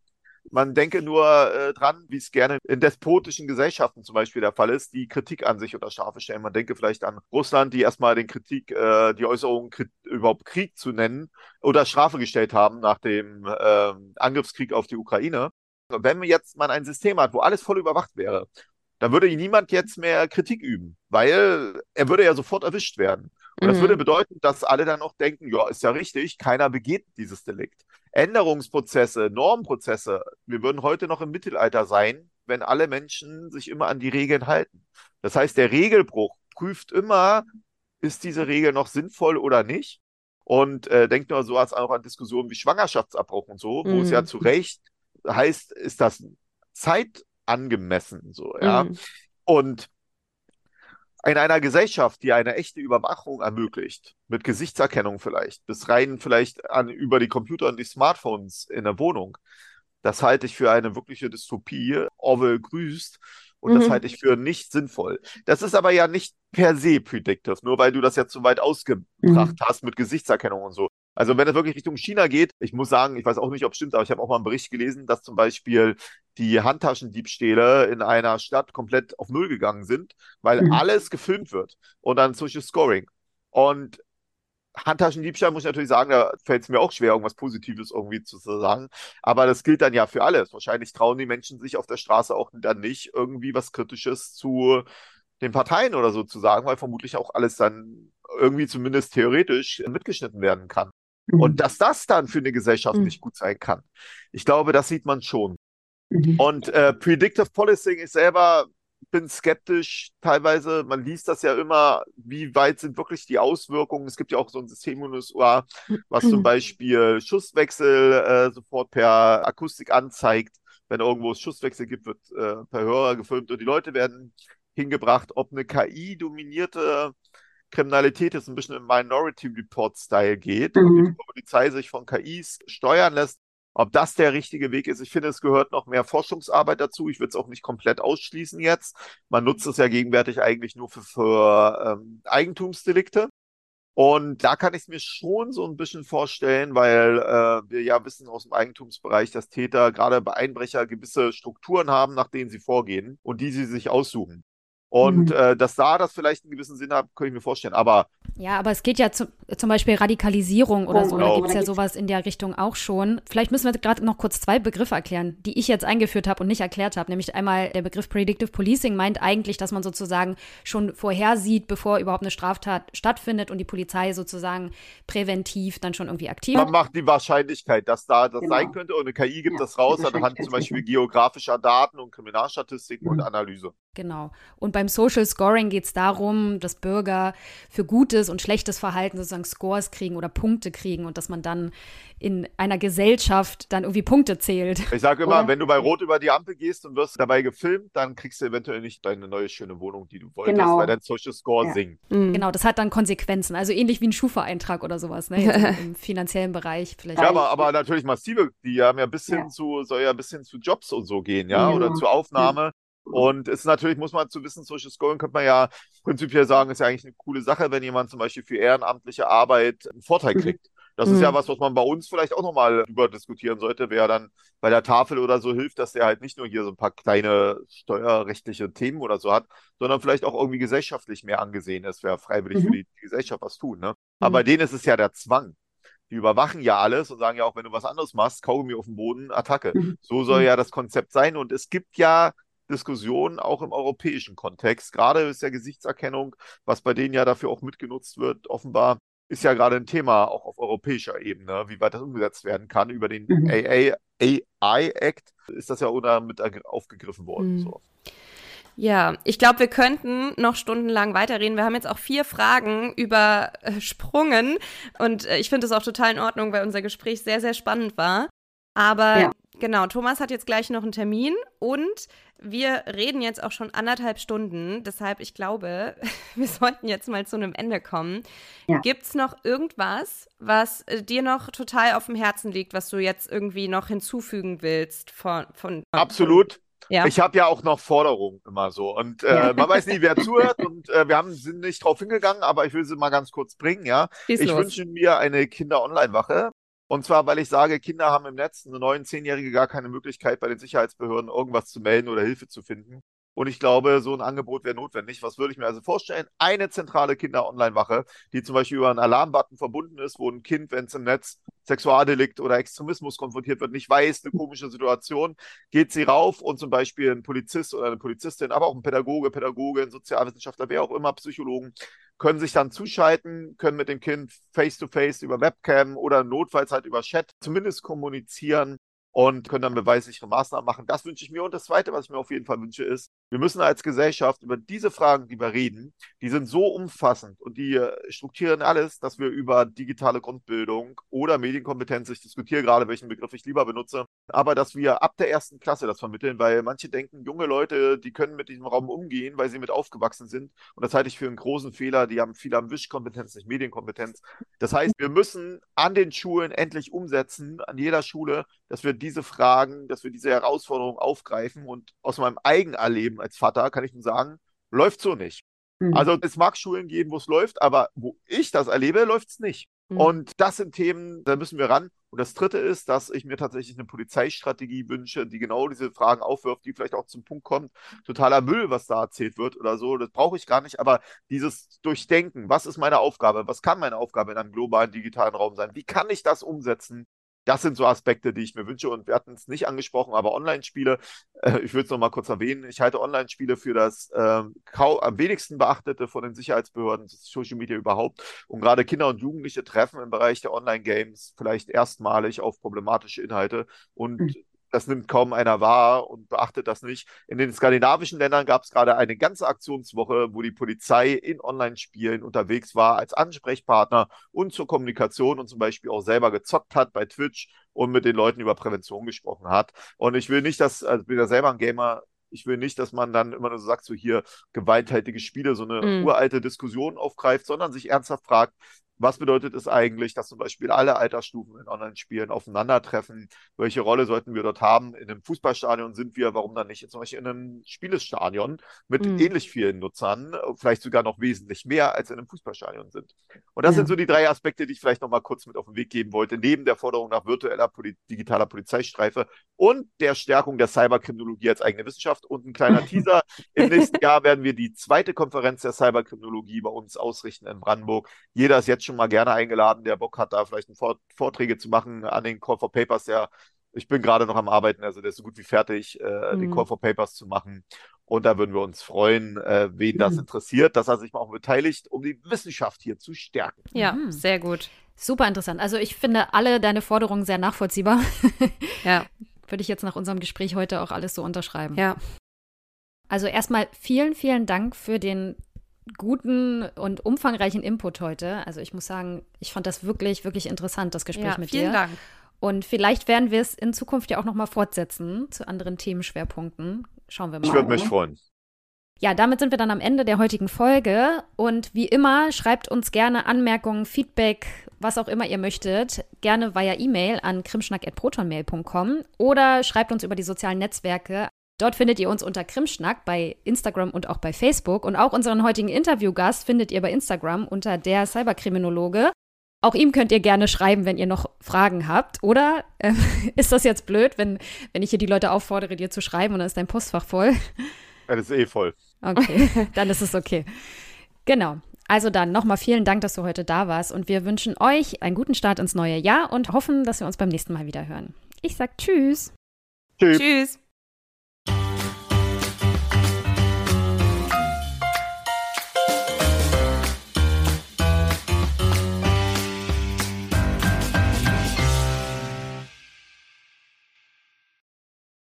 man denke nur äh, dran, wie es gerne in despotischen Gesellschaften zum Beispiel der Fall ist, die Kritik an sich unter Strafe stellen. Man denke vielleicht an Russland, die erstmal den Kritik, äh, die Äußerung Krit überhaupt Krieg zu nennen oder Strafe gestellt haben nach dem äh, Angriffskrieg auf die Ukraine. Wenn man jetzt mal ein System hat, wo alles voll überwacht wäre, dann würde niemand jetzt mehr Kritik üben, weil er würde ja sofort erwischt werden. Und das würde mhm. bedeuten, dass alle dann auch denken, ja, ist ja richtig, keiner begeht dieses Delikt. Änderungsprozesse, Normprozesse, wir würden heute noch im Mittelalter sein, wenn alle Menschen sich immer an die Regeln halten. Das heißt, der Regelbruch prüft immer, ist diese Regel noch sinnvoll oder nicht? Und äh, denkt nur so als auch an Diskussionen wie Schwangerschaftsabbruch und so, wo mhm. es ja mhm. zu Recht heißt, ist das zeitangemessen, so, ja. Mhm. Und in einer Gesellschaft, die eine echte Überwachung ermöglicht, mit Gesichtserkennung vielleicht, bis rein vielleicht an, über die Computer und die Smartphones in der Wohnung, das halte ich für eine wirkliche Dystopie. Orwell grüßt. Und mhm. das halte ich für nicht sinnvoll. Das ist aber ja nicht per se predictive, nur weil du das jetzt so weit ausgebracht mhm. hast mit Gesichtserkennung und so. Also wenn es wirklich Richtung China geht, ich muss sagen, ich weiß auch nicht, ob es stimmt, aber ich habe auch mal einen Bericht gelesen, dass zum Beispiel die Handtaschendiebstähle in einer Stadt komplett auf Null gegangen sind, weil mhm. alles gefilmt wird und dann zum Beispiel Scoring. Und Handtaschendiebstahl muss ich natürlich sagen, da fällt es mir auch schwer, irgendwas Positives irgendwie zu sagen. Aber das gilt dann ja für alles. Wahrscheinlich trauen die Menschen sich auf der Straße auch dann nicht, irgendwie was Kritisches zu den Parteien oder so zu sagen, weil vermutlich auch alles dann irgendwie zumindest theoretisch mitgeschnitten werden kann. Mhm. Und dass das dann für eine Gesellschaft mhm. nicht gut sein kann, ich glaube, das sieht man schon. Mhm. Und äh, Predictive Policing ist selber bin skeptisch teilweise. Man liest das ja immer, wie weit sind wirklich die Auswirkungen. Es gibt ja auch so ein System in den USA, was zum Beispiel Schusswechsel äh, sofort per Akustik anzeigt. Wenn irgendwo es Schusswechsel gibt, wird äh, per Hörer gefilmt und die Leute werden hingebracht, ob eine KI-dominierte Kriminalität jetzt ein bisschen im Minority Report-Style geht mhm. und die Polizei sich von KIs steuern lässt, ob das der richtige Weg ist, ich finde, es gehört noch mehr Forschungsarbeit dazu. Ich würde es auch nicht komplett ausschließen jetzt. Man nutzt es ja gegenwärtig eigentlich nur für, für ähm, Eigentumsdelikte. Und da kann ich es mir schon so ein bisschen vorstellen, weil äh, wir ja wissen aus dem Eigentumsbereich, dass Täter gerade bei Einbrecher gewisse Strukturen haben, nach denen sie vorgehen und die sie sich aussuchen. Und mhm. äh, dass da das vielleicht einen gewissen Sinn hat, könnte ich mir vorstellen. Aber. Ja, aber es geht ja zu, zum Beispiel Radikalisierung oder oh, so. Da gibt es ja sowas in der Richtung auch schon. Vielleicht müssen wir gerade noch kurz zwei Begriffe erklären, die ich jetzt eingeführt habe und nicht erklärt habe. Nämlich einmal der Begriff Predictive Policing meint eigentlich, dass man sozusagen schon vorhersieht, bevor überhaupt eine Straftat stattfindet und die Polizei sozusagen präventiv dann schon irgendwie aktiv Man macht die Wahrscheinlichkeit, dass da das genau. sein könnte und eine KI gibt ja, das raus anhand zum Beispiel geografischer Daten und Kriminalstatistiken mhm. und Analyse. Genau. Und beim Social Scoring geht es darum, dass Bürger für gutes und schlechtes Verhalten sozusagen Scores kriegen oder Punkte kriegen und dass man dann in einer Gesellschaft dann irgendwie Punkte zählt. Ich sage immer, oder? wenn du bei Rot über die Ampel gehst und wirst dabei gefilmt, dann kriegst du eventuell nicht deine neue schöne Wohnung, die du wolltest, genau. weil dein Social Score ja. sinkt. Mhm. Genau, das hat dann Konsequenzen. Also ähnlich wie ein Schufa-Eintrag oder sowas, ne? im finanziellen Bereich vielleicht. Ja, aber, aber natürlich massive, die haben ja bis hin ja. zu, soll ja bis hin zu Jobs und so gehen, ja, oder zur Aufnahme. Und es ist natürlich, muss man zu wissen, Social Scoring könnte man ja prinzipiell sagen, ist ja eigentlich eine coole Sache, wenn jemand zum Beispiel für ehrenamtliche Arbeit einen Vorteil mhm. kriegt. Das mhm. ist ja mhm. was, was man bei uns vielleicht auch nochmal über diskutieren sollte, wer dann bei der Tafel oder so hilft, dass der halt nicht nur hier so ein paar kleine steuerrechtliche Themen oder so hat, sondern vielleicht auch irgendwie gesellschaftlich mehr angesehen ist, wer freiwillig mhm. für die Gesellschaft was tut. Ne? Aber bei mhm. denen ist es ja der Zwang. Die überwachen ja alles und sagen ja auch, wenn du was anderes machst, Kaugummi auf dem Boden, Attacke. So soll ja das Konzept sein. Und es gibt ja Diskussionen auch im europäischen Kontext. Gerade ist ja Gesichtserkennung, was bei denen ja dafür auch mitgenutzt wird, offenbar ist ja gerade ein Thema auch auf europäischer Ebene, wie weit das umgesetzt werden kann. Über den mhm. AA, AI Act ist das ja unter mit aufgegriffen worden. Mhm. So. Ja, ich glaube, wir könnten noch stundenlang weiterreden. Wir haben jetzt auch vier Fragen übersprungen und äh, ich finde es auch total in Ordnung, weil unser Gespräch sehr, sehr spannend war. Aber ja. genau, Thomas hat jetzt gleich noch einen Termin und wir reden jetzt auch schon anderthalb Stunden. Deshalb, ich glaube, wir sollten jetzt mal zu einem Ende kommen. Ja. Gibt es noch irgendwas, was äh, dir noch total auf dem Herzen liegt, was du jetzt irgendwie noch hinzufügen willst von. von Absolut. Ja. Ich habe ja auch noch Forderungen immer so. Und äh, man weiß nie, wer zuhört. Und äh, wir haben, sind nicht drauf hingegangen, aber ich will sie mal ganz kurz bringen. Ja, Schieß Ich los. wünsche mir eine Kinder-Online-Wache. Und zwar, weil ich sage, Kinder haben im Netz, eine 9-, 10-Jährige gar keine Möglichkeit, bei den Sicherheitsbehörden irgendwas zu melden oder Hilfe zu finden. Und ich glaube, so ein Angebot wäre notwendig. Was würde ich mir also vorstellen? Eine zentrale Kinder-Online-Wache, die zum Beispiel über einen Alarmbutton verbunden ist, wo ein Kind, wenn es im Netz Sexualdelikt oder Extremismus konfrontiert wird, nicht weiß, eine komische Situation, geht sie rauf und zum Beispiel ein Polizist oder eine Polizistin, aber auch ein Pädagoge, Pädagogin, Sozialwissenschaftler, wer auch immer, Psychologen, können sich dann zuschalten, können mit dem Kind face-to-face -face über Webcam oder notfalls halt über Chat zumindest kommunizieren und können dann beweisliche Maßnahmen machen. Das wünsche ich mir. Und das Zweite, was ich mir auf jeden Fall wünsche, ist, wir müssen als Gesellschaft über diese Fragen, die wir reden, die sind so umfassend und die äh, strukturieren alles, dass wir über digitale Grundbildung oder Medienkompetenz, ich diskutiere gerade, welchen Begriff ich lieber benutze, aber dass wir ab der ersten Klasse das vermitteln, weil manche denken, junge Leute, die können mit diesem Raum umgehen, weil sie mit aufgewachsen sind. Und das halte ich für einen großen Fehler. Die haben viele am Wischkompetenz, nicht Medienkompetenz. Das heißt, wir müssen an den Schulen endlich umsetzen, an jeder Schule, dass wir diese Fragen, dass wir diese Herausforderungen aufgreifen. Und aus meinem Eigenerleben als Vater kann ich nur sagen, läuft so nicht. Mhm. Also es mag Schulen geben, wo es läuft, aber wo ich das erlebe, läuft es nicht. Mhm. Und das sind Themen, da müssen wir ran. Und das Dritte ist, dass ich mir tatsächlich eine Polizeistrategie wünsche, die genau diese Fragen aufwirft, die vielleicht auch zum Punkt kommt. Totaler Müll, was da erzählt wird oder so, das brauche ich gar nicht. Aber dieses Durchdenken, was ist meine Aufgabe? Was kann meine Aufgabe in einem globalen digitalen Raum sein? Wie kann ich das umsetzen? Das sind so Aspekte, die ich mir wünsche. Und wir hatten es nicht angesprochen, aber Online-Spiele, äh, ich würde es noch mal kurz erwähnen. Ich halte Online-Spiele für das äh, am wenigsten beachtete von den Sicherheitsbehörden, Social Media überhaupt. Und gerade Kinder und Jugendliche treffen im Bereich der Online-Games vielleicht erstmalig auf problematische Inhalte. Und mhm das nimmt kaum einer wahr und beachtet das nicht. In den skandinavischen Ländern gab es gerade eine ganze Aktionswoche, wo die Polizei in Online-Spielen unterwegs war als Ansprechpartner und zur Kommunikation und zum Beispiel auch selber gezockt hat bei Twitch und mit den Leuten über Prävention gesprochen hat. Und ich will nicht, dass, also bin ja selber ein Gamer, ich will nicht, dass man dann immer nur so sagt, so hier gewalttätige Spiele, so eine mm. uralte Diskussion aufgreift, sondern sich ernsthaft fragt, was bedeutet es eigentlich, dass zum Beispiel alle Altersstufen in Online-Spielen aufeinandertreffen? Welche Rolle sollten wir dort haben? In einem Fußballstadion sind wir, warum dann nicht zum Beispiel in einem Spielestadion mit mhm. ähnlich vielen Nutzern, vielleicht sogar noch wesentlich mehr als in einem Fußballstadion sind? Und das ja. sind so die drei Aspekte, die ich vielleicht noch mal kurz mit auf den Weg geben wollte, neben der Forderung nach virtueller Poli digitaler Polizeistreife und der Stärkung der Cyberkriminologie als eigene Wissenschaft. Und ein kleiner Teaser. Im nächsten Jahr werden wir die zweite Konferenz der Cyberkriminologie bei uns ausrichten in Brandenburg. Jeder ist jetzt schon mal gerne eingeladen, der Bock hat, da vielleicht Vort Vorträge zu machen an den Call for Papers. Der, ich bin gerade noch am Arbeiten, also der ist so gut wie fertig, äh, mhm. den Call for Papers zu machen. Und da würden wir uns freuen, äh, wen mhm. das interessiert, dass er sich mal auch beteiligt, um die Wissenschaft hier zu stärken. Ja, mhm. sehr gut. Super interessant. Also ich finde alle deine Forderungen sehr nachvollziehbar. ja. Würde ich jetzt nach unserem Gespräch heute auch alles so unterschreiben. Ja. Also erstmal vielen, vielen Dank für den guten und umfangreichen Input heute. Also ich muss sagen, ich fand das wirklich, wirklich interessant, das Gespräch ja, mit vielen dir. Vielen Dank. Und vielleicht werden wir es in Zukunft ja auch noch mal fortsetzen zu anderen Themenschwerpunkten. Schauen wir mal. Ich würde mich freuen. Ja, damit sind wir dann am Ende der heutigen Folge. Und wie immer, schreibt uns gerne Anmerkungen, Feedback, was auch immer ihr möchtet, gerne via E-Mail an krimschnack.protonmail.com oder schreibt uns über die sozialen Netzwerke Dort findet ihr uns unter Krimschnack bei Instagram und auch bei Facebook. Und auch unseren heutigen Interviewgast findet ihr bei Instagram unter der Cyberkriminologe. Auch ihm könnt ihr gerne schreiben, wenn ihr noch Fragen habt. Oder äh, ist das jetzt blöd, wenn, wenn ich hier die Leute auffordere, dir zu schreiben und dann ist dein Postfach voll? Ja, das ist eh voll. Okay, dann ist es okay. Genau. Also dann nochmal vielen Dank, dass du heute da warst. Und wir wünschen euch einen guten Start ins neue Jahr und hoffen, dass wir uns beim nächsten Mal wieder hören. Ich sag Tschüss. Tschüss. Tschüss.